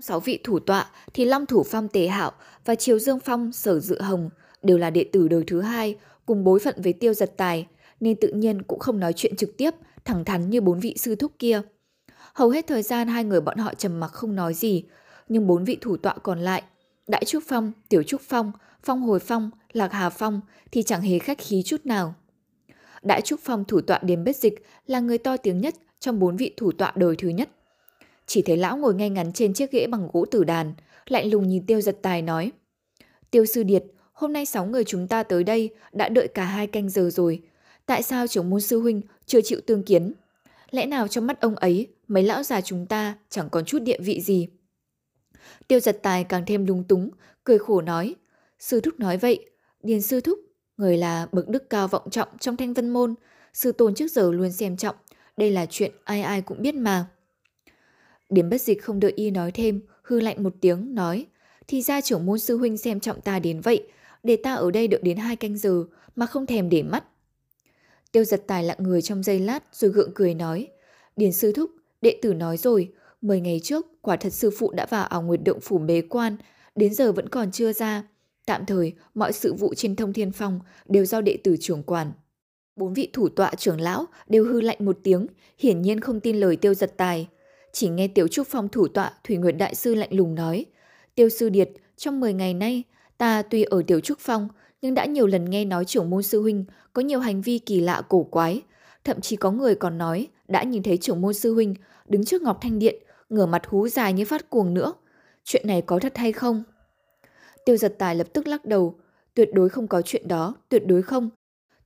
Sáu vị thủ tọa thì Long Thủ Phong Tề Hạo và Triều Dương Phong Sở Dự Hồng đều là đệ tử đời thứ hai cùng bối phận với tiêu giật tài, nên tự nhiên cũng không nói chuyện trực tiếp, thẳng thắn như bốn vị sư thúc kia. Hầu hết thời gian hai người bọn họ trầm mặc không nói gì, nhưng bốn vị thủ tọa còn lại, Đại Trúc Phong, Tiểu Trúc Phong, Phong Hồi Phong, Lạc Hà Phong thì chẳng hề khách khí chút nào. Đại Trúc Phong thủ tọa Điềm Bết Dịch là người to tiếng nhất trong bốn vị thủ tọa đời thứ nhất. Chỉ thấy lão ngồi ngay ngắn trên chiếc ghế bằng gỗ tử đàn, lạnh lùng nhìn Tiêu Giật Tài nói. Tiêu Sư Điệt, hôm nay sáu người chúng ta tới đây đã đợi cả hai canh giờ rồi. Tại sao trưởng môn sư huynh chưa chịu tương kiến? Lẽ nào trong mắt ông ấy, mấy lão già chúng ta chẳng còn chút địa vị gì? Tiêu giật tài càng thêm lúng túng, cười khổ nói. Sư thúc nói vậy, Điền sư thúc, người là bậc đức cao vọng trọng trong thanh vân môn, sư tôn trước giờ luôn xem trọng, đây là chuyện ai ai cũng biết mà. Điền bất dịch không đợi y nói thêm, hư lạnh một tiếng, nói, thì ra trưởng môn sư huynh xem trọng ta đến vậy, để ta ở đây đợi đến hai canh giờ mà không thèm để mắt. Tiêu giật tài lặng người trong giây lát rồi gượng cười nói, Điền sư thúc, đệ tử nói rồi, 10 ngày trước, quả thật sư phụ đã vào ảo nguyệt động phủ bế quan, đến giờ vẫn còn chưa ra. Tạm thời, mọi sự vụ trên thông thiên phong đều do đệ tử trưởng quản. Bốn vị thủ tọa trưởng lão đều hư lạnh một tiếng, hiển nhiên không tin lời tiêu giật tài. Chỉ nghe tiểu trúc phong thủ tọa Thủy Nguyệt Đại Sư lạnh lùng nói, Tiêu Sư Điệt, trong 10 ngày nay, ta tuy ở tiểu trúc phong, nhưng đã nhiều lần nghe nói trưởng môn sư huynh có nhiều hành vi kỳ lạ cổ quái. Thậm chí có người còn nói đã nhìn thấy trưởng môn sư huynh đứng trước Ngọc Thanh Điện ngửa mặt hú dài như phát cuồng nữa. Chuyện này có thật hay không? Tiêu giật tài lập tức lắc đầu. tuyệt đối không có chuyện đó, tuyệt đối không.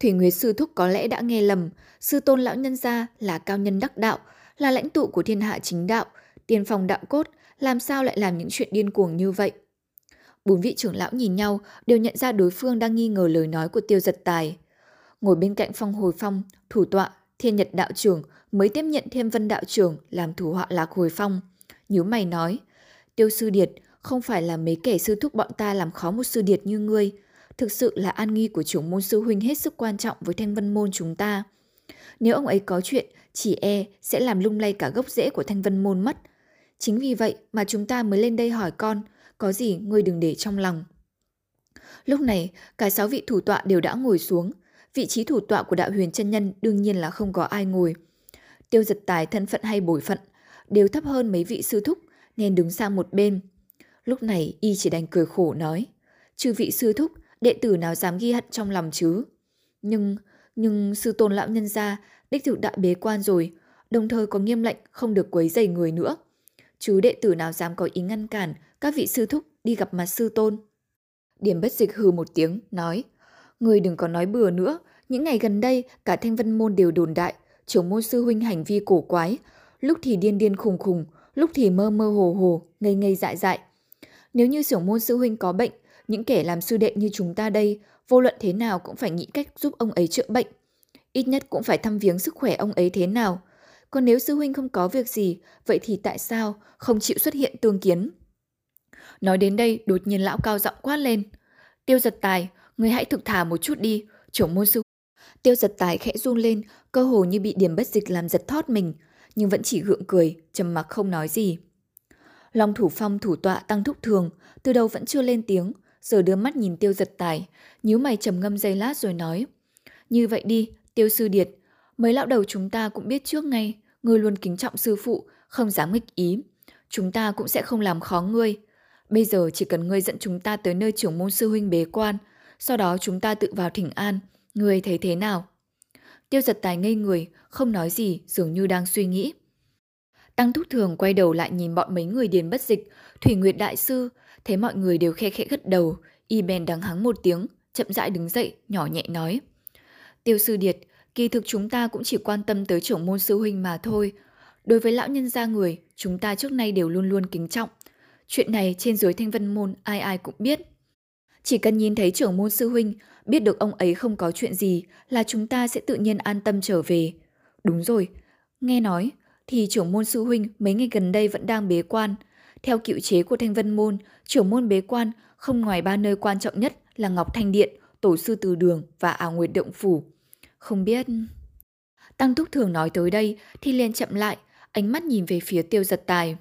Thủy Nguyệt Sư Thúc có lẽ đã nghe lầm, Sư Tôn Lão Nhân Gia là cao nhân đắc đạo, là lãnh tụ của thiên hạ chính đạo, tiên phong đạo cốt, làm sao lại làm những chuyện điên cuồng như vậy. Bốn vị trưởng lão nhìn nhau đều nhận ra đối phương đang nghi ngờ lời nói của tiêu giật tài. Ngồi bên cạnh phong hồi phong, thủ tọa, thiên nhật đạo trưởng mới tiếp nhận thêm vân đạo trưởng làm thủ họa lạc hồi phong. Nhớ mày nói, tiêu sư điệt không phải là mấy kẻ sư thúc bọn ta làm khó một sư điệt như ngươi. Thực sự là an nghi của trưởng môn sư huynh hết sức quan trọng với thanh vân môn chúng ta. Nếu ông ấy có chuyện, chỉ e sẽ làm lung lay cả gốc rễ của thanh vân môn mất. Chính vì vậy mà chúng ta mới lên đây hỏi con, có gì ngươi đừng để trong lòng. Lúc này, cả sáu vị thủ tọa đều đã ngồi xuống. Vị trí thủ tọa của đạo huyền chân nhân đương nhiên là không có ai ngồi. Tiêu giật tài thân phận hay bồi phận, đều thấp hơn mấy vị sư thúc, nên đứng sang một bên. Lúc này y chỉ đành cười khổ nói, chư vị sư thúc, đệ tử nào dám ghi hận trong lòng chứ. Nhưng, nhưng sư tôn lão nhân gia đích thực đã bế quan rồi, đồng thời có nghiêm lệnh không được quấy rầy người nữa. Chứ đệ tử nào dám có ý ngăn cản các vị sư thúc đi gặp mặt sư tôn. Điểm bất dịch hừ một tiếng, nói, Người đừng có nói bừa nữa, những ngày gần đây cả thanh vân môn đều đồn đại, trưởng môn sư huynh hành vi cổ quái, lúc thì điên điên khùng khùng, lúc thì mơ mơ hồ hồ, ngây ngây dại dại. Nếu như trưởng môn sư huynh có bệnh, những kẻ làm sư đệ như chúng ta đây, vô luận thế nào cũng phải nghĩ cách giúp ông ấy chữa bệnh. Ít nhất cũng phải thăm viếng sức khỏe ông ấy thế nào. Còn nếu sư huynh không có việc gì, vậy thì tại sao không chịu xuất hiện tương kiến? Nói đến đây, đột nhiên lão cao giọng quát lên. Tiêu giật tài, người hãy thực thà một chút đi, trưởng môn sư. Tiêu giật tài khẽ run lên, cơ hồ như bị điểm bất dịch làm giật thót mình, nhưng vẫn chỉ gượng cười, trầm mặc không nói gì. Long thủ phong thủ tọa tăng thúc thường, từ đầu vẫn chưa lên tiếng, giờ đưa mắt nhìn tiêu giật tài, nhíu mày trầm ngâm giây lát rồi nói. Như vậy đi, tiêu sư điệt, mấy lão đầu chúng ta cũng biết trước ngay, ngươi luôn kính trọng sư phụ, không dám nghịch ý. Chúng ta cũng sẽ không làm khó ngươi. Bây giờ chỉ cần ngươi dẫn chúng ta tới nơi trưởng môn sư huynh bế quan, sau đó chúng ta tự vào thỉnh an. người thấy thế nào? Tiêu giật tài ngây người, không nói gì, dường như đang suy nghĩ. Tăng Thúc Thường quay đầu lại nhìn bọn mấy người điền bất dịch, Thủy Nguyệt Đại Sư, thấy mọi người đều khe khẽ gật đầu, y bèn đắng hắng một tiếng, chậm rãi đứng dậy, nhỏ nhẹ nói. Tiêu sư Điệt, kỳ thực chúng ta cũng chỉ quan tâm tới trưởng môn sư huynh mà thôi. Đối với lão nhân gia người, chúng ta trước nay đều luôn luôn kính trọng. Chuyện này trên dưới thanh vân môn ai ai cũng biết. Chỉ cần nhìn thấy trưởng môn sư huynh, biết được ông ấy không có chuyện gì là chúng ta sẽ tự nhiên an tâm trở về. Đúng rồi, nghe nói thì trưởng môn sư huynh mấy ngày gần đây vẫn đang bế quan. Theo cựu chế của Thanh Vân Môn, trưởng môn bế quan không ngoài ba nơi quan trọng nhất là Ngọc Thanh Điện, Tổ sư Từ Đường và Ảo Nguyệt Động Phủ. Không biết... Tăng thúc Thường nói tới đây thì liền chậm lại, ánh mắt nhìn về phía tiêu giật tài.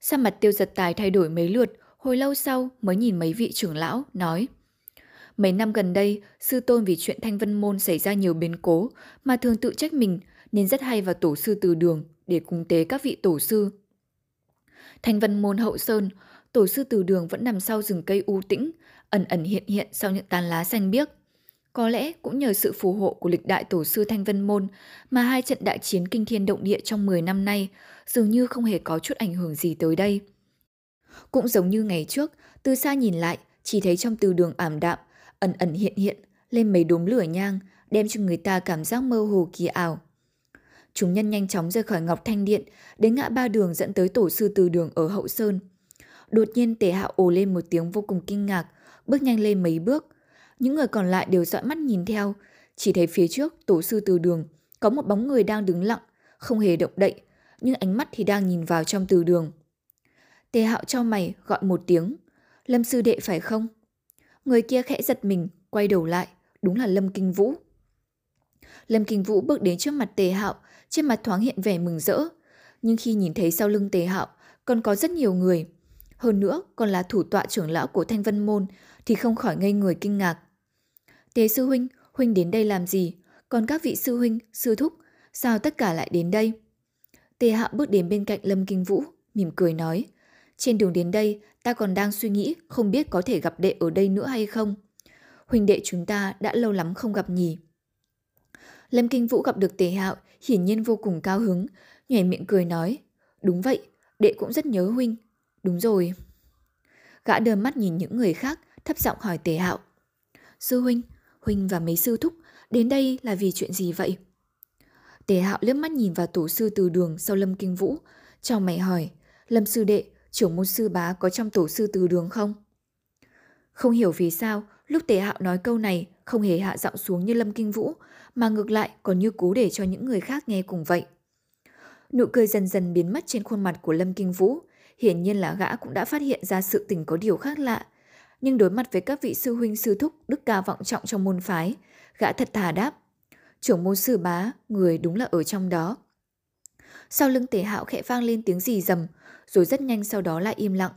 Sao mặt tiêu giật tài thay đổi mấy lượt, hồi lâu sau mới nhìn mấy vị trưởng lão, nói Mấy năm gần đây, sư tôn vì chuyện thanh vân môn xảy ra nhiều biến cố mà thường tự trách mình nên rất hay vào tổ sư từ đường để cúng tế các vị tổ sư. Thanh vân môn hậu sơn, tổ sư từ đường vẫn nằm sau rừng cây u tĩnh, ẩn ẩn hiện hiện sau những tàn lá xanh biếc. Có lẽ cũng nhờ sự phù hộ của lịch đại tổ sư Thanh Vân Môn mà hai trận đại chiến kinh thiên động địa trong 10 năm nay dường như không hề có chút ảnh hưởng gì tới đây. Cũng giống như ngày trước, từ xa nhìn lại, chỉ thấy trong từ đường ảm đạm, ẩn ẩn hiện hiện, lên mấy đốm lửa nhang, đem cho người ta cảm giác mơ hồ kỳ ảo. Chúng nhân nhanh chóng rời khỏi Ngọc Thanh Điện, đến ngã ba đường dẫn tới tổ sư từ đường ở Hậu Sơn. Đột nhiên tề hạo ồ lên một tiếng vô cùng kinh ngạc, bước nhanh lên mấy bước. Những người còn lại đều dõi mắt nhìn theo, chỉ thấy phía trước tổ sư từ đường có một bóng người đang đứng lặng, không hề động đậy, nhưng ánh mắt thì đang nhìn vào trong từ đường. Tề hạo cho mày gọi một tiếng. Lâm sư đệ phải không? Người kia khẽ giật mình, quay đầu lại. Đúng là Lâm Kinh Vũ. Lâm Kinh Vũ bước đến trước mặt Tề Hạo, trên mặt thoáng hiện vẻ mừng rỡ. Nhưng khi nhìn thấy sau lưng Tề Hạo, còn có rất nhiều người. Hơn nữa, còn là thủ tọa trưởng lão của Thanh Vân Môn, thì không khỏi ngây người kinh ngạc. Tề sư huynh, huynh đến đây làm gì? Còn các vị sư huynh, sư thúc, sao tất cả lại đến đây? Tề Hạo bước đến bên cạnh Lâm Kinh Vũ, mỉm cười nói. Trên đường đến đây, ta còn đang suy nghĩ không biết có thể gặp đệ ở đây nữa hay không. Huỳnh đệ chúng ta đã lâu lắm không gặp nhỉ. Lâm Kinh Vũ gặp được Tề Hạo, hiển nhiên vô cùng cao hứng, nhảy miệng cười nói. Đúng vậy, đệ cũng rất nhớ Huynh. Đúng rồi. Gã đờ mắt nhìn những người khác, thấp giọng hỏi Tề Hạo. Sư huynh, huynh và mấy sư thúc đến đây là vì chuyện gì vậy? Tề hạo liếc mắt nhìn vào tổ sư từ đường sau Lâm Kinh Vũ, trong mày hỏi, Lâm sư đệ, trưởng môn sư bá có trong tổ sư từ đường không? Không hiểu vì sao, lúc Tề hạo nói câu này không hề hạ giọng xuống như Lâm Kinh Vũ, mà ngược lại còn như cố để cho những người khác nghe cùng vậy. Nụ cười dần dần biến mất trên khuôn mặt của Lâm Kinh Vũ, hiển nhiên là gã cũng đã phát hiện ra sự tình có điều khác lạ. Nhưng đối mặt với các vị sư huynh sư thúc đức cao vọng trọng trong môn phái, gã thật thà đáp. Trưởng môn sư bá, người đúng là ở trong đó. Sau lưng tề hạo khẽ vang lên tiếng gì rầm, rồi rất nhanh sau đó lại im lặng.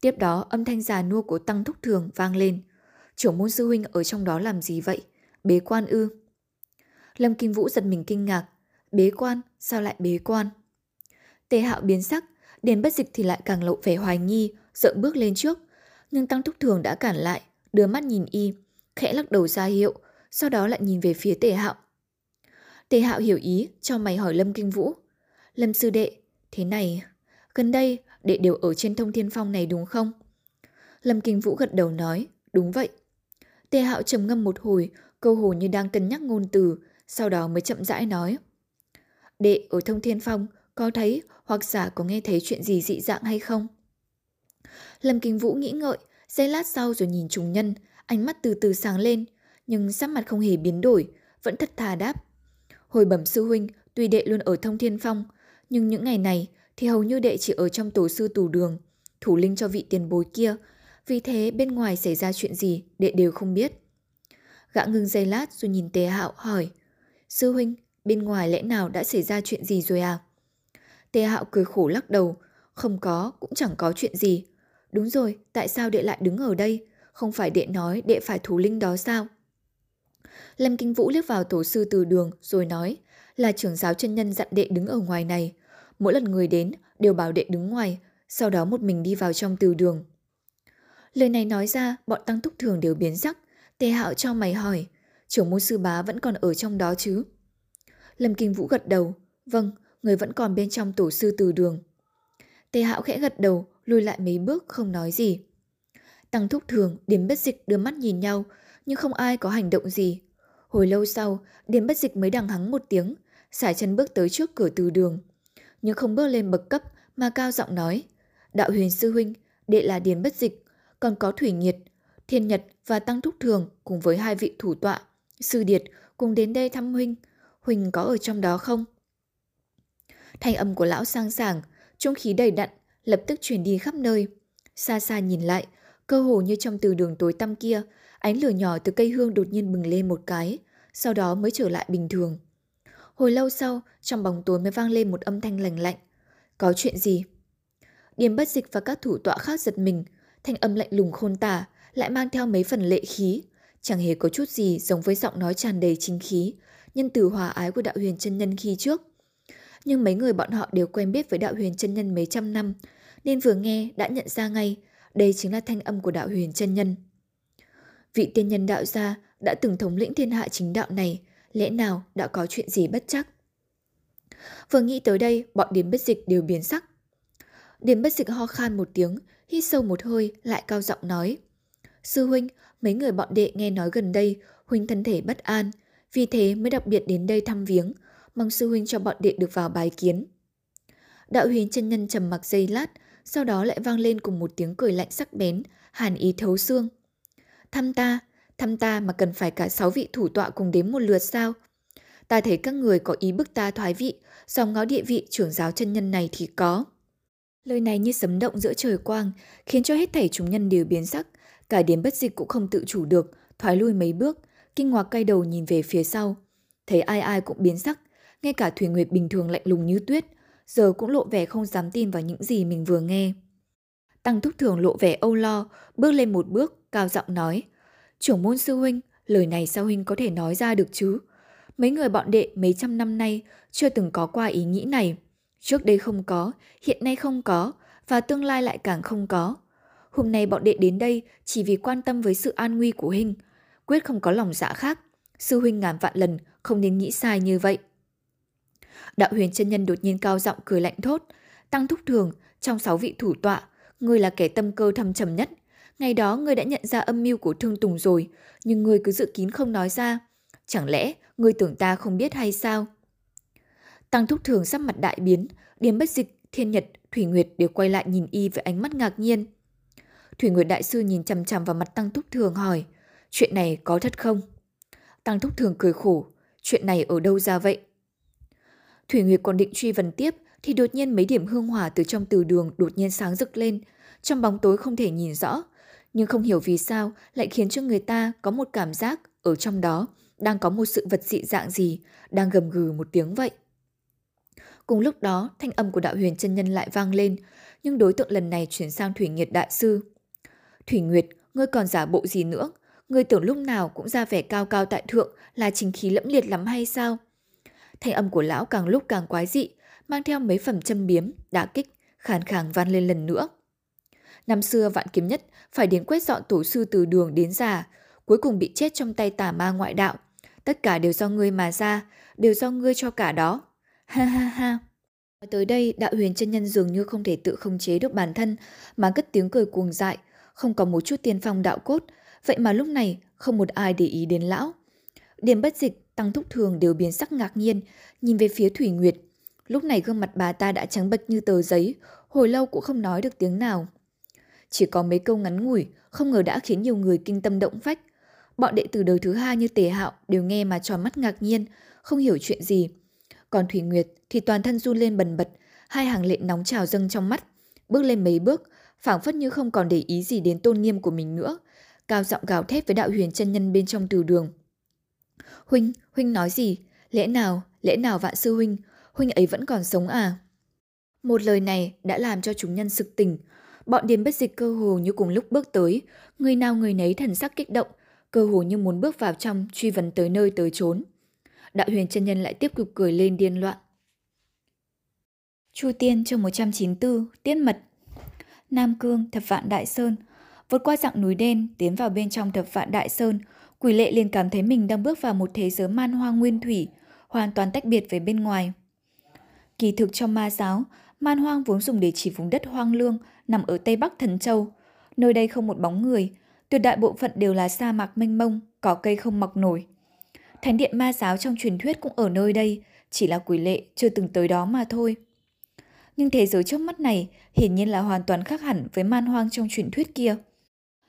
Tiếp đó âm thanh già nua của tăng thúc thường vang lên. Trưởng môn sư huynh ở trong đó làm gì vậy? Bế quan ư? Lâm Kim Vũ giật mình kinh ngạc. Bế quan? Sao lại bế quan? Tề hạo biến sắc, Điền bất dịch thì lại càng lộ vẻ hoài nghi, sợ bước lên trước. Nhưng Tăng Thúc Thường đã cản lại, đưa mắt nhìn y, khẽ lắc đầu ra hiệu, sau đó lại nhìn về phía Tề Hạo. Tề Hạo hiểu ý, cho mày hỏi Lâm Kinh Vũ. Lâm sư đệ, thế này, gần đây đệ đều ở trên thông thiên phong này đúng không? Lâm Kinh Vũ gật đầu nói, đúng vậy. Tề Hạo trầm ngâm một hồi, câu hồ như đang cân nhắc ngôn từ, sau đó mới chậm rãi nói. Đệ ở thông thiên phong có thấy hoặc giả có nghe thấy chuyện gì dị dạng hay không? Lâm Kinh Vũ nghĩ ngợi, giây lát sau rồi nhìn trùng nhân, ánh mắt từ từ sáng lên, nhưng sắc mặt không hề biến đổi, vẫn thật thà đáp. Hồi bẩm sư huynh, tuy đệ luôn ở thông thiên phong, nhưng những ngày này thì hầu như đệ chỉ ở trong tổ sư tù đường, thủ linh cho vị tiền bối kia, vì thế bên ngoài xảy ra chuyện gì đệ đều không biết. Gã ngưng giây lát rồi nhìn tề hạo hỏi, sư huynh, bên ngoài lẽ nào đã xảy ra chuyện gì rồi à? Tề hạo cười khổ lắc đầu, không có, cũng chẳng có chuyện gì. Đúng rồi, tại sao đệ lại đứng ở đây? Không phải đệ nói đệ phải thủ linh đó sao? Lâm Kinh Vũ liếc vào tổ sư từ đường rồi nói là trưởng giáo chân nhân dặn đệ đứng ở ngoài này. Mỗi lần người đến đều bảo đệ đứng ngoài, sau đó một mình đi vào trong từ đường. Lời này nói ra, bọn tăng túc thường đều biến sắc. Tề hạo cho mày hỏi, trưởng môn sư bá vẫn còn ở trong đó chứ? Lâm Kinh Vũ gật đầu, vâng, người vẫn còn bên trong tổ sư từ đường. Tề hạo khẽ gật đầu, lùi lại mấy bước không nói gì. Tăng thúc thường, điểm bất dịch đưa mắt nhìn nhau, nhưng không ai có hành động gì. Hồi lâu sau, điểm bất dịch mới đằng hắng một tiếng, xả chân bước tới trước cửa từ đường. Nhưng không bước lên bậc cấp mà cao giọng nói. Đạo huyền sư huynh, đệ là điền bất dịch, còn có thủy nhiệt, thiên nhật và tăng thúc thường cùng với hai vị thủ tọa, sư điệt cùng đến đây thăm huynh. Huynh có ở trong đó không? Thanh âm của lão sang sảng, trung khí đầy đặn, lập tức truyền đi khắp nơi. Xa xa nhìn lại, cơ hồ như trong từ đường tối tăm kia, ánh lửa nhỏ từ cây hương đột nhiên bừng lên một cái, sau đó mới trở lại bình thường. Hồi lâu sau, trong bóng tối mới vang lên một âm thanh lành lạnh. Có chuyện gì? Điềm bất dịch và các thủ tọa khác giật mình, thanh âm lạnh lùng khôn tả, lại mang theo mấy phần lệ khí. Chẳng hề có chút gì giống với giọng nói tràn đầy chính khí, nhân từ hòa ái của đạo huyền chân nhân khi trước nhưng mấy người bọn họ đều quen biết với đạo huyền chân nhân mấy trăm năm, nên vừa nghe đã nhận ra ngay đây chính là thanh âm của đạo huyền chân nhân. Vị tiên nhân đạo gia đã từng thống lĩnh thiên hạ chính đạo này, lẽ nào đã có chuyện gì bất chắc? Vừa nghĩ tới đây, bọn điếm bất dịch đều biến sắc. Điếm bất dịch ho khan một tiếng, hít sâu một hơi, lại cao giọng nói. Sư huynh, mấy người bọn đệ nghe nói gần đây, huynh thân thể bất an, vì thế mới đặc biệt đến đây thăm viếng, mong sư huynh cho bọn đệ được vào bài kiến. Đạo huyền chân nhân trầm mặc giây lát, sau đó lại vang lên cùng một tiếng cười lạnh sắc bén, hàn ý thấu xương. Thăm ta, thăm ta mà cần phải cả sáu vị thủ tọa cùng đến một lượt sao? Ta thấy các người có ý bức ta thoái vị, dòng ngó địa vị trưởng giáo chân nhân này thì có. Lời này như sấm động giữa trời quang, khiến cho hết thảy chúng nhân đều biến sắc, cả điểm bất dịch cũng không tự chủ được, thoái lui mấy bước, kinh ngạc cay đầu nhìn về phía sau. Thấy ai ai cũng biến sắc, ngay cả Thủy Nguyệt bình thường lạnh lùng như tuyết, giờ cũng lộ vẻ không dám tin vào những gì mình vừa nghe. Tăng Thúc Thường lộ vẻ âu lo, bước lên một bước, cao giọng nói. Trưởng môn sư huynh, lời này sao huynh có thể nói ra được chứ? Mấy người bọn đệ mấy trăm năm nay chưa từng có qua ý nghĩ này. Trước đây không có, hiện nay không có, và tương lai lại càng không có. Hôm nay bọn đệ đến đây chỉ vì quan tâm với sự an nguy của huynh, quyết không có lòng dạ khác. Sư huynh ngàn vạn lần không nên nghĩ sai như vậy. Đạo huyền chân nhân đột nhiên cao giọng cười lạnh thốt. Tăng thúc thường, trong sáu vị thủ tọa, ngươi là kẻ tâm cơ thâm trầm nhất. Ngày đó ngươi đã nhận ra âm mưu của Thương Tùng rồi, nhưng ngươi cứ dự kín không nói ra. Chẳng lẽ ngươi tưởng ta không biết hay sao? Tăng Thúc Thường sắc mặt đại biến, Điềm Bất Dịch, Thiên Nhật, Thủy Nguyệt đều quay lại nhìn y với ánh mắt ngạc nhiên. Thủy Nguyệt Đại Sư nhìn chằm chằm vào mặt Tăng Thúc Thường hỏi, chuyện này có thật không? Tăng Thúc Thường cười khổ, chuyện này ở đâu ra vậy? Thủy Nguyệt còn định truy vấn tiếp thì đột nhiên mấy điểm hương hỏa từ trong từ đường đột nhiên sáng rực lên, trong bóng tối không thể nhìn rõ, nhưng không hiểu vì sao lại khiến cho người ta có một cảm giác ở trong đó đang có một sự vật dị dạng gì, đang gầm gừ một tiếng vậy. Cùng lúc đó, thanh âm của đạo huyền chân nhân lại vang lên, nhưng đối tượng lần này chuyển sang Thủy Nguyệt Đại Sư. Thủy Nguyệt, ngươi còn giả bộ gì nữa? Ngươi tưởng lúc nào cũng ra vẻ cao cao tại thượng là chính khí lẫm liệt lắm hay sao? Thanh âm của lão càng lúc càng quái dị, mang theo mấy phẩm châm biếm, đả kích, khàn khàng van lên lần nữa. Năm xưa vạn kiếm nhất phải đến quét dọn tổ sư từ đường đến già, cuối cùng bị chết trong tay tà ma ngoại đạo. Tất cả đều do ngươi mà ra, đều do ngươi cho cả đó. Ha ha ha. Tới đây, đạo huyền chân nhân dường như không thể tự không chế được bản thân, mà cất tiếng cười cuồng dại, không có một chút tiên phong đạo cốt, vậy mà lúc này không một ai để ý đến lão. Điểm bất dịch, tăng thúc thường đều biến sắc ngạc nhiên, nhìn về phía Thủy Nguyệt. Lúc này gương mặt bà ta đã trắng bệch như tờ giấy, hồi lâu cũng không nói được tiếng nào. Chỉ có mấy câu ngắn ngủi, không ngờ đã khiến nhiều người kinh tâm động phách. Bọn đệ tử đời thứ hai như Tề Hạo đều nghe mà tròn mắt ngạc nhiên, không hiểu chuyện gì. Còn Thủy Nguyệt thì toàn thân run lên bần bật, hai hàng lệ nóng trào dâng trong mắt. Bước lên mấy bước, phảng phất như không còn để ý gì đến tôn nghiêm của mình nữa. Cao giọng gào thét với đạo huyền chân nhân bên trong từ đường. Huynh, Huynh nói gì? Lẽ nào, lẽ nào vạn sư Huynh, Huynh ấy vẫn còn sống à? Một lời này đã làm cho chúng nhân sực tỉnh. Bọn điềm bất dịch cơ hồ như cùng lúc bước tới, người nào người nấy thần sắc kích động, cơ hồ như muốn bước vào trong truy vấn tới nơi tới chốn. Đạo huyền chân nhân lại tiếp tục cười lên điên loạn. Chu Tiên chương 194, Tiết Mật Nam Cương, Thập Vạn Đại Sơn Vượt qua dặng núi đen, tiến vào bên trong Thập Vạn Đại Sơn, quỷ lệ liền cảm thấy mình đang bước vào một thế giới man hoang nguyên thủy, hoàn toàn tách biệt với bên ngoài. Kỳ thực trong ma giáo, man hoang vốn dùng để chỉ vùng đất hoang lương nằm ở Tây Bắc Thần Châu. Nơi đây không một bóng người, tuyệt đại bộ phận đều là sa mạc mênh mông, cỏ cây không mọc nổi. Thánh điện ma giáo trong truyền thuyết cũng ở nơi đây, chỉ là quỷ lệ chưa từng tới đó mà thôi. Nhưng thế giới trước mắt này hiển nhiên là hoàn toàn khác hẳn với man hoang trong truyền thuyết kia.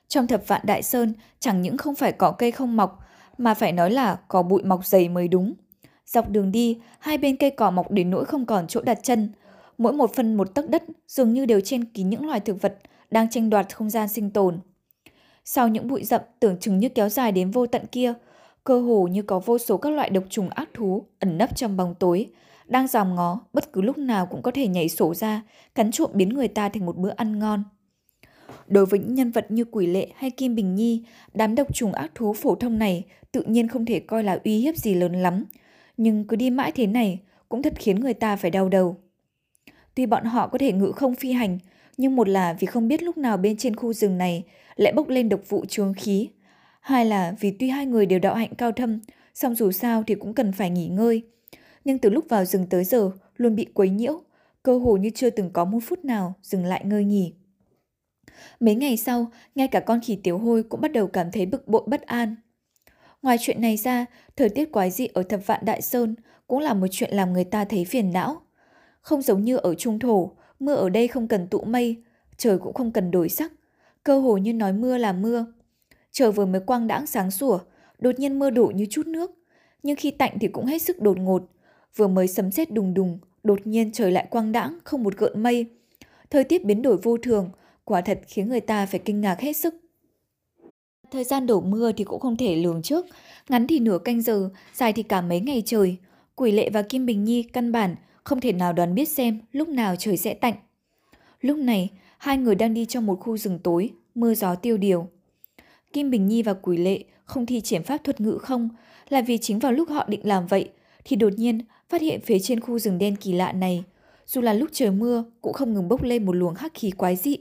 Trong thập vạn đại sơn chẳng những không phải cỏ cây không mọc, mà phải nói là có bụi mọc dày mới đúng. Dọc đường đi, hai bên cây cỏ mọc đến nỗi không còn chỗ đặt chân. Mỗi một phần một tấc đất dường như đều trên kín những loài thực vật đang tranh đoạt không gian sinh tồn. Sau những bụi rậm tưởng chừng như kéo dài đến vô tận kia, cơ hồ như có vô số các loại độc trùng ác thú ẩn nấp trong bóng tối, đang dòm ngó bất cứ lúc nào cũng có thể nhảy sổ ra, cắn trộm biến người ta thành một bữa ăn ngon. Đối với những nhân vật như Quỷ Lệ hay Kim Bình Nhi, đám độc trùng ác thú phổ thông này tự nhiên không thể coi là uy hiếp gì lớn lắm. Nhưng cứ đi mãi thế này cũng thật khiến người ta phải đau đầu. Tuy bọn họ có thể ngự không phi hành, nhưng một là vì không biết lúc nào bên trên khu rừng này lại bốc lên độc vụ trường khí. Hai là vì tuy hai người đều đạo hạnh cao thâm, song dù sao thì cũng cần phải nghỉ ngơi. Nhưng từ lúc vào rừng tới giờ luôn bị quấy nhiễu, cơ hồ như chưa từng có một phút nào dừng lại ngơi nghỉ. Mấy ngày sau, ngay cả con khỉ tiểu hôi cũng bắt đầu cảm thấy bực bội bất an. Ngoài chuyện này ra, thời tiết quái dị ở thập vạn Đại Sơn cũng là một chuyện làm người ta thấy phiền não. Không giống như ở Trung Thổ, mưa ở đây không cần tụ mây, trời cũng không cần đổi sắc. Cơ hồ như nói mưa là mưa. Trời vừa mới quang đãng sáng sủa, đột nhiên mưa đổ như chút nước. Nhưng khi tạnh thì cũng hết sức đột ngột. Vừa mới sấm sét đùng đùng, đột nhiên trời lại quang đãng, không một gợn mây. Thời tiết biến đổi vô thường, quả thật khiến người ta phải kinh ngạc hết sức. Thời gian đổ mưa thì cũng không thể lường trước, ngắn thì nửa canh giờ, dài thì cả mấy ngày trời. Quỷ lệ và Kim Bình Nhi căn bản không thể nào đoán biết xem lúc nào trời sẽ tạnh. Lúc này, hai người đang đi trong một khu rừng tối, mưa gió tiêu điều. Kim Bình Nhi và Quỷ Lệ không thi triển pháp thuật ngữ không, là vì chính vào lúc họ định làm vậy, thì đột nhiên phát hiện phía trên khu rừng đen kỳ lạ này, dù là lúc trời mưa cũng không ngừng bốc lên một luồng hắc khí quái dị.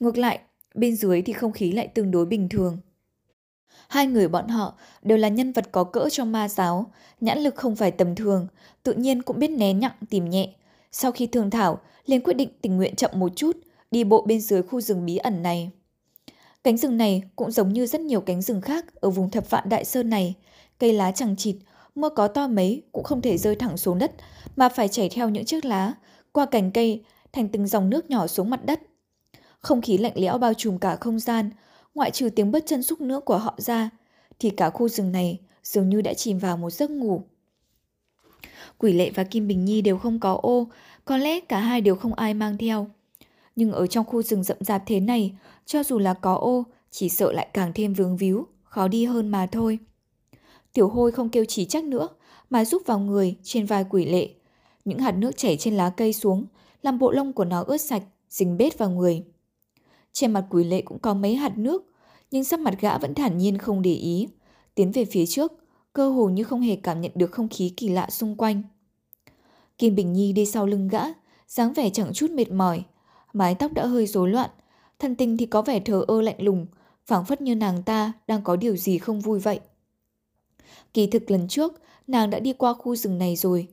Ngược lại, bên dưới thì không khí lại tương đối bình thường. Hai người bọn họ đều là nhân vật có cỡ trong ma giáo, nhãn lực không phải tầm thường, tự nhiên cũng biết né nhặng tìm nhẹ. Sau khi thương thảo, liền quyết định tình nguyện chậm một chút, đi bộ bên dưới khu rừng bí ẩn này.
Cánh rừng này cũng giống như rất nhiều cánh rừng khác ở vùng thập vạn đại sơn này. Cây lá chẳng chịt, mưa có to mấy cũng không thể rơi thẳng xuống đất, mà phải chảy theo những chiếc lá, qua cành cây, thành từng dòng nước nhỏ xuống mặt đất. Không khí lạnh lẽo bao trùm cả không gian, ngoại trừ tiếng bước chân xúc nữa của họ ra, thì cả khu rừng này dường như đã chìm vào một giấc ngủ. Quỷ lệ và Kim Bình Nhi đều không có ô, có lẽ cả hai đều không ai mang theo. Nhưng ở trong khu rừng rậm rạp thế này, cho dù là có ô, chỉ sợ lại càng thêm vướng víu, khó đi hơn mà thôi. Tiểu hôi không kêu chỉ trách nữa, mà giúp vào người trên vai quỷ lệ. Những hạt nước chảy trên lá cây xuống, làm bộ lông của nó ướt sạch, dính bết vào người. Trên mặt quỷ lệ cũng có mấy hạt nước, nhưng sắc mặt gã vẫn thản nhiên không để ý. Tiến về phía trước, cơ hồ như không hề cảm nhận được không khí kỳ lạ xung quanh. Kim Bình Nhi đi sau lưng gã, dáng vẻ chẳng chút mệt mỏi. Mái tóc đã hơi rối loạn, thân tình thì có vẻ thờ ơ lạnh lùng, phảng phất như nàng ta đang có điều gì không vui vậy. Kỳ thực lần trước, nàng đã đi qua khu rừng này rồi.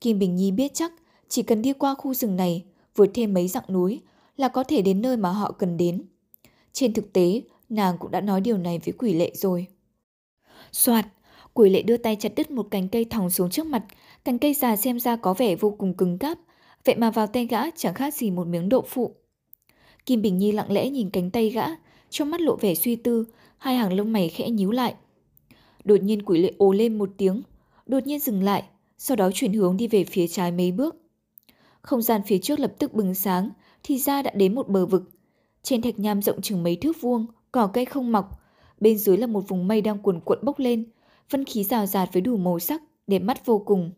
Kim Bình Nhi biết chắc, chỉ cần đi qua khu rừng này, vượt thêm mấy dặm núi là có thể đến nơi mà họ cần đến. Trên thực tế, nàng cũng đã nói điều này với quỷ lệ rồi. Soạt, quỷ lệ đưa tay chặt đứt một cành cây thòng xuống trước mặt, cành cây già xem ra có vẻ vô cùng cứng cáp, vậy mà vào tay gã chẳng khác gì một miếng đậu phụ. Kim Bình Nhi lặng lẽ nhìn cánh tay gã, trong mắt lộ vẻ suy tư, hai hàng lông mày khẽ nhíu lại. Đột nhiên quỷ lệ ồ lên một tiếng, đột nhiên dừng lại, sau đó chuyển hướng đi về phía trái mấy bước. Không gian phía trước lập tức bừng sáng, thì ra đã đến một bờ vực. Trên thạch nham rộng chừng mấy thước vuông, cỏ cây không mọc, bên dưới là một vùng mây đang cuồn cuộn bốc lên, phân khí rào rạt với đủ màu sắc, đẹp mắt vô cùng.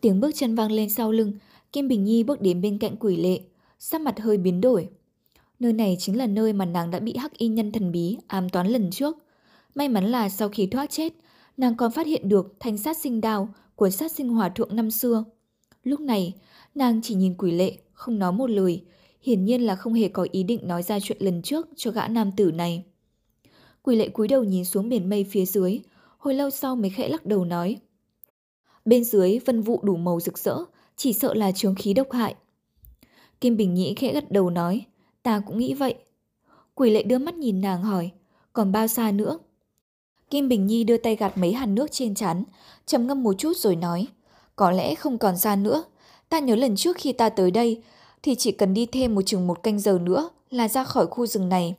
Tiếng bước chân vang lên sau lưng, Kim Bình Nhi bước đến bên cạnh quỷ lệ, sắc mặt hơi biến đổi. Nơi này chính là nơi mà nàng đã bị hắc y nhân thần bí ám toán lần trước. May mắn là sau khi thoát chết, nàng còn phát hiện được thanh sát sinh đao của sát sinh hòa thượng năm xưa. Lúc này, nàng chỉ nhìn quỷ lệ, không nói một lời, hiển nhiên là không hề có ý định nói ra chuyện lần trước cho gã nam tử này. Quỷ lệ cúi đầu nhìn xuống biển mây phía dưới, hồi lâu sau mới khẽ lắc đầu nói. Bên dưới vân vụ đủ màu rực rỡ, chỉ sợ là trường khí độc hại. Kim Bình Nhĩ khẽ gật đầu nói, ta cũng nghĩ vậy. Quỷ lệ đưa mắt nhìn nàng hỏi, còn bao xa nữa? Kim Bình Nhi đưa tay gạt mấy hàn nước trên chắn, trầm ngâm một chút rồi nói, có lẽ không còn xa nữa. Ta nhớ lần trước khi ta tới đây, thì chỉ cần đi thêm một chừng một canh giờ nữa là ra khỏi khu rừng này.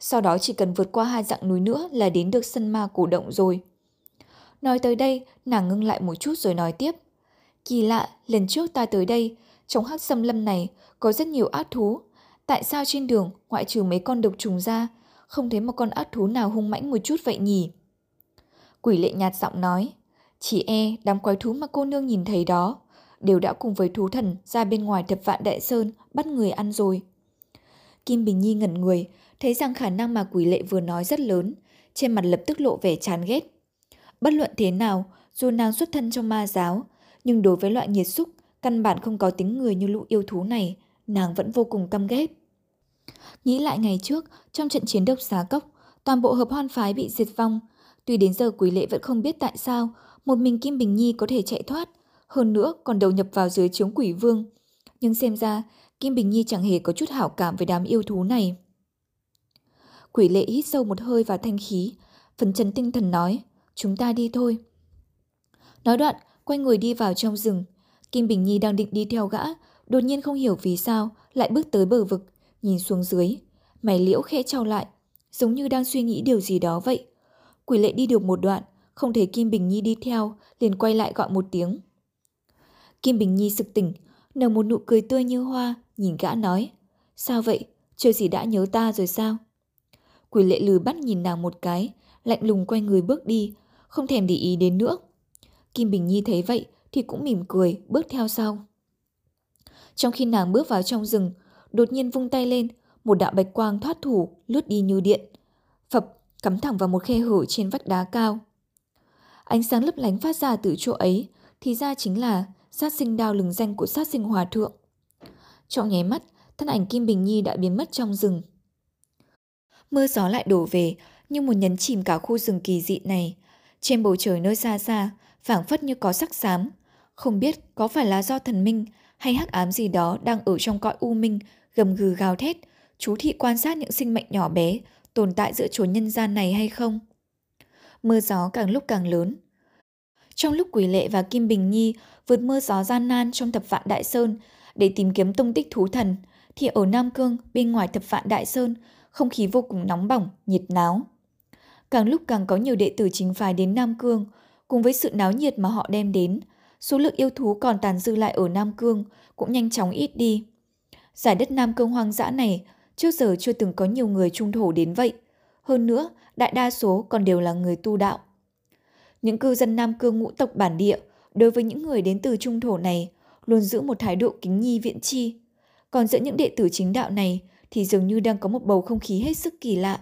Sau đó chỉ cần vượt qua hai dặng núi nữa là đến được sân ma cổ động rồi. Nói tới đây, nàng ngưng lại một chút rồi nói tiếp. Kỳ lạ, lần trước ta tới đây, trong hắc xâm lâm này có rất nhiều ác thú. Tại sao trên đường, ngoại trừ mấy con độc trùng ra, không thấy một con ác thú nào hung mãnh một chút vậy nhỉ? Quỷ lệ nhạt giọng nói, chỉ e đám quái thú mà cô nương nhìn thấy đó, đều đã cùng với thú thần ra bên ngoài thập vạn đại sơn bắt người ăn rồi. Kim Bình Nhi ngẩn người, thấy rằng khả năng mà quỷ lệ vừa nói rất lớn, trên mặt lập tức lộ vẻ chán ghét. Bất luận thế nào, dù nàng xuất thân trong ma giáo, nhưng đối với loại nhiệt xúc, căn bản không có tính người như lũ yêu thú này, nàng vẫn vô cùng căm ghét. Nghĩ lại ngày trước, trong trận chiến độc xá cốc, toàn bộ hợp hoan phái bị diệt vong. Tuy đến giờ quỷ lệ vẫn không biết tại sao, một mình Kim Bình Nhi có thể chạy thoát, hơn nữa còn đầu nhập vào dưới chướng quỷ vương. Nhưng xem ra, Kim Bình Nhi chẳng hề có chút hảo cảm với đám yêu thú này. Quỷ lệ hít sâu một hơi vào thanh khí, phần chấn tinh thần nói, chúng ta đi thôi. Nói đoạn, quay người đi vào trong rừng. Kim Bình Nhi đang định đi theo gã, đột nhiên không hiểu vì sao, lại bước tới bờ vực, nhìn xuống dưới. Mày liễu khẽ trao lại, giống như đang suy nghĩ điều gì đó vậy. Quỷ lệ đi được một đoạn, không thấy Kim Bình Nhi đi theo, liền quay lại gọi một tiếng. Kim Bình Nhi sực tỉnh, nở một nụ cười tươi như hoa, nhìn gã nói. Sao vậy? Chưa gì đã nhớ ta rồi sao? Quỷ lệ lừ bắt nhìn nàng một cái, lạnh lùng quay người bước đi, không thèm để ý đến nữa. Kim Bình Nhi thấy vậy thì cũng mỉm cười, bước theo sau. Trong khi nàng bước vào trong rừng, đột nhiên vung tay lên, một đạo bạch quang thoát thủ, lướt đi như điện. Phập, cắm thẳng vào một khe hở trên vách đá cao. Ánh sáng lấp lánh phát ra từ chỗ ấy, thì ra chính là sát sinh đao lừng danh của sát sinh hòa thượng. Trong nháy mắt, thân ảnh Kim Bình Nhi đã biến mất trong rừng. Mưa gió lại đổ về, như một nhấn chìm cả khu rừng kỳ dị này. Trên bầu trời nơi xa xa, phảng phất như có sắc xám. Không biết có phải là do thần minh hay hắc ám gì đó đang ở trong cõi u minh, gầm gừ gào thét, chú thị quan sát những sinh mệnh nhỏ bé, tồn tại giữa chốn nhân gian này hay không? Mưa gió càng lúc càng lớn. Trong lúc Quỷ Lệ và Kim Bình Nhi vượt mưa gió gian nan trong thập vạn Đại Sơn để tìm kiếm tung tích thú thần, thì ở Nam Cương bên ngoài thập vạn Đại Sơn, không khí vô cùng nóng bỏng, nhiệt náo. Càng lúc càng có nhiều đệ tử chính phái đến Nam Cương, cùng với sự náo nhiệt mà họ đem đến, số lượng yêu thú còn tàn dư lại ở Nam Cương cũng nhanh chóng ít đi. Giải đất Nam Cương hoang dã này trước giờ chưa từng có nhiều người trung thổ đến vậy. Hơn nữa, đại đa số còn đều là người tu đạo. Những cư dân Nam Cương ngũ tộc bản địa đối với những người đến từ trung thổ này luôn giữ một thái độ kính nhi viễn chi. Còn giữa những đệ tử chính đạo này thì dường như đang có một bầu không khí hết sức kỳ lạ.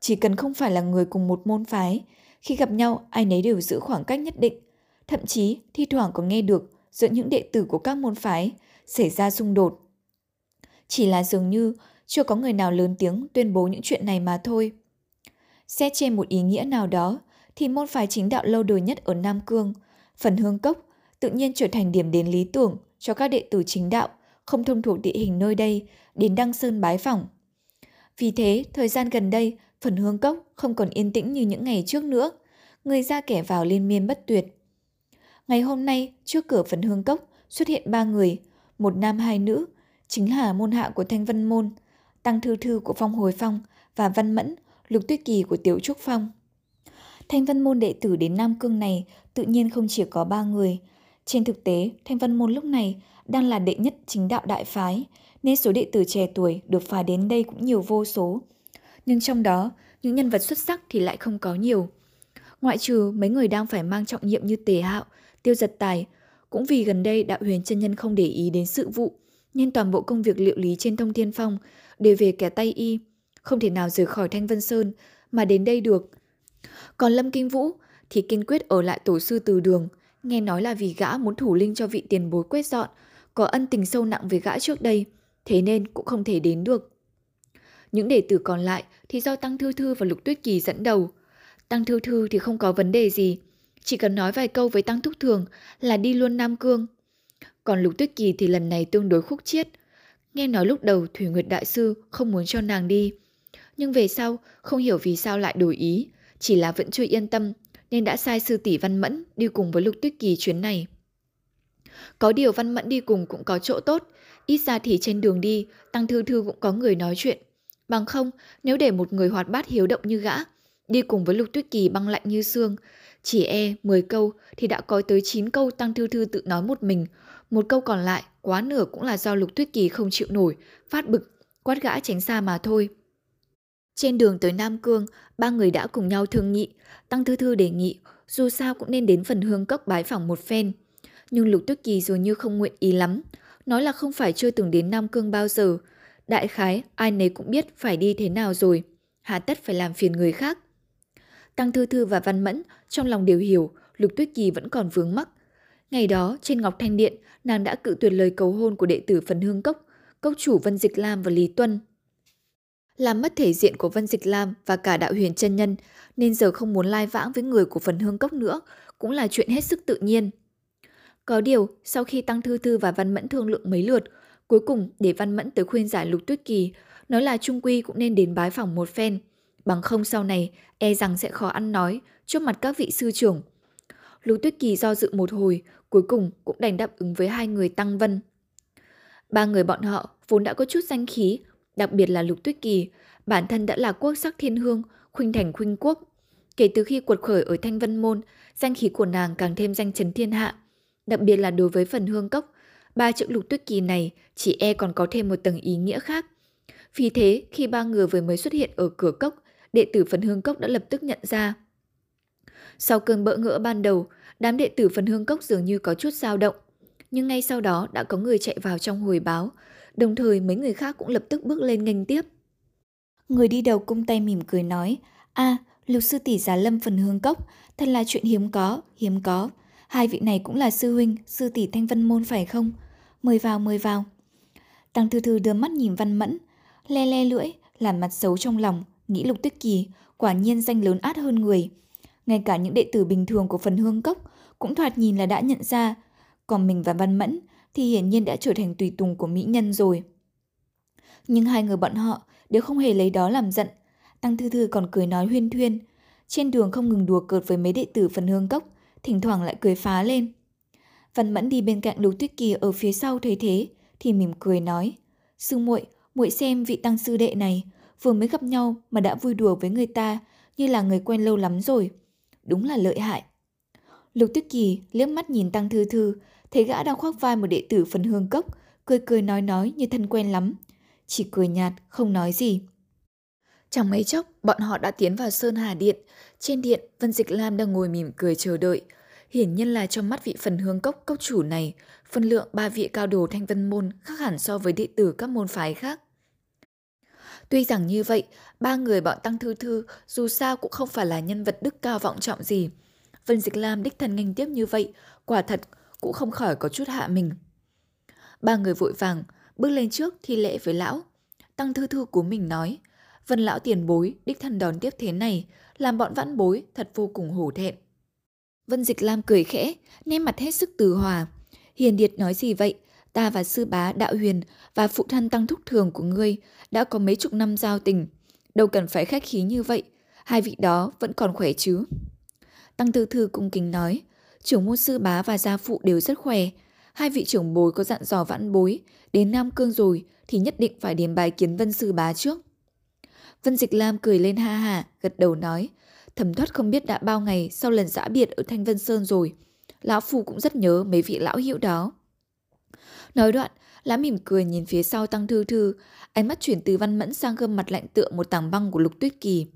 Chỉ cần không phải là người cùng một môn phái, khi gặp nhau ai nấy đều giữ khoảng cách nhất định. Thậm chí thi thoảng có nghe được giữa những đệ tử của các môn phái xảy ra xung đột. Chỉ là dường như chưa có người nào lớn tiếng tuyên bố những chuyện này mà thôi. Xét trên một ý nghĩa nào đó, thì môn phái chính đạo lâu đời nhất ở Nam Cương, phần hương cốc, tự nhiên trở thành điểm đến lý tưởng cho các đệ tử chính đạo không thông thuộc địa hình nơi đây đến Đăng Sơn bái phỏng. Vì thế, thời gian gần đây, phần hương cốc không còn yên tĩnh như những ngày trước nữa, người ra kẻ vào liên miên bất tuyệt. Ngày hôm nay, trước cửa phần hương cốc xuất hiện ba người, một nam hai nữ, chính là môn hạ của Thanh Vân Môn, Tăng Thư Thư của Phong Hồi Phong và Văn Mẫn, Lục Tuyết Kỳ của Tiểu Trúc Phong. Thanh Văn Môn đệ tử đến Nam Cương này tự nhiên không chỉ có ba người. Trên thực tế, Thanh Văn Môn lúc này đang là đệ nhất chính đạo đại phái, nên số đệ tử trẻ tuổi được phái đến đây cũng nhiều vô số. Nhưng trong đó, những nhân vật xuất sắc thì lại không có nhiều. Ngoại trừ mấy người đang phải mang trọng nhiệm như Tề Hạo, Tiêu Giật Tài, cũng vì gần đây đạo huyền chân nhân không để ý đến sự vụ, nên toàn bộ công việc liệu lý trên thông thiên phong đều về kẻ tay y, không thể nào rời khỏi Thanh Vân Sơn mà đến đây được. Còn Lâm Kinh Vũ thì kiên quyết ở lại tổ sư từ đường, nghe nói là vì gã muốn thủ linh cho vị tiền bối quét dọn, có ân tình sâu nặng với gã trước đây, thế nên cũng không thể đến được. Những đệ tử còn lại thì do Tăng Thư Thư và Lục Tuyết Kỳ dẫn đầu. Tăng Thư Thư thì không có vấn đề gì, chỉ cần nói vài câu với Tăng Thúc Thường là đi luôn Nam Cương. Còn Lục Tuyết Kỳ thì lần này tương đối khúc chiết. Nghe nói lúc đầu Thủy Nguyệt Đại Sư không muốn cho nàng đi. Nhưng về sau không hiểu vì sao lại đổi ý, chỉ là vẫn chưa yên tâm nên đã sai sư tỷ Văn Mẫn đi cùng với Lục Tuyết Kỳ chuyến này. Có điều Văn Mẫn đi cùng cũng có chỗ tốt, ít ra thì trên đường đi, Tăng Thư Thư cũng có người nói chuyện. Bằng không, nếu để một người hoạt bát hiếu động như gã, đi cùng với Lục Tuyết Kỳ băng lạnh như xương, chỉ e 10 câu thì đã có tới 9 câu Tăng Thư Thư tự nói một mình, một câu còn lại quá nửa cũng là do Lục Tuyết Kỳ không chịu nổi, phát bực, quát gã tránh xa mà thôi. Trên đường tới Nam Cương, ba người đã cùng nhau thương nghị, Tăng Thư Thư đề nghị dù sao cũng nên đến phần hương cốc bái phỏng một phen. Nhưng Lục Tuyết Kỳ dường như không nguyện ý lắm, nói là không phải chưa từng đến Nam Cương bao giờ. Đại khái, ai nấy cũng biết phải đi thế nào rồi, hà tất phải làm phiền người khác. Tăng Thư Thư và Văn Mẫn trong lòng đều hiểu Lục Tuyết Kỳ vẫn còn vướng mắc. Ngày đó, trên Ngọc Thanh Điện, nàng đã cự tuyệt lời cầu hôn của đệ tử phần hương cốc, cốc chủ Vân Dịch Lam và Lý Tuân làm mất thể diện của Vân Dịch Lam và cả đạo huyền chân nhân, nên giờ không muốn lai vãng với người của phần hương cốc nữa, cũng là chuyện hết sức tự nhiên. Có điều, sau khi Tăng Thư Thư và Văn Mẫn thương lượng mấy lượt, cuối cùng để Văn Mẫn tới khuyên giải Lục Tuyết Kỳ, nói là Trung Quy cũng nên đến bái phòng một phen, bằng không sau này e rằng sẽ khó ăn nói trước mặt các vị sư trưởng. Lục Tuyết Kỳ do dự một hồi, cuối cùng cũng đành đáp ứng với hai người Tăng Vân. Ba người bọn họ vốn đã có chút danh khí, Đặc biệt là Lục Tuyết Kỳ, bản thân đã là quốc sắc thiên hương, khuynh thành khuynh quốc. Kể từ khi cuột khởi ở Thanh Vân Môn, danh khí của nàng càng thêm danh chấn thiên hạ. Đặc biệt là đối với phần hương cốc, ba chữ Lục Tuyết Kỳ này chỉ e còn có thêm một tầng ý nghĩa khác. Vì thế, khi ba người vừa mới xuất hiện ở cửa cốc, đệ tử phần hương cốc đã lập tức nhận ra. Sau cơn bỡ ngỡ ban đầu, đám đệ tử phần hương cốc dường như có chút dao động. Nhưng ngay sau đó đã có người chạy vào trong hồi báo, đồng thời mấy người khác cũng lập tức bước lên nghênh tiếp. Người đi đầu cung tay mỉm cười nói, a lục sư tỷ giá lâm phần hương cốc, thật là chuyện hiếm có, hiếm có. Hai vị này cũng là sư huynh, sư tỷ thanh vân môn phải không? Mời vào, mời vào. Tăng thư thư đưa mắt nhìn văn mẫn, le le lưỡi, làm mặt xấu trong lòng, nghĩ lục tuyết kỳ, quả nhiên danh lớn át hơn người. Ngay cả những đệ tử bình thường của phần hương cốc cũng thoạt nhìn là đã nhận ra, còn mình và văn mẫn thì hiển nhiên đã trở thành tùy tùng của mỹ nhân rồi. Nhưng hai người bọn họ đều không hề lấy đó làm giận. Tăng Thư Thư còn cười nói huyên thuyên. Trên đường không ngừng đùa cợt với mấy đệ tử phần hương cốc, thỉnh thoảng lại cười phá lên. Văn Mẫn đi bên cạnh Lục Tuyết Kỳ ở phía sau thấy thế, thì mỉm cười nói: "Sư muội, muội xem vị tăng sư đệ này, vừa mới gặp nhau mà đã vui đùa với người ta, như là người quen lâu lắm rồi. Đúng là lợi hại." Lục Tuyết Kỳ liếc mắt nhìn Tăng Thư Thư, thấy gã đang khoác vai một đệ tử phần hương cốc, cười cười nói nói như thân quen lắm, chỉ cười nhạt không nói gì. Chẳng mấy chốc, bọn họ đã tiến vào Sơn Hà Điện. Trên điện, Vân Dịch Lam đang ngồi mỉm cười chờ đợi. Hiển nhiên là trong mắt vị phần hương cốc cốc chủ này, phân lượng ba vị cao đồ thanh vân môn khác hẳn so với đệ tử các môn phái khác. Tuy rằng như vậy, ba người bọn Tăng Thư Thư dù sao cũng không phải là nhân vật đức cao vọng trọng gì. Vân Dịch Lam đích thân nghênh tiếp như vậy, quả thật cũng không khỏi có chút hạ mình. Ba người vội vàng, bước lên trước thi lễ với lão. Tăng Thư Thư của mình nói, Vân lão tiền bối, đích thân đón tiếp thế này, làm bọn vãn bối thật vô cùng hổ thẹn. Vân Dịch Lam cười khẽ, nét mặt hết sức từ hòa. Hiền Điệt nói gì vậy? Ta và sư bá Đạo Huyền và phụ thân tăng thúc thường của ngươi đã có mấy chục năm giao tình. Đâu cần phải khách khí như vậy. Hai vị đó vẫn còn khỏe chứ. Tăng Tư Thư cung kính nói, trưởng môn sư bá và gia phụ đều rất khỏe. Hai vị trưởng bối có dặn dò vãn bối, đến Nam Cương rồi thì nhất định phải đến bài kiến vân sư bá trước. Vân Dịch Lam cười lên ha hà, gật đầu nói, thẩm thoát không biết đã bao ngày sau lần giã biệt ở Thanh Vân Sơn rồi. Lão Phu cũng rất nhớ mấy vị lão hiệu đó. Nói đoạn, lão mỉm cười nhìn phía sau Tăng Thư Thư, ánh mắt chuyển từ văn mẫn sang gương mặt lạnh tựa một tảng băng của Lục Tuyết Kỳ.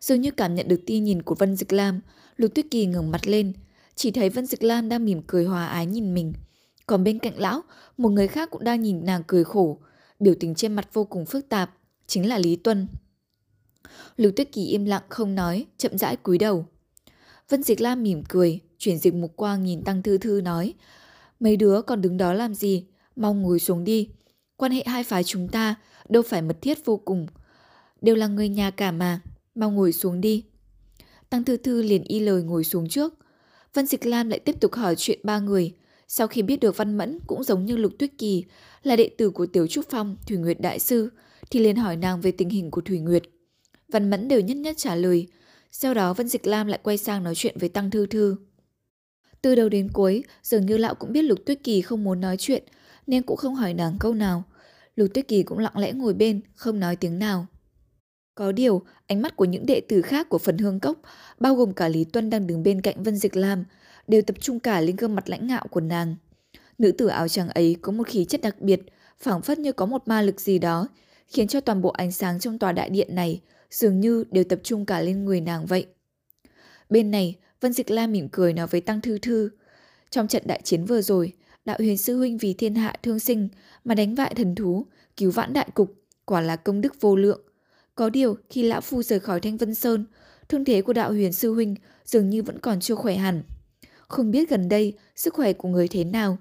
Dường như cảm nhận được tia nhìn của Vân Dịch Lam, Lục Tuyết Kỳ ngẩng mặt lên, chỉ thấy Vân Dịch Lam đang mỉm cười hòa ái nhìn mình. Còn bên cạnh lão, một người khác cũng đang nhìn nàng cười khổ, biểu tình trên mặt vô cùng phức tạp, chính là Lý Tuân. Lục Tuyết Kỳ im lặng không nói, chậm rãi cúi đầu. Vân Dịch Lam mỉm cười, chuyển dịch mục quang nhìn Tăng Thư Thư nói, mấy đứa còn đứng đó làm gì, mau ngồi xuống đi. Quan hệ hai phái chúng ta đâu phải mật thiết vô cùng, đều là người nhà cả mà, mau ngồi xuống đi. Tăng Thư Thư liền y lời ngồi xuống trước. Vân Dịch Lam lại tiếp tục hỏi chuyện ba người. Sau khi biết được Văn Mẫn cũng giống như Lục Tuyết Kỳ, là đệ tử của Tiểu Trúc Phong, Thủy Nguyệt Đại Sư, thì liền hỏi nàng về tình hình của Thủy Nguyệt. Văn Mẫn đều nhất nhất trả lời. Sau đó Vân Dịch Lam lại quay sang nói chuyện với Tăng Thư Thư. Từ đầu đến cuối, dường như lão cũng biết Lục Tuyết Kỳ không muốn nói chuyện, nên cũng không hỏi nàng câu nào. Lục Tuyết Kỳ cũng lặng lẽ ngồi bên, không nói tiếng nào. Có điều, ánh mắt của những đệ tử khác của phần hương cốc, bao gồm cả Lý Tuân đang đứng bên cạnh Vân Dịch Lam, đều tập trung cả lên gương mặt lãnh ngạo của nàng. Nữ tử áo trắng ấy có một khí chất đặc biệt, phảng phất như có một ma lực gì đó, khiến cho toàn bộ ánh sáng trong tòa đại điện này dường như đều tập trung cả lên người nàng vậy. Bên này, Vân Dịch La mỉm cười nói với Tăng Thư Thư. Trong trận đại chiến vừa rồi, đạo huyền sư huynh vì thiên hạ thương sinh mà đánh bại thần thú, cứu vãn đại cục, quả là công đức vô lượng. Có điều, khi lão phu rời khỏi Thanh Vân Sơn, thương thế của đạo huyền sư huynh dường như vẫn còn chưa khỏe hẳn. Không biết gần đây sức khỏe của người thế nào.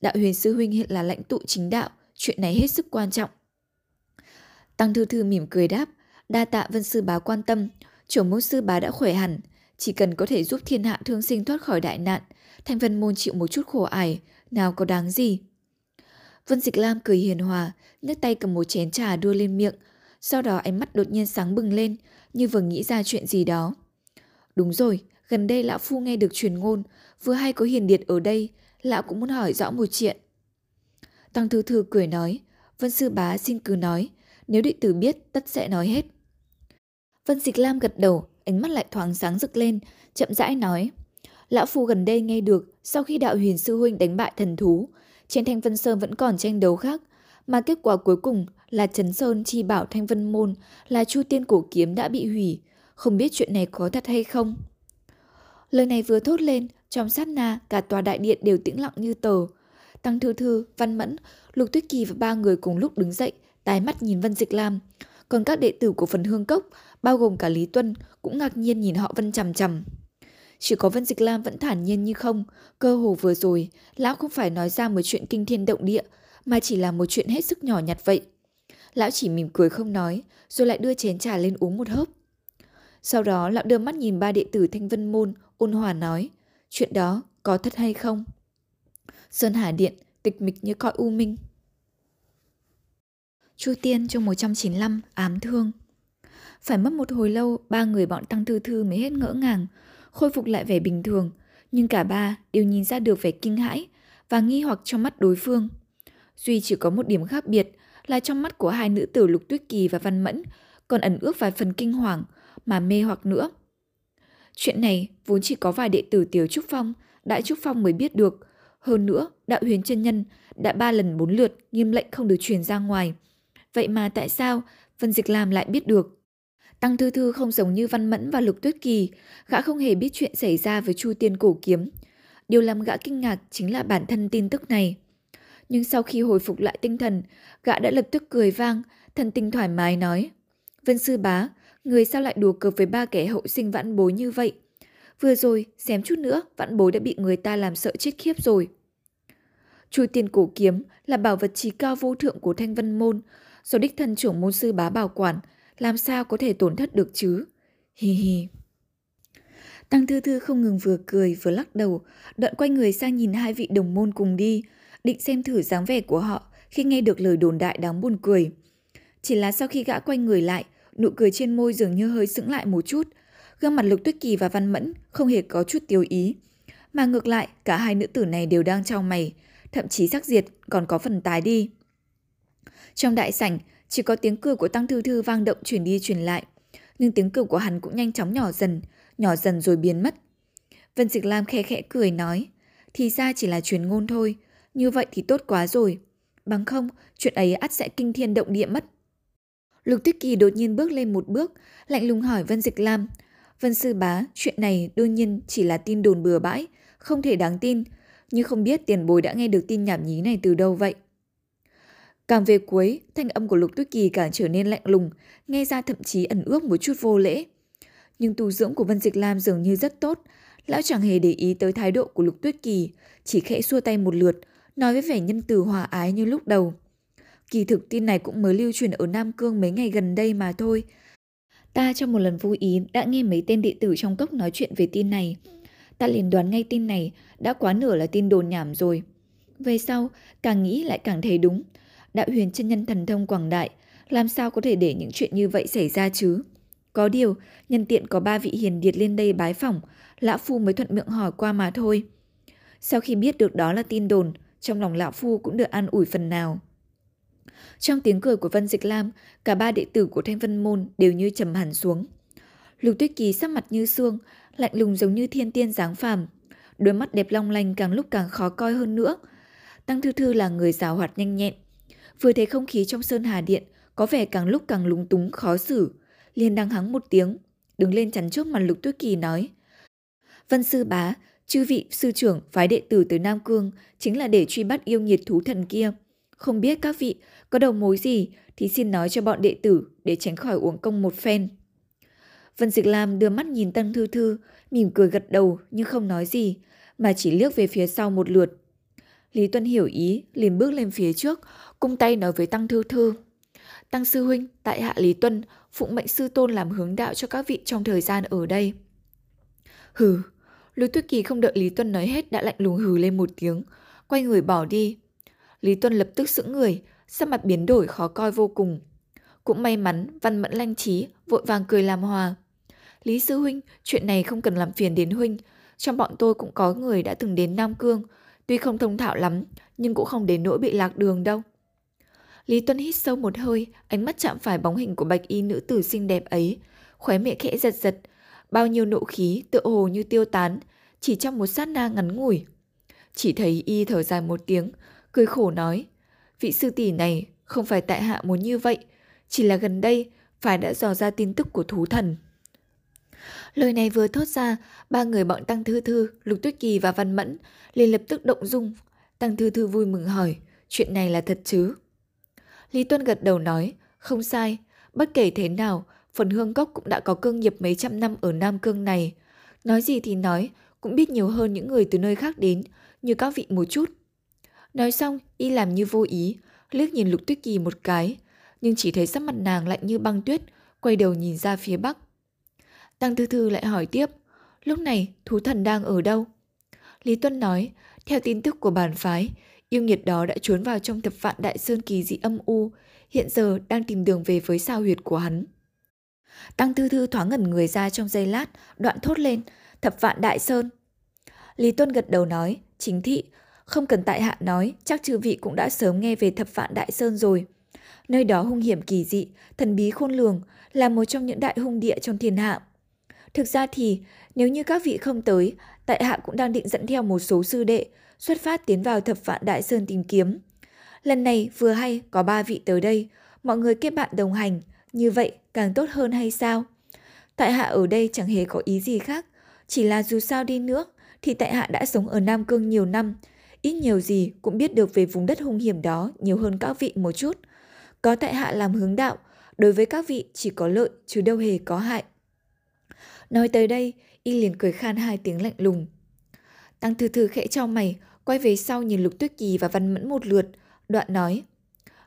Đạo huyền sư huynh hiện là lãnh tụ chính đạo, chuyện này hết sức quan trọng. Tăng Thư Thư mỉm cười đáp, đa tạ Vân Sư Bá quan tâm, chủ môn sư bá đã khỏe hẳn, chỉ cần có thể giúp thiên hạ thương sinh thoát khỏi đại nạn, Thanh Vân Môn chịu một chút khổ ải, nào có đáng gì. Vân Dịch Lam cười hiền hòa, nhấc tay cầm một chén trà đưa lên miệng, sau đó ánh mắt đột nhiên sáng bừng lên, như vừa nghĩ ra chuyện gì đó. Đúng rồi, gần đây lão phu nghe được truyền ngôn, vừa hay có hiền điệt ở đây, lão cũng muốn hỏi rõ một chuyện. Tăng Thư Thư cười nói, Vân Sư Bá xin cứ nói, nếu đệ tử biết tất sẽ nói hết. Vân Dịch Lam gật đầu, ánh mắt lại thoáng sáng rực lên, chậm rãi nói. Lão Phu gần đây nghe được, sau khi đạo huyền sư huynh đánh bại thần thú, trên Thanh Vân Sơn vẫn còn tranh đấu khác, mà kết quả cuối cùng là Trấn Sơn chi bảo Thanh Vân Môn là Chu Tiên Cổ Kiếm đã bị hủy, không biết chuyện này có thật hay không. Lời này vừa thốt lên, trong sát na cả tòa đại điện đều tĩnh lặng như tờ. Tăng Thư Thư, Văn Mẫn, Lục Tuyết Kỳ và ba người cùng lúc đứng dậy, tái mắt nhìn Vân Dịch Lam. Còn các đệ tử của phần hương cốc, bao gồm cả Lý Tuân, cũng ngạc nhiên nhìn họ Vân chằm chằm. Chỉ có Vân Dịch Lam vẫn thản nhiên như không, cơ hồ vừa rồi, lão không phải nói ra một chuyện kinh thiên động địa, mà chỉ là một chuyện hết sức nhỏ nhặt vậy. Lão chỉ mỉm cười không nói, rồi lại đưa chén trà lên uống một hớp. Sau đó lão đưa mắt nhìn ba đệ tử Thanh Vân Môn, ôn hòa nói, chuyện đó có thật hay không? Sơn Hà Điện, tịch mịch như cõi u minh. Chu Tiên trong 195 ám thương. Phải mất một hồi lâu, ba người bọn Tăng Thư Thư mới hết ngỡ ngàng, khôi phục lại vẻ bình thường, nhưng cả ba đều nhìn ra được vẻ kinh hãi và nghi hoặc trong mắt đối phương. Duy chỉ có một điểm khác biệt là trong mắt của hai nữ tử Lục Tuyết Kỳ và Văn Mẫn còn ẩn ước vài phần kinh hoàng mà mê hoặc nữa. Chuyện này vốn chỉ có vài đệ tử Tiểu Trúc Phong, Đại Trúc Phong mới biết được. Hơn nữa, Đạo Huyền chân Nhân đã ba lần bốn lượt nghiêm lệnh không được truyền ra ngoài. Vậy mà tại sao Vân Dịch Lam lại biết được? Tăng Thư Thư không giống như Văn Mẫn và Lục Tuyết Kỳ, gã không hề biết chuyện xảy ra với Chu Tiên Cổ Kiếm. Điều làm gã kinh ngạc chính là bản thân tin tức này. Nhưng sau khi hồi phục lại tinh thần, gã đã lập tức cười vang, thần tình thoải mái nói. Vân Sư Bá, người sao lại đùa cợt với ba kẻ hậu sinh vãn bối như vậy? Vừa rồi, xém chút nữa, vãn bối đã bị người ta làm sợ chết khiếp rồi. Chu tiền Cổ Kiếm là bảo vật trí cao vô thượng của Thanh Vân Môn, do đích thân trưởng môn sư bá bảo quản, làm sao có thể tổn thất được chứ? Hi hi. Tăng Thư Thư không ngừng vừa cười vừa lắc đầu, đoạn quay người sang nhìn hai vị đồng môn cùng đi, định xem thử dáng vẻ của họ khi nghe được lời đồn đại đáng buồn cười. Chỉ là sau khi gã quay người lại, nụ cười trên môi dường như hơi sững lại một chút. Gương mặt Lục Tuyết Kỳ và Văn Mẫn không hề có chút tiêu ý. Mà ngược lại, cả hai nữ tử này đều đang trao mày, thậm chí sắc diệt còn có phần tái đi. Trong đại sảnh, chỉ có tiếng cười của Tăng Thư Thư vang động chuyển đi chuyển lại. Nhưng tiếng cười của hắn cũng nhanh chóng nhỏ dần, nhỏ dần rồi biến mất. Vân Dịch Lam khe khẽ cười nói, thì ra chỉ là truyền ngôn thôi, như vậy thì tốt quá rồi. Bằng không, chuyện ấy ắt sẽ kinh thiên động địa mất. Lục Tuyết Kỳ đột nhiên bước lên một bước, lạnh lùng hỏi Vân Dịch Lam. Vân Sư Bá, chuyện này đương nhiên chỉ là tin đồn bừa bãi, không thể đáng tin, nhưng không biết tiền bối đã nghe được tin nhảm nhí này từ đâu vậy. Càng về cuối, thanh âm của Lục Tuyết Kỳ càng trở nên lạnh lùng, nghe ra thậm chí ẩn ước một chút vô lễ. Nhưng tu dưỡng của Vân Dịch Lam dường như rất tốt, lão chẳng hề để ý tới thái độ của Lục Tuyết Kỳ, chỉ khẽ xua tay một lượt, nói với vẻ nhân từ hòa ái như lúc đầu. Kỳ thực tin này cũng mới lưu truyền ở Nam Cương mấy ngày gần đây mà thôi. Ta trong một lần vô ý đã nghe mấy tên đệ tử trong cốc nói chuyện về tin này. Ta liền đoán ngay tin này đã quá nửa là tin đồn nhảm rồi. Về sau, càng nghĩ lại càng thấy đúng. Đạo huyền chân nhân thần thông quảng đại, làm sao có thể để những chuyện như vậy xảy ra chứ? Có điều, nhân tiện có ba vị hiền điệt lên đây bái phỏng, lão phu mới thuận miệng hỏi qua mà thôi. Sau khi biết được đó là tin đồn, trong lòng lão phu cũng được an ủi phần nào. Trong tiếng cười của Vân Dịch Lam, cả ba đệ tử của Thanh Vân Môn đều như trầm hẳn xuống. Lục Tuyết Kỳ sắc mặt như xương, lạnh lùng giống như thiên tiên dáng phàm. Đôi mắt đẹp long lanh càng lúc càng khó coi hơn nữa. Tăng Thư Thư là người rào hoạt nhanh nhẹn. Vừa thấy không khí trong Sơn Hà Điện có vẻ càng lúc càng lúng túng khó xử. liền đang hắng một tiếng, đứng lên chắn trước mặt Lục Tuyết Kỳ nói. Vân Sư Bá, chư vị sư trưởng phái đệ tử từ Nam Cương chính là để truy bắt yêu nghiệt thú thần kia. Không biết các vị có đầu mối gì thì xin nói cho bọn đệ tử để tránh khỏi uống công một phen. Vân Dịch Lam đưa mắt nhìn Tăng Thư Thư, mỉm cười gật đầu nhưng không nói gì, mà chỉ liếc về phía sau một lượt. Lý Tuân hiểu ý, liền bước lên phía trước, cung tay nói với Tăng Thư Thư. Tăng Sư Huynh, tại hạ Lý Tuân, phụng mệnh sư tôn làm hướng đạo cho các vị trong thời gian ở đây. Hừ, Lưu Tuyết Kỳ không đợi Lý Tuân nói hết đã lạnh lùng hừ lên một tiếng, quay người bỏ đi. Lý Tuân lập tức sững người, sắc mặt biến đổi khó coi vô cùng. Cũng may mắn Văn Mẫn lanh trí, vội vàng cười làm hòa. Lý Sư Huynh, chuyện này không cần làm phiền đến Huynh. Trong bọn tôi cũng có người đã từng đến Nam Cương. Tuy không thông thạo lắm, nhưng cũng không đến nỗi bị lạc đường đâu. Lý Tuân hít sâu một hơi, ánh mắt chạm phải bóng hình của bạch y nữ tử xinh đẹp ấy. Khóe miệng khẽ giật giật, bao nhiêu nộ khí tựa hồ như tiêu tán, chỉ trong một sát na ngắn ngủi. Chỉ thấy y thở dài một tiếng, cười khổ nói, vị sư tỷ này không phải tại hạ muốn như vậy, chỉ là gần đây phải đã dò ra tin tức của thú thần. Lời này vừa thốt ra, ba người bọn Tăng Thư Thư, Lục Tuyết Kỳ và Văn Mẫn liền lập tức động dung. Tăng Thư Thư vui mừng hỏi, chuyện này là thật chứ? Lý Tuân gật đầu nói, không sai, bất kể thế nào, phần hương cốc cũng đã có cương nghiệp mấy trăm năm ở Nam Cương này. Nói gì thì nói, cũng biết nhiều hơn những người từ nơi khác đến, như các vị một chút. Nói xong, y làm như vô ý, liếc nhìn Lục Tuyết Kỳ một cái, nhưng chỉ thấy sắc mặt nàng lạnh như băng tuyết, quay đầu nhìn ra phía bắc. Tăng Thư Thư lại hỏi tiếp, lúc này thú thần đang ở đâu? Lý Tuân nói, theo tin tức của bản phái, yêu nghiệt đó đã trốn vào trong thập vạn đại sơn kỳ dị âm u, hiện giờ đang tìm đường về với sao huyệt của hắn. Tăng Thư Thư thoáng ngẩn người ra trong giây lát, đoạn thốt lên, thập vạn đại sơn. Lý Tuân gật đầu nói, chính thị, không cần tại hạ nói, chắc chư vị cũng đã sớm nghe về thập vạn đại sơn rồi. Nơi đó hung hiểm kỳ dị, thần bí khôn lường, là một trong những đại hung địa trong thiên hạ. Thực ra thì, nếu như các vị không tới, tại hạ cũng đang định dẫn theo một số sư đệ, xuất phát tiến vào thập vạn đại sơn tìm kiếm. Lần này vừa hay có ba vị tới đây, mọi người kết bạn đồng hành, như vậy càng tốt hơn hay sao? Tại hạ ở đây chẳng hề có ý gì khác, chỉ là dù sao đi nữa thì tại hạ đã sống ở Nam Cương nhiều năm, ít nhiều gì cũng biết được về vùng đất hung hiểm đó nhiều hơn các vị một chút. Có tại hạ làm hướng đạo, đối với các vị chỉ có lợi chứ đâu hề có hại. Nói tới đây, y liền cười khan hai tiếng lạnh lùng. Tăng thư thư khẽ cho mày, quay về sau nhìn Lục Tuyết Kỳ và Văn Mẫn một lượt, đoạn nói.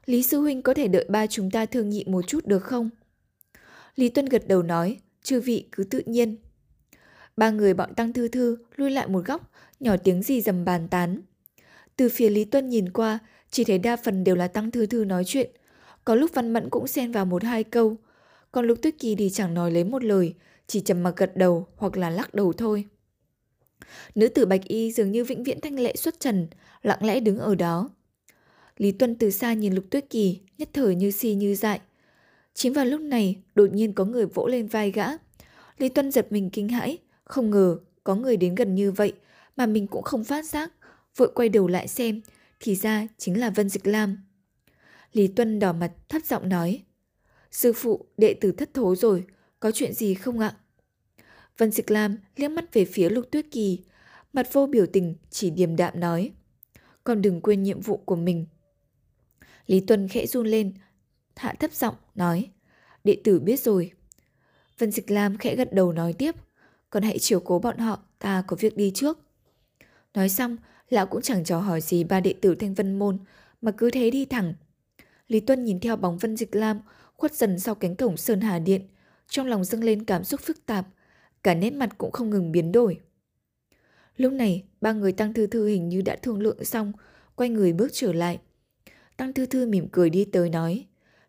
Lý Sư Huynh có thể đợi ba chúng ta thương nghị một chút được không? Lý Tuân gật đầu nói, chư vị cứ tự nhiên. Ba người bọn Tăng Thư Thư lui lại một góc, nhỏ tiếng gì dầm bàn tán. Từ phía Lý Tuân nhìn qua, chỉ thấy đa phần đều là Tăng Thư Thư nói chuyện. Có lúc Văn Mẫn cũng xen vào một hai câu. Còn Lục Tuyết Kỳ thì chẳng nói lấy một lời, chỉ trầm mặc gật đầu hoặc là lắc đầu thôi. Nữ tử Bạch Y dường như vĩnh viễn thanh lệ xuất trần, lặng lẽ đứng ở đó. Lý Tuân từ xa nhìn Lục Tuyết Kỳ, nhất thời như si như dại. Chính vào lúc này, đột nhiên có người vỗ lên vai gã. Lý Tuân giật mình kinh hãi, không ngờ có người đến gần như vậy mà mình cũng không phát giác, vội quay đầu lại xem, thì ra chính là Vân Dịch Lam. Lý Tuân đỏ mặt thấp giọng nói, Sư phụ, đệ tử thất thố rồi, có chuyện gì không ạ? Vân Dịch Lam liếc mắt về phía Lục Tuyết Kỳ, mặt vô biểu tình chỉ điềm đạm nói, còn đừng quên nhiệm vụ của mình. Lý Tuân khẽ run lên, hạ thấp giọng nói, đệ tử biết rồi. Vân Dịch Lam khẽ gật đầu nói tiếp, còn hãy chiều cố bọn họ, ta có việc đi trước. Nói xong, lão cũng chẳng trò hỏi gì ba đệ tử Thanh Vân Môn, mà cứ thế đi thẳng. Lý Tuân nhìn theo bóng Vân Dịch Lam khuất dần sau cánh cổng Sơn Hà Điện, trong lòng dâng lên cảm xúc phức tạp, cả nét mặt cũng không ngừng biến đổi. Lúc này, ba người Tăng Thư Thư hình như đã thương lượng xong, quay người bước trở lại. Tăng Thư Thư mỉm cười đi tới nói,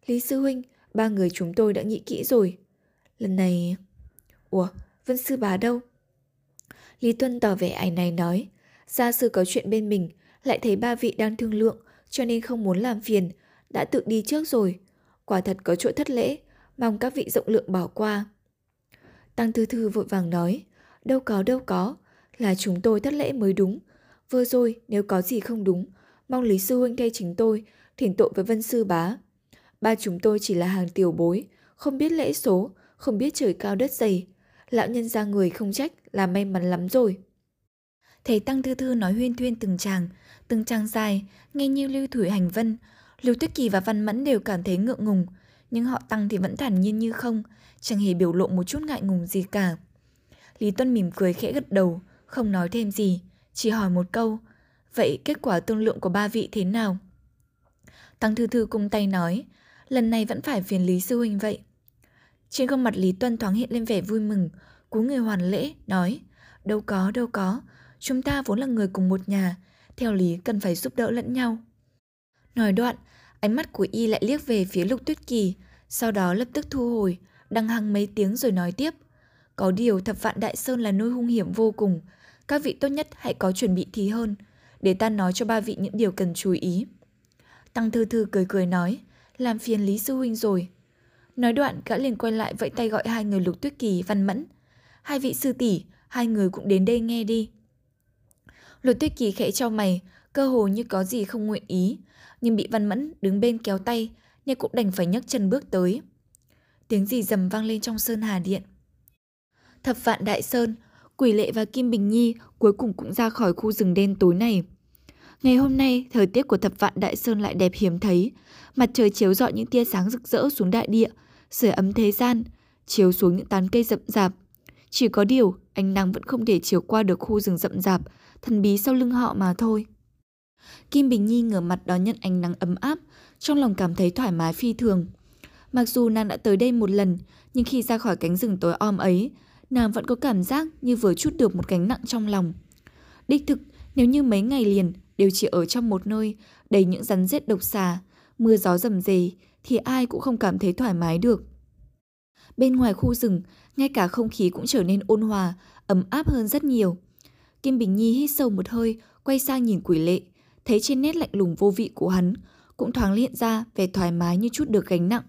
Lý Sư Huynh, ba người chúng tôi đã nghĩ kỹ rồi. Lần này... Ủa, Vân Sư Bá đâu? Lý Tuân tỏ vẻ ảnh này nói, gia sư có chuyện bên mình, lại thấy ba vị đang thương lượng, cho nên không muốn làm phiền, đã tự đi trước rồi. Quả thật có chỗ thất lễ, mong các vị rộng lượng bỏ qua. Tăng Thư Thư vội vàng nói, đâu có đâu có, là chúng tôi thất lễ mới đúng. Vừa rồi nếu có gì không đúng, mong Lý Sư Huynh thay chính tôi, thỉnh tội với Vân Sư Bá. Ba chúng tôi chỉ là hàng tiểu bối, không biết lễ số, không biết trời cao đất dày. Lão nhân ra người không trách là may mắn lắm rồi. thầy Tăng Thư Thư nói huyên thuyên từng chàng, từng chàng dài, nghe như lưu thủy hành vân. Lưu Tuyết Kỳ và Văn Mẫn đều cảm thấy ngượng ngùng, nhưng họ Tăng thì vẫn thản nhiên như không, chẳng hề biểu lộ một chút ngại ngùng gì cả. Lý Tuân mỉm cười khẽ gật đầu, không nói thêm gì, chỉ hỏi một câu, vậy kết quả tương lượng của ba vị thế nào? Tăng Thư Thư cung tay nói, lần này vẫn phải phiền Lý Sư Huynh vậy. Trên gương mặt Lý Tuân thoáng hiện lên vẻ vui mừng, cú người hoàn lễ, nói, đâu có, đâu có, chúng ta vốn là người cùng một nhà, theo lý cần phải giúp đỡ lẫn nhau. Nói đoạn, ánh mắt của y lại liếc về phía lục tuyết kỳ, sau đó lập tức thu hồi, đăng hăng mấy tiếng rồi nói tiếp. Có điều thập vạn đại sơn là nơi hung hiểm vô cùng, các vị tốt nhất hãy có chuẩn bị thì hơn, để ta nói cho ba vị những điều cần chú ý. Tăng Thư Thư cười cười nói, làm phiền Lý Sư Huynh rồi. Nói đoạn, gã liền quay lại vẫy tay gọi hai người Lục Tuyết Kỳ, Văn Mẫn. Hai vị sư tỷ, hai người cũng đến đây nghe đi. Lục Tuyết Kỳ khẽ cho mày, cơ hồ như có gì không nguyện ý, nhưng bị Văn Mẫn đứng bên kéo tay, nhưng cũng đành phải nhấc chân bước tới. Tiếng gì dầm vang lên trong Sơn Hà Điện. Thập vạn Đại Sơn, Quỷ Lệ và Kim Bình Nhi cuối cùng cũng ra khỏi khu rừng đen tối này. Ngày hôm nay, thời tiết của thập vạn Đại Sơn lại đẹp hiếm thấy. Mặt trời chiếu rọi những tia sáng rực rỡ xuống đại địa, sưởi ấm thế gian, chiếu xuống những tán cây rậm rạp. Chỉ có điều, ánh nắng vẫn không thể chiếu qua được khu rừng rậm rạp, thần bí sau lưng họ mà thôi. Kim Bình Nhi ngửa mặt đón nhận ánh nắng ấm áp, trong lòng cảm thấy thoải mái phi thường. Mặc dù nàng đã tới đây một lần, nhưng khi ra khỏi cánh rừng tối om ấy, nàng vẫn có cảm giác như vừa chút được một gánh nặng trong lòng. Đích thực, nếu như mấy ngày liền đều chỉ ở trong một nơi đầy những rắn rết độc xà, mưa gió rầm rề thì ai cũng không cảm thấy thoải mái được. Bên ngoài khu rừng, ngay cả không khí cũng trở nên ôn hòa, ấm áp hơn rất nhiều. Kim Bình Nhi hít sâu một hơi, quay sang nhìn quỷ lệ, thấy trên nét lạnh lùng vô vị của hắn, cũng thoáng hiện ra vẻ thoải mái như chút được gánh nặng.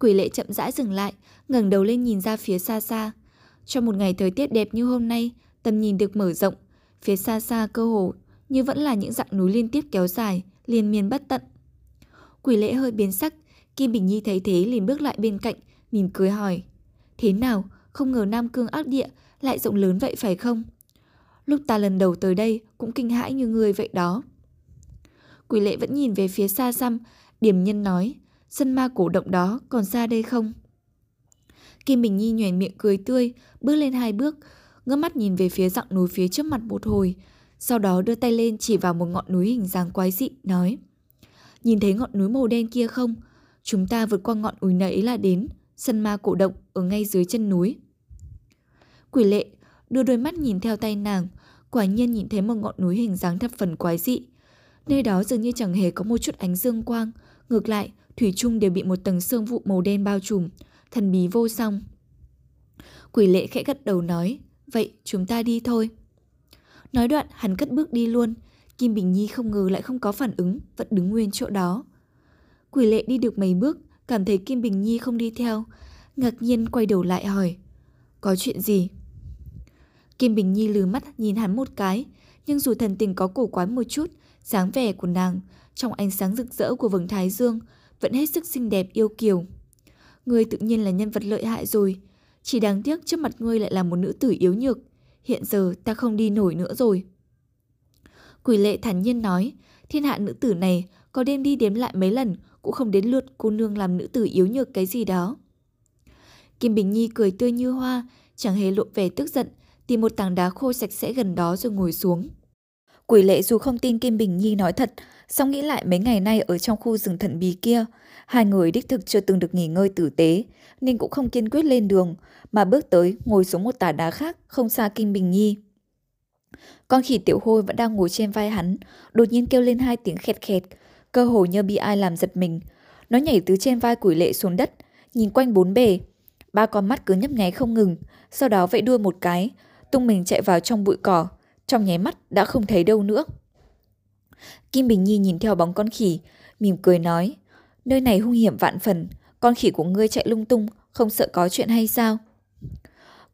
Quỷ lệ chậm rãi dừng lại, ngẩng đầu lên nhìn ra phía xa xa. Trong một ngày thời tiết đẹp như hôm nay, tầm nhìn được mở rộng, phía xa xa cơ hồ như vẫn là những dạng núi liên tiếp kéo dài, liên miên bất tận. Quỷ lệ hơi biến sắc, Kim Bình Nhi thấy thế liền bước lại bên cạnh, mỉm cười hỏi. Thế nào, không ngờ Nam Cương ác địa lại rộng lớn vậy phải không? Lúc ta lần đầu tới đây cũng kinh hãi như người vậy đó. Quỷ lệ vẫn nhìn về phía xa xăm, điểm nhân nói, sân ma cổ động đó còn xa đây không? Kim Bình Nhi nhoẻn miệng cười tươi, bước lên hai bước, ngước mắt nhìn về phía dặng núi phía trước mặt một hồi, sau đó đưa tay lên chỉ vào một ngọn núi hình dáng quái dị, nói Nhìn thấy ngọn núi màu đen kia không? Chúng ta vượt qua ngọn núi nãy là đến, sân ma cổ động ở ngay dưới chân núi. Quỷ lệ đưa đôi mắt nhìn theo tay nàng, quả nhiên nhìn thấy một ngọn núi hình dáng thập phần quái dị. Nơi đó dường như chẳng hề có một chút ánh dương quang, ngược lại, thủy chung đều bị một tầng sương vụ màu đen bao trùm, thần bí vô song. Quỷ lệ khẽ gật đầu nói, vậy chúng ta đi thôi. Nói đoạn hắn cất bước đi luôn, Kim Bình Nhi không ngờ lại không có phản ứng, vẫn đứng nguyên chỗ đó. Quỷ lệ đi được mấy bước, cảm thấy Kim Bình Nhi không đi theo, ngạc nhiên quay đầu lại hỏi, có chuyện gì? Kim Bình Nhi lừ mắt nhìn hắn một cái, nhưng dù thần tình có cổ quái một chút, dáng vẻ của nàng trong ánh sáng rực rỡ của vầng thái dương vẫn hết sức xinh đẹp yêu kiều. Ngươi tự nhiên là nhân vật lợi hại rồi, chỉ đáng tiếc trước mặt ngươi lại là một nữ tử yếu nhược, hiện giờ ta không đi nổi nữa rồi. Quỷ lệ thản nhiên nói, thiên hạ nữ tử này có đêm đi đếm lại mấy lần cũng không đến lượt cô nương làm nữ tử yếu nhược cái gì đó. Kim Bình Nhi cười tươi như hoa, chẳng hề lộ vẻ tức giận, tìm một tảng đá khô sạch sẽ gần đó rồi ngồi xuống. Quỷ lệ dù không tin Kim Bình Nhi nói thật, song nghĩ lại mấy ngày nay ở trong khu rừng thận bí kia, hai người đích thực chưa từng được nghỉ ngơi tử tế, nên cũng không kiên quyết lên đường, mà bước tới ngồi xuống một tảng đá khác không xa Kim Bình Nhi. Con khỉ tiểu hôi vẫn đang ngồi trên vai hắn, đột nhiên kêu lên hai tiếng khẹt khẹt, cơ hồ như bị ai làm giật mình. Nó nhảy từ trên vai quỷ lệ xuống đất, nhìn quanh bốn bề. Ba con mắt cứ nhấp nháy không ngừng, sau đó vẫy đuôi một cái, tung mình chạy vào trong bụi cỏ, trong nháy mắt đã không thấy đâu nữa. Kim Bình Nhi nhìn theo bóng con khỉ, mỉm cười nói, nơi này hung hiểm vạn phần, con khỉ của ngươi chạy lung tung, không sợ có chuyện hay sao?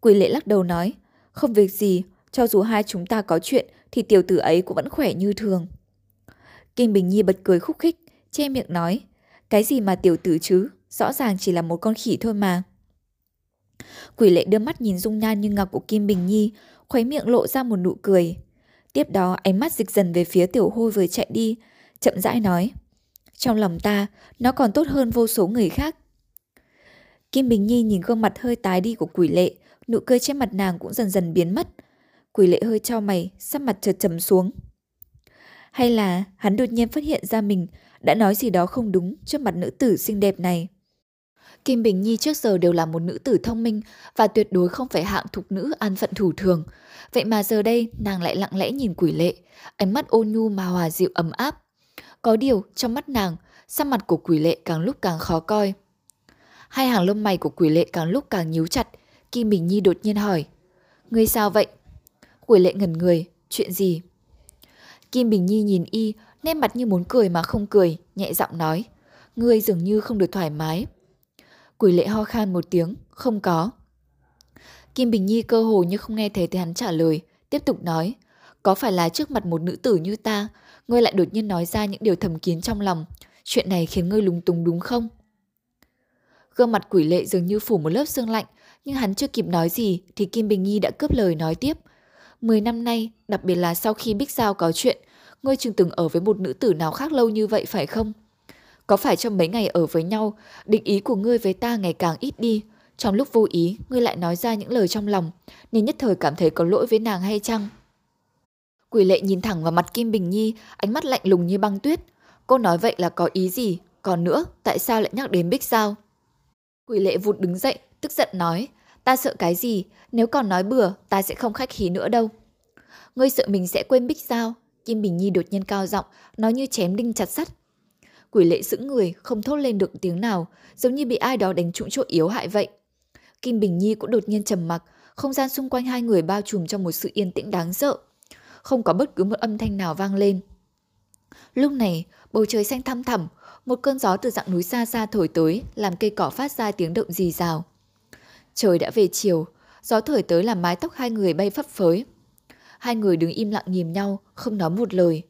Quỷ lệ lắc đầu nói, không việc gì, cho dù hai chúng ta có chuyện thì tiểu tử ấy cũng vẫn khỏe như thường. Kim Bình Nhi bật cười khúc khích, che miệng nói, cái gì mà tiểu tử chứ, rõ ràng chỉ là một con khỉ thôi mà. Quỷ lệ đưa mắt nhìn dung nhan như ngọc của Kim Bình Nhi, khuấy miệng lộ ra một nụ cười. Tiếp đó ánh mắt dịch dần về phía tiểu hôi vừa chạy đi, chậm rãi nói. Trong lòng ta, nó còn tốt hơn vô số người khác. Kim Bình Nhi nhìn gương mặt hơi tái đi của quỷ lệ, nụ cười trên mặt nàng cũng dần dần biến mất. Quỷ lệ hơi trao mày, sắc mặt chợt trầm xuống. Hay là hắn đột nhiên phát hiện ra mình đã nói gì đó không đúng trước mặt nữ tử xinh đẹp này. Kim Bình Nhi trước giờ đều là một nữ tử thông minh và tuyệt đối không phải hạng thục nữ an phận thủ thường. Vậy mà giờ đây nàng lại lặng lẽ nhìn quỷ lệ, ánh mắt ôn nhu mà hòa dịu ấm áp. Có điều trong mắt nàng, sắc mặt của quỷ lệ càng lúc càng khó coi. Hai hàng lông mày của quỷ lệ càng lúc càng nhíu chặt, Kim Bình Nhi đột nhiên hỏi. Ngươi sao vậy? Quỷ lệ ngẩn người, chuyện gì? Kim Bình Nhi nhìn y, nét mặt như muốn cười mà không cười, nhẹ giọng nói. Ngươi dường như không được thoải mái. Quỷ lệ ho khan một tiếng, không có. Kim Bình Nhi cơ hồ như không nghe thấy thì hắn trả lời, tiếp tục nói. Có phải là trước mặt một nữ tử như ta, ngươi lại đột nhiên nói ra những điều thầm kín trong lòng. Chuyện này khiến ngươi lúng túng đúng không? Gương mặt quỷ lệ dường như phủ một lớp sương lạnh, nhưng hắn chưa kịp nói gì thì Kim Bình Nhi đã cướp lời nói tiếp. Mười năm nay, đặc biệt là sau khi Bích Giao có chuyện, ngươi chừng từng ở với một nữ tử nào khác lâu như vậy phải không? Có phải trong mấy ngày ở với nhau, định ý của ngươi với ta ngày càng ít đi, trong lúc vô ý, ngươi lại nói ra những lời trong lòng, nên nhất thời cảm thấy có lỗi với nàng hay chăng? Quỷ lệ nhìn thẳng vào mặt Kim Bình Nhi, ánh mắt lạnh lùng như băng tuyết. Cô nói vậy là có ý gì? Còn nữa, tại sao lại nhắc đến Bích Giao? Quỷ lệ vụt đứng dậy, tức giận nói, ta sợ cái gì, nếu còn nói bừa, ta sẽ không khách khí nữa đâu. Ngươi sợ mình sẽ quên Bích Giao? Kim Bình Nhi đột nhiên cao giọng, nói như chém đinh chặt sắt. Quỷ lệ giữ người, không thốt lên được tiếng nào, giống như bị ai đó đánh trúng chỗ yếu hại vậy.
Kim Bình Nhi cũng đột nhiên trầm mặc, không gian xung quanh hai người bao trùm trong một sự yên tĩnh đáng sợ. Không có bất cứ một âm thanh nào vang lên. Lúc này, bầu trời xanh thăm thẳm, một cơn gió từ dạng núi xa xa thổi tới, làm cây cỏ phát ra tiếng động rì rào. Trời đã về chiều, gió thổi tới làm mái tóc hai người bay phấp phới. Hai người đứng im lặng nhìn nhau, không nói một lời.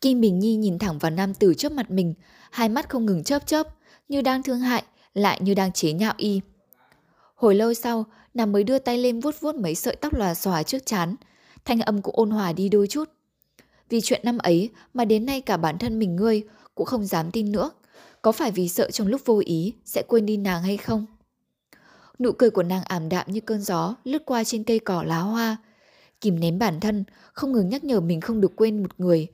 Kim Bình Nhi nhìn thẳng vào nam tử trước mặt mình, hai mắt không ngừng chớp chớp, như đang thương hại, lại như đang chế nhạo y. Hồi lâu sau, nàng mới đưa tay lên vuốt vuốt mấy sợi tóc lòa xòa trước chán. Thanh âm cũng ôn hòa đi đôi chút. Vì chuyện năm ấy mà đến nay cả bản thân mình ngươi cũng không dám tin nữa. Có phải vì sợ trong lúc vô ý sẽ quên đi nàng hay không? Nụ cười của nàng ảm đạm như cơn gió lướt qua trên cây cỏ lá hoa. Kìm nén bản thân, không ngừng nhắc nhở mình không được quên một người.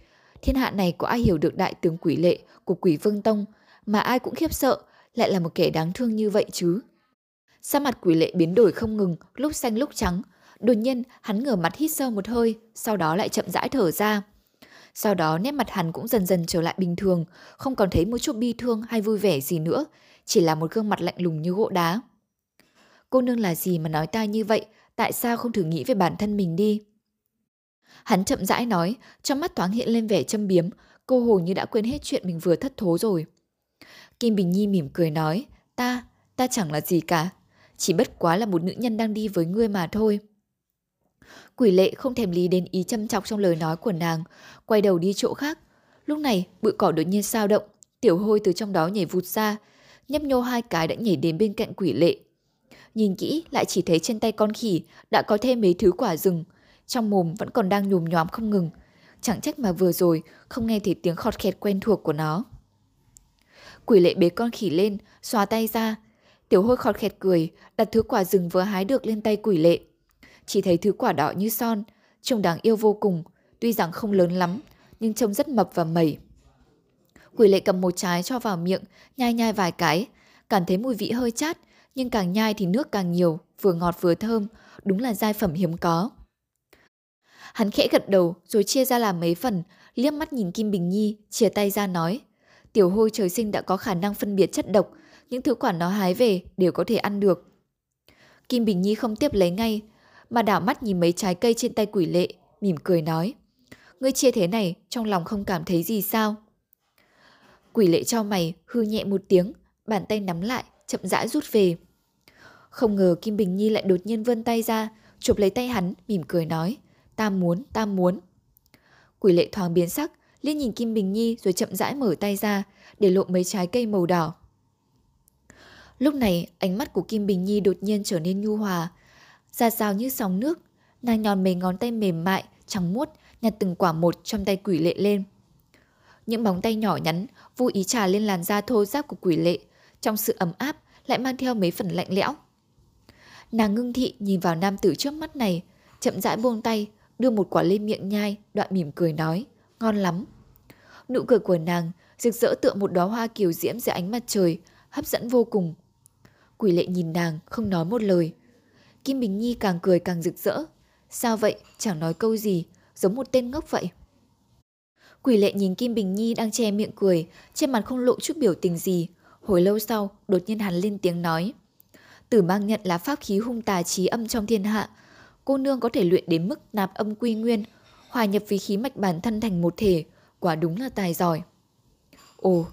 Thiên hạ này có ai hiểu được đại tướng quỷ lệ của quỷ vương tông mà ai cũng khiếp sợ lại là một kẻ đáng thương như vậy chứ. Sa mặt quỷ lệ biến đổi không ngừng, lúc xanh lúc trắng. Đột nhiên, hắn ngửa mặt hít sâu một hơi, sau đó lại chậm rãi thở ra. Sau đó nét mặt hắn cũng dần dần trở lại bình thường, không còn thấy một chút bi thương hay vui vẻ gì nữa, chỉ là một gương mặt lạnh lùng như gỗ đá. Cô nương là gì mà nói ta như vậy, tại sao không thử nghĩ về bản thân mình đi? Hắn chậm rãi nói, trong mắt thoáng hiện lên vẻ châm biếm, cô hồ như đã quên hết chuyện mình vừa thất thố rồi. Kim Bình Nhi mỉm cười nói, ta, ta chẳng là gì cả, chỉ bất quá là một nữ nhân đang đi với ngươi mà thôi. Quỷ lệ không thèm lý đến ý châm chọc trong lời nói của nàng, quay đầu đi chỗ khác. Lúc này, bụi cỏ đột nhiên sao động, tiểu hôi từ trong đó nhảy vụt ra, nhấp nhô hai cái đã nhảy đến bên cạnh quỷ lệ. Nhìn kỹ lại chỉ thấy trên tay con khỉ đã có thêm mấy thứ quả rừng, trong mồm vẫn còn đang nhùm nhòm không ngừng. Chẳng trách mà vừa rồi không nghe thấy tiếng khọt khẹt quen thuộc của nó. Quỷ lệ bế con khỉ lên, xóa tay ra. Tiểu hôi khọt khẹt cười, đặt thứ quả rừng vừa hái được lên tay quỷ lệ. Chỉ thấy thứ quả đỏ như son, trông đáng yêu vô cùng, tuy rằng không lớn lắm, nhưng trông rất mập và mẩy. Quỷ lệ cầm một trái cho vào miệng, nhai nhai vài cái, cảm thấy mùi vị hơi chát, nhưng càng nhai thì nước càng nhiều, vừa ngọt vừa thơm, đúng là giai phẩm hiếm có. Hắn khẽ gật đầu rồi chia ra làm mấy phần, liếc mắt nhìn Kim Bình Nhi, chia tay ra nói. Tiểu hôi trời sinh đã có khả năng phân biệt chất độc, những thứ quả nó hái về đều có thể ăn được. Kim Bình Nhi không tiếp lấy ngay, mà đảo mắt nhìn mấy trái cây trên tay quỷ lệ, mỉm cười nói. Ngươi chia thế này, trong lòng không cảm thấy gì sao? Quỷ lệ cho mày, hư nhẹ một tiếng, bàn tay nắm lại, chậm rãi rút về. Không ngờ Kim Bình Nhi lại đột nhiên vươn tay ra, chụp lấy tay hắn, mỉm cười nói. Ta muốn, ta muốn. Quỷ lệ thoáng biến sắc, liên nhìn Kim Bình Nhi rồi chậm rãi mở tay ra, để lộ mấy trái cây màu đỏ. Lúc này, ánh mắt của Kim Bình Nhi đột nhiên trở nên nhu hòa, ra rào như sóng nước. Nàng nhòn mấy ngón tay mềm mại, trắng muốt, nhặt từng quả một trong tay quỷ lệ lên. Những bóng tay nhỏ nhắn, vô ý trà lên làn da thô ráp của quỷ lệ, trong sự ấm áp lại mang theo mấy phần lạnh lẽo. Nàng ngưng thị nhìn vào nam tử trước mắt này, chậm rãi buông tay, đưa một quả lên miệng nhai, đoạn mỉm cười nói, ngon lắm. Nụ cười của nàng rực rỡ tựa một đóa hoa kiều diễm dưới ánh mặt trời, hấp dẫn vô cùng. Quỷ lệ nhìn nàng, không nói một lời. Kim Bình Nhi càng cười càng rực rỡ. Sao vậy, chẳng nói câu gì, giống một tên ngốc vậy. Quỷ lệ nhìn Kim Bình Nhi đang che miệng cười, trên mặt không lộ chút biểu tình gì. Hồi lâu sau, đột nhiên hắn lên tiếng nói. Tử mang nhận là pháp khí hung tà trí âm trong thiên hạ. Cô nương có thể luyện đến mức nạp âm quy nguyên, hòa nhập với khí mạch bản thân thành một thể, quả đúng là tài giỏi. Ồ,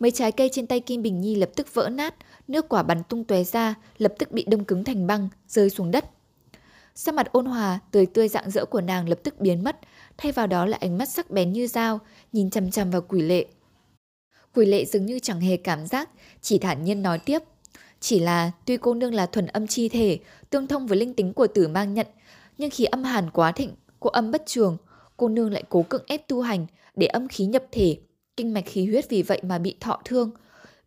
mấy trái cây trên tay Kim Bình Nhi lập tức vỡ nát, nước quả bắn tung tóe ra, lập tức bị đông cứng thành băng, rơi xuống đất. Sắc mặt ôn hòa, tươi tươi dạng dỡ của nàng lập tức biến mất, thay vào đó là ánh mắt sắc bén như dao, nhìn chằm chằm vào quỷ lệ. Quỷ lệ dường như chẳng hề cảm giác, chỉ thản nhiên nói tiếp. Chỉ là tuy cô nương là thuần âm chi thể, tương thông với linh tính của tử mang nhận, nhưng khi âm hàn quá thịnh, cô âm bất trường, cô nương lại cố cưỡng ép tu hành để âm khí nhập thể, kinh mạch khí huyết vì vậy mà bị thọ thương.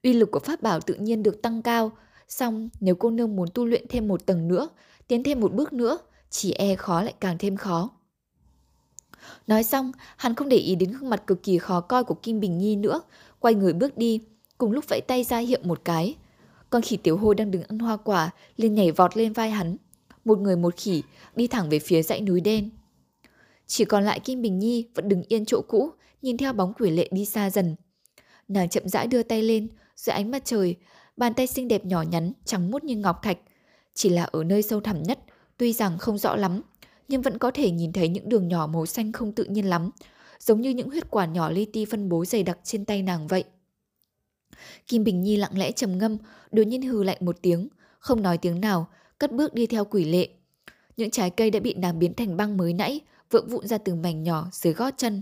Uy lực của pháp bảo tự nhiên được tăng cao, song nếu cô nương muốn tu luyện thêm một tầng nữa, tiến thêm một bước nữa, chỉ e khó lại càng thêm khó. Nói xong, hắn không để ý đến gương mặt cực kỳ khó coi của Kim Bình Nhi nữa, quay người bước đi, cùng lúc vẫy tay ra hiệu một cái. Con khỉ tiểu hôi đang đứng ăn hoa quả, liền nhảy vọt lên vai hắn. Một người một khỉ đi thẳng về phía dãy núi đen. Chỉ còn lại Kim Bình Nhi vẫn đứng yên chỗ cũ, nhìn theo bóng quỷ lệ đi xa dần. Nàng chậm rãi đưa tay lên, dưới ánh mặt trời, bàn tay xinh đẹp nhỏ nhắn, trắng mút như ngọc thạch. Chỉ là ở nơi sâu thẳm nhất, tuy rằng không rõ lắm, nhưng vẫn có thể nhìn thấy những đường nhỏ màu xanh không tự nhiên lắm, giống như những huyết quả nhỏ li ti phân bố dày đặc trên tay nàng vậy. Kim Bình Nhi lặng lẽ trầm ngâm, đột nhiên hừ lạnh một tiếng, không nói tiếng nào, cất bước đi theo quỷ lệ. Những trái cây đã bị nàng biến thành băng mới nãy, vỡ vụn ra từng mảnh nhỏ dưới gót chân.